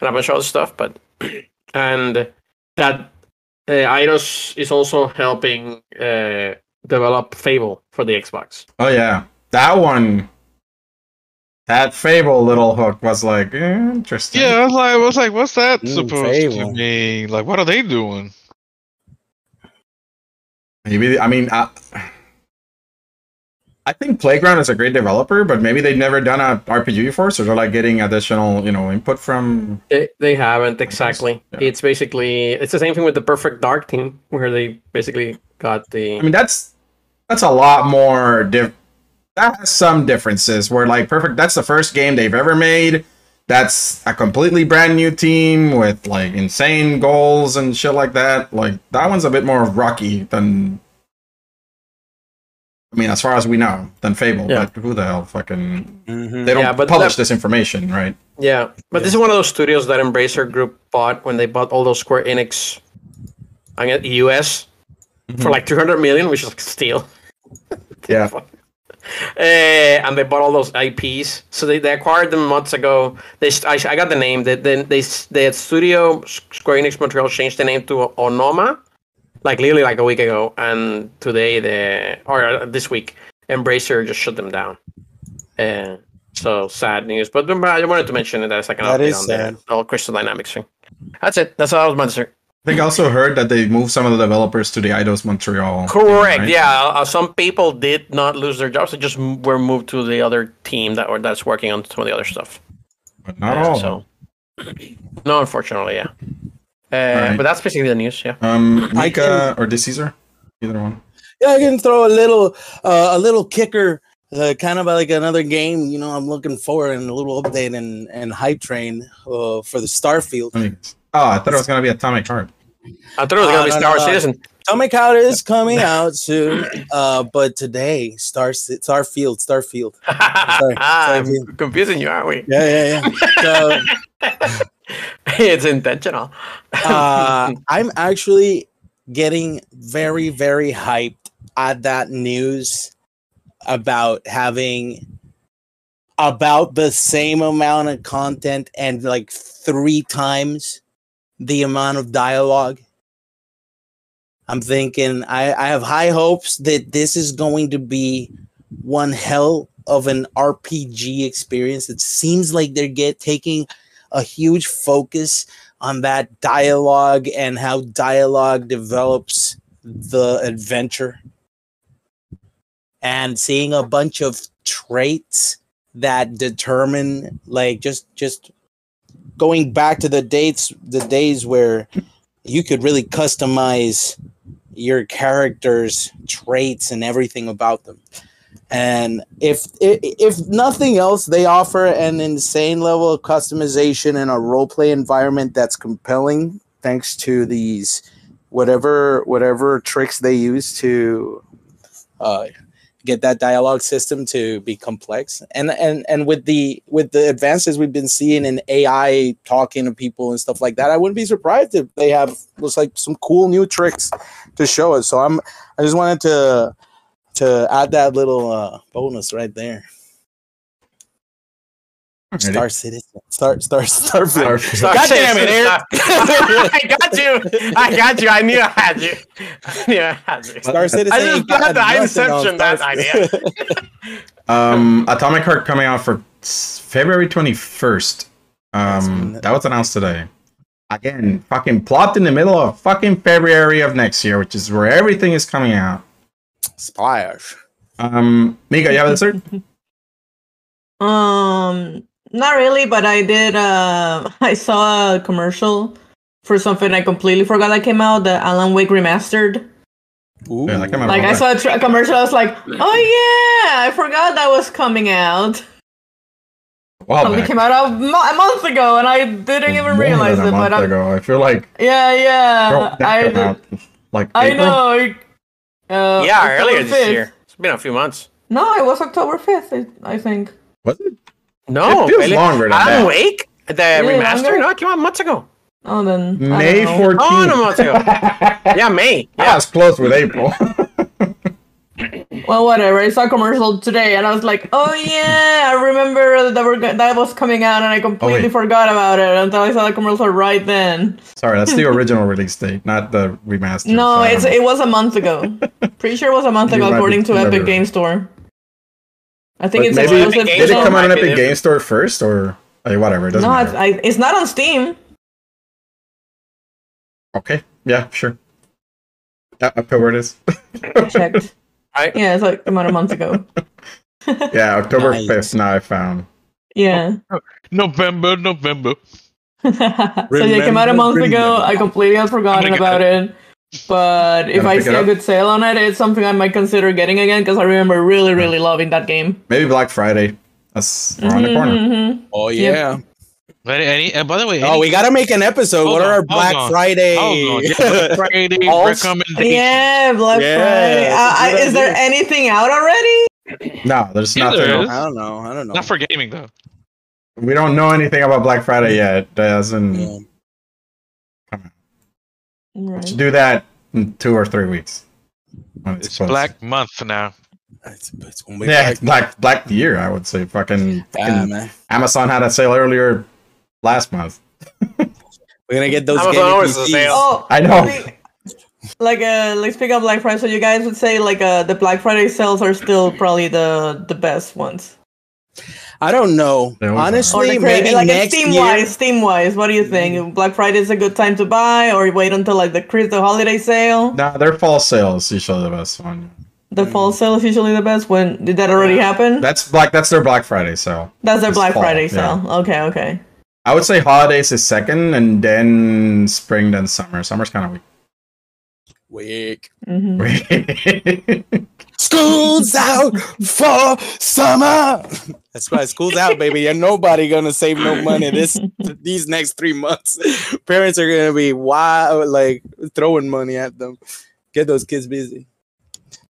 and a bunch of other stuff. But and that uh, Eidos is also helping uh, develop Fable for the Xbox. Oh yeah, that one. That Fable little hook was like eh, interesting. Yeah, I was like, I was like, what's that Mm, supposed Fable. to mean? Like, what are they doing? Maybe I mean I, I think Playground is a great developer, but maybe they've never done a RPG before, so they're like getting additional, you know, input from. They, they haven't exactly. Yeah. It's basically it's the same thing with the Perfect Dark team, where they basically got the I mean, that's that's a lot more. Diff- that has some differences. Where like perfect, that's the first game they've ever made. That's a completely brand new team with like insane goals and shit like that. Like that one's a bit more rocky than. I mean, as far as we know, than Fable. Yeah. But who the hell fucking? Mhm. They don't Yeah, but publish that- this information, right? yeah. But this is one of those studios that Embracer Group bought when they bought all those Square Enix, I guess US, for like 200 million, which is like steal. Yeah. Uh, and they bought all those IPs. So they, they acquired them months ago. They I, I got the name. They they they, they had Studio Square Enix Montreal changed the name to Onoma, like literally like a week ago. And today the or uh, this week, Embracer just shut them down. Uh, so sad news. But I wanted to mention it as like an That update is on sad. the whole Crystal Dynamics thing. That's it. That's all I was meant to say. I think I also heard that they moved some of the developers to the Eidos Montreal. team, Correct. right? Yeah, uh, some people did not lose their jobs; they just were moved to the other team that or that's working on some of the other stuff. but not Yeah, all. So, no, unfortunately, yeah. Uh, Alright. But that's basically the news. Yeah. Um, I Mika or De Caesar, either one. Yeah, I can throw a little uh, a little kicker, uh, kind of like another game. You know, I'm looking for and a little update and and hype train uh, for the Starfield. Let me. Oh, I thought it was gonna be Atomic Heart. I thought it was Uh, gonna be no, Star no, Wars no. Citizen. Atomic Heart is coming out soon, uh, but today Star Starfield Starfield. I'm Starfield. confusing you, aren't we? Yeah, yeah, yeah. So it's intentional. uh, I'm actually getting very, very hyped at that news about having about the same amount of content and like three times the amount of dialogue. I'm thinking I, I have high hopes that this is going to be one hell of an RPG experience. It seems like they're get taking a huge focus on that dialogue and how dialogue develops the adventure and seeing a bunch of traits that determine like just just going back to the dates the days where you could really customize your characters traits and everything about them. And if if nothing else they offer an insane level of customization in a role play environment that's compelling thanks to these whatever whatever tricks they use to uh, get that dialogue system to be complex and and and with the with the advances we've been seeing in AI talking to people and stuff like that I wouldn't be surprised if they have looks like some cool new tricks to show us so I'm I just wanted to to add that little uh, bonus right there. Star Citizen, Star Star Starfield. Star- God damn it, Eric! I got you. I got you. I knew I had you. I knew I had you. Star Citizen. I just got got the nothing on inception that Starfield. idea. Um, Atomic Heart coming out for February twenty first. Um, that was announced today. again, fucking plopped in the middle of fucking February of next year, which is where everything is coming out. Splash. Um, Mika, you have a cert? Um, not really, but I did. Uh, I saw a commercial for something I completely forgot that came out. The Alan Wake remastered. Ooh. Yeah, that Like I saw a, tra- a commercial, I was like, "Oh yeah, I forgot that was coming out. back. While Probably back. came out a, mo- a month ago, and I didn't even More realize than a it. But month I'm, ago. I feel like yeah, yeah, I did- out like I know. I- Uh, yeah, October earlier this 5th. year. It's been a few months. No, it was October fifth. I, I think. Was it? No, It feels really? longer than Alan that. Wake, the Really remaster. longer? No, it came out months ago. Oh, then May 14th. Oh, no, months ago. Yeah, May. Yeah, Yeah. it's close with April. Well, whatever. I saw a commercial today, and I was like, "Oh yeah, I remember that were go- that was coming out, and I oh, completely wait. forgot about it until I saw the commercial right then." Sorry, that's the original release date, not the remaster. No, so it's it was a month ago. Pretty sure it was a month You ago, according to Epic clever. Game Store. I think But it's maybe exclusive. Epic did it come out on might be Epic. Game Store first, or hey, whatever? It doesn't no, it's, matter. I, it's not on Steam. okay, yeah, sure. Yeah, October it is. I checked. I- Yeah, it's like about a month ago. yeah, October Nice. fifth. Now I found. yeah. November, November. so yeah, it came out a Remember, month ago. I completely had forgotten I'm about it. But if I see a good sale on it, it's something I might consider getting again because I remember really, really loving that game. Maybe Black Friday. That's around the Mhm, corner. mhm. Oh Yep. yeah. Any, any, and by the way, Oh, we gotta make an episode. Hold what are our Black on, Friday? yeah, Black Friday Also- recommendation. Yeah, Black Yeah, Friday. Uh, I, is there idea. anything out already? No, there's Yeah, nothing. there I don't know. I don't know. Not for gaming though. We don't know anything about Black Friday yet. Doesn't Yeah. Right. do that in two or three weeks. when It's. Black Month now. It's, it's gonna Yeah, Black- Black Black Year. I would say. Fucking, Yeah, fucking man. Amazon had a sale earlier last month. We're gonna get those Amazon gaming always a PCs. sale. Oh, I know. we- Like uh, like speak of Black Friday, so you guys would say like uh, the Black Friday sales are still probably the the best ones. I don't know. They always are. Or Honestly, like, maybe like next Steam year. wise, Steam wise, what do you think? Black Friday is a good time to buy, or wait until like the Christmas holiday sale? Nah, their fall sales usually the best one. The fall sale is usually the best. When did that already happen? That's black. That's their Black Friday sale. That's their it's Black fall, Friday yeah. sale. Okay, okay. I would say holidays is second, and then spring, then summer. Summer's kind of Weak. hmm weak. School's out for summer. That's why school's out, baby. And nobody gonna save no money this these next three months. Parents are gonna be wild, like throwing money at them. Get those kids busy.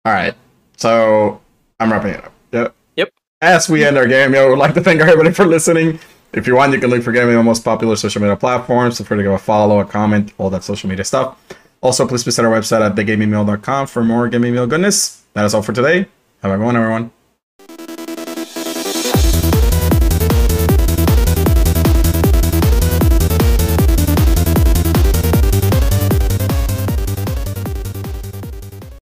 All right, so I'm wrapping it up. Yep. Yep. As we end our game, I would like to thank everybody for listening. If you want, you can look for gaming on most popular social media platforms. Feel free to give a follow, a comment, all that social media stuff. Also, please visit our website at thegamingmeal.com for more gaming meal goodness. That is all for today. Have a good one, everyone.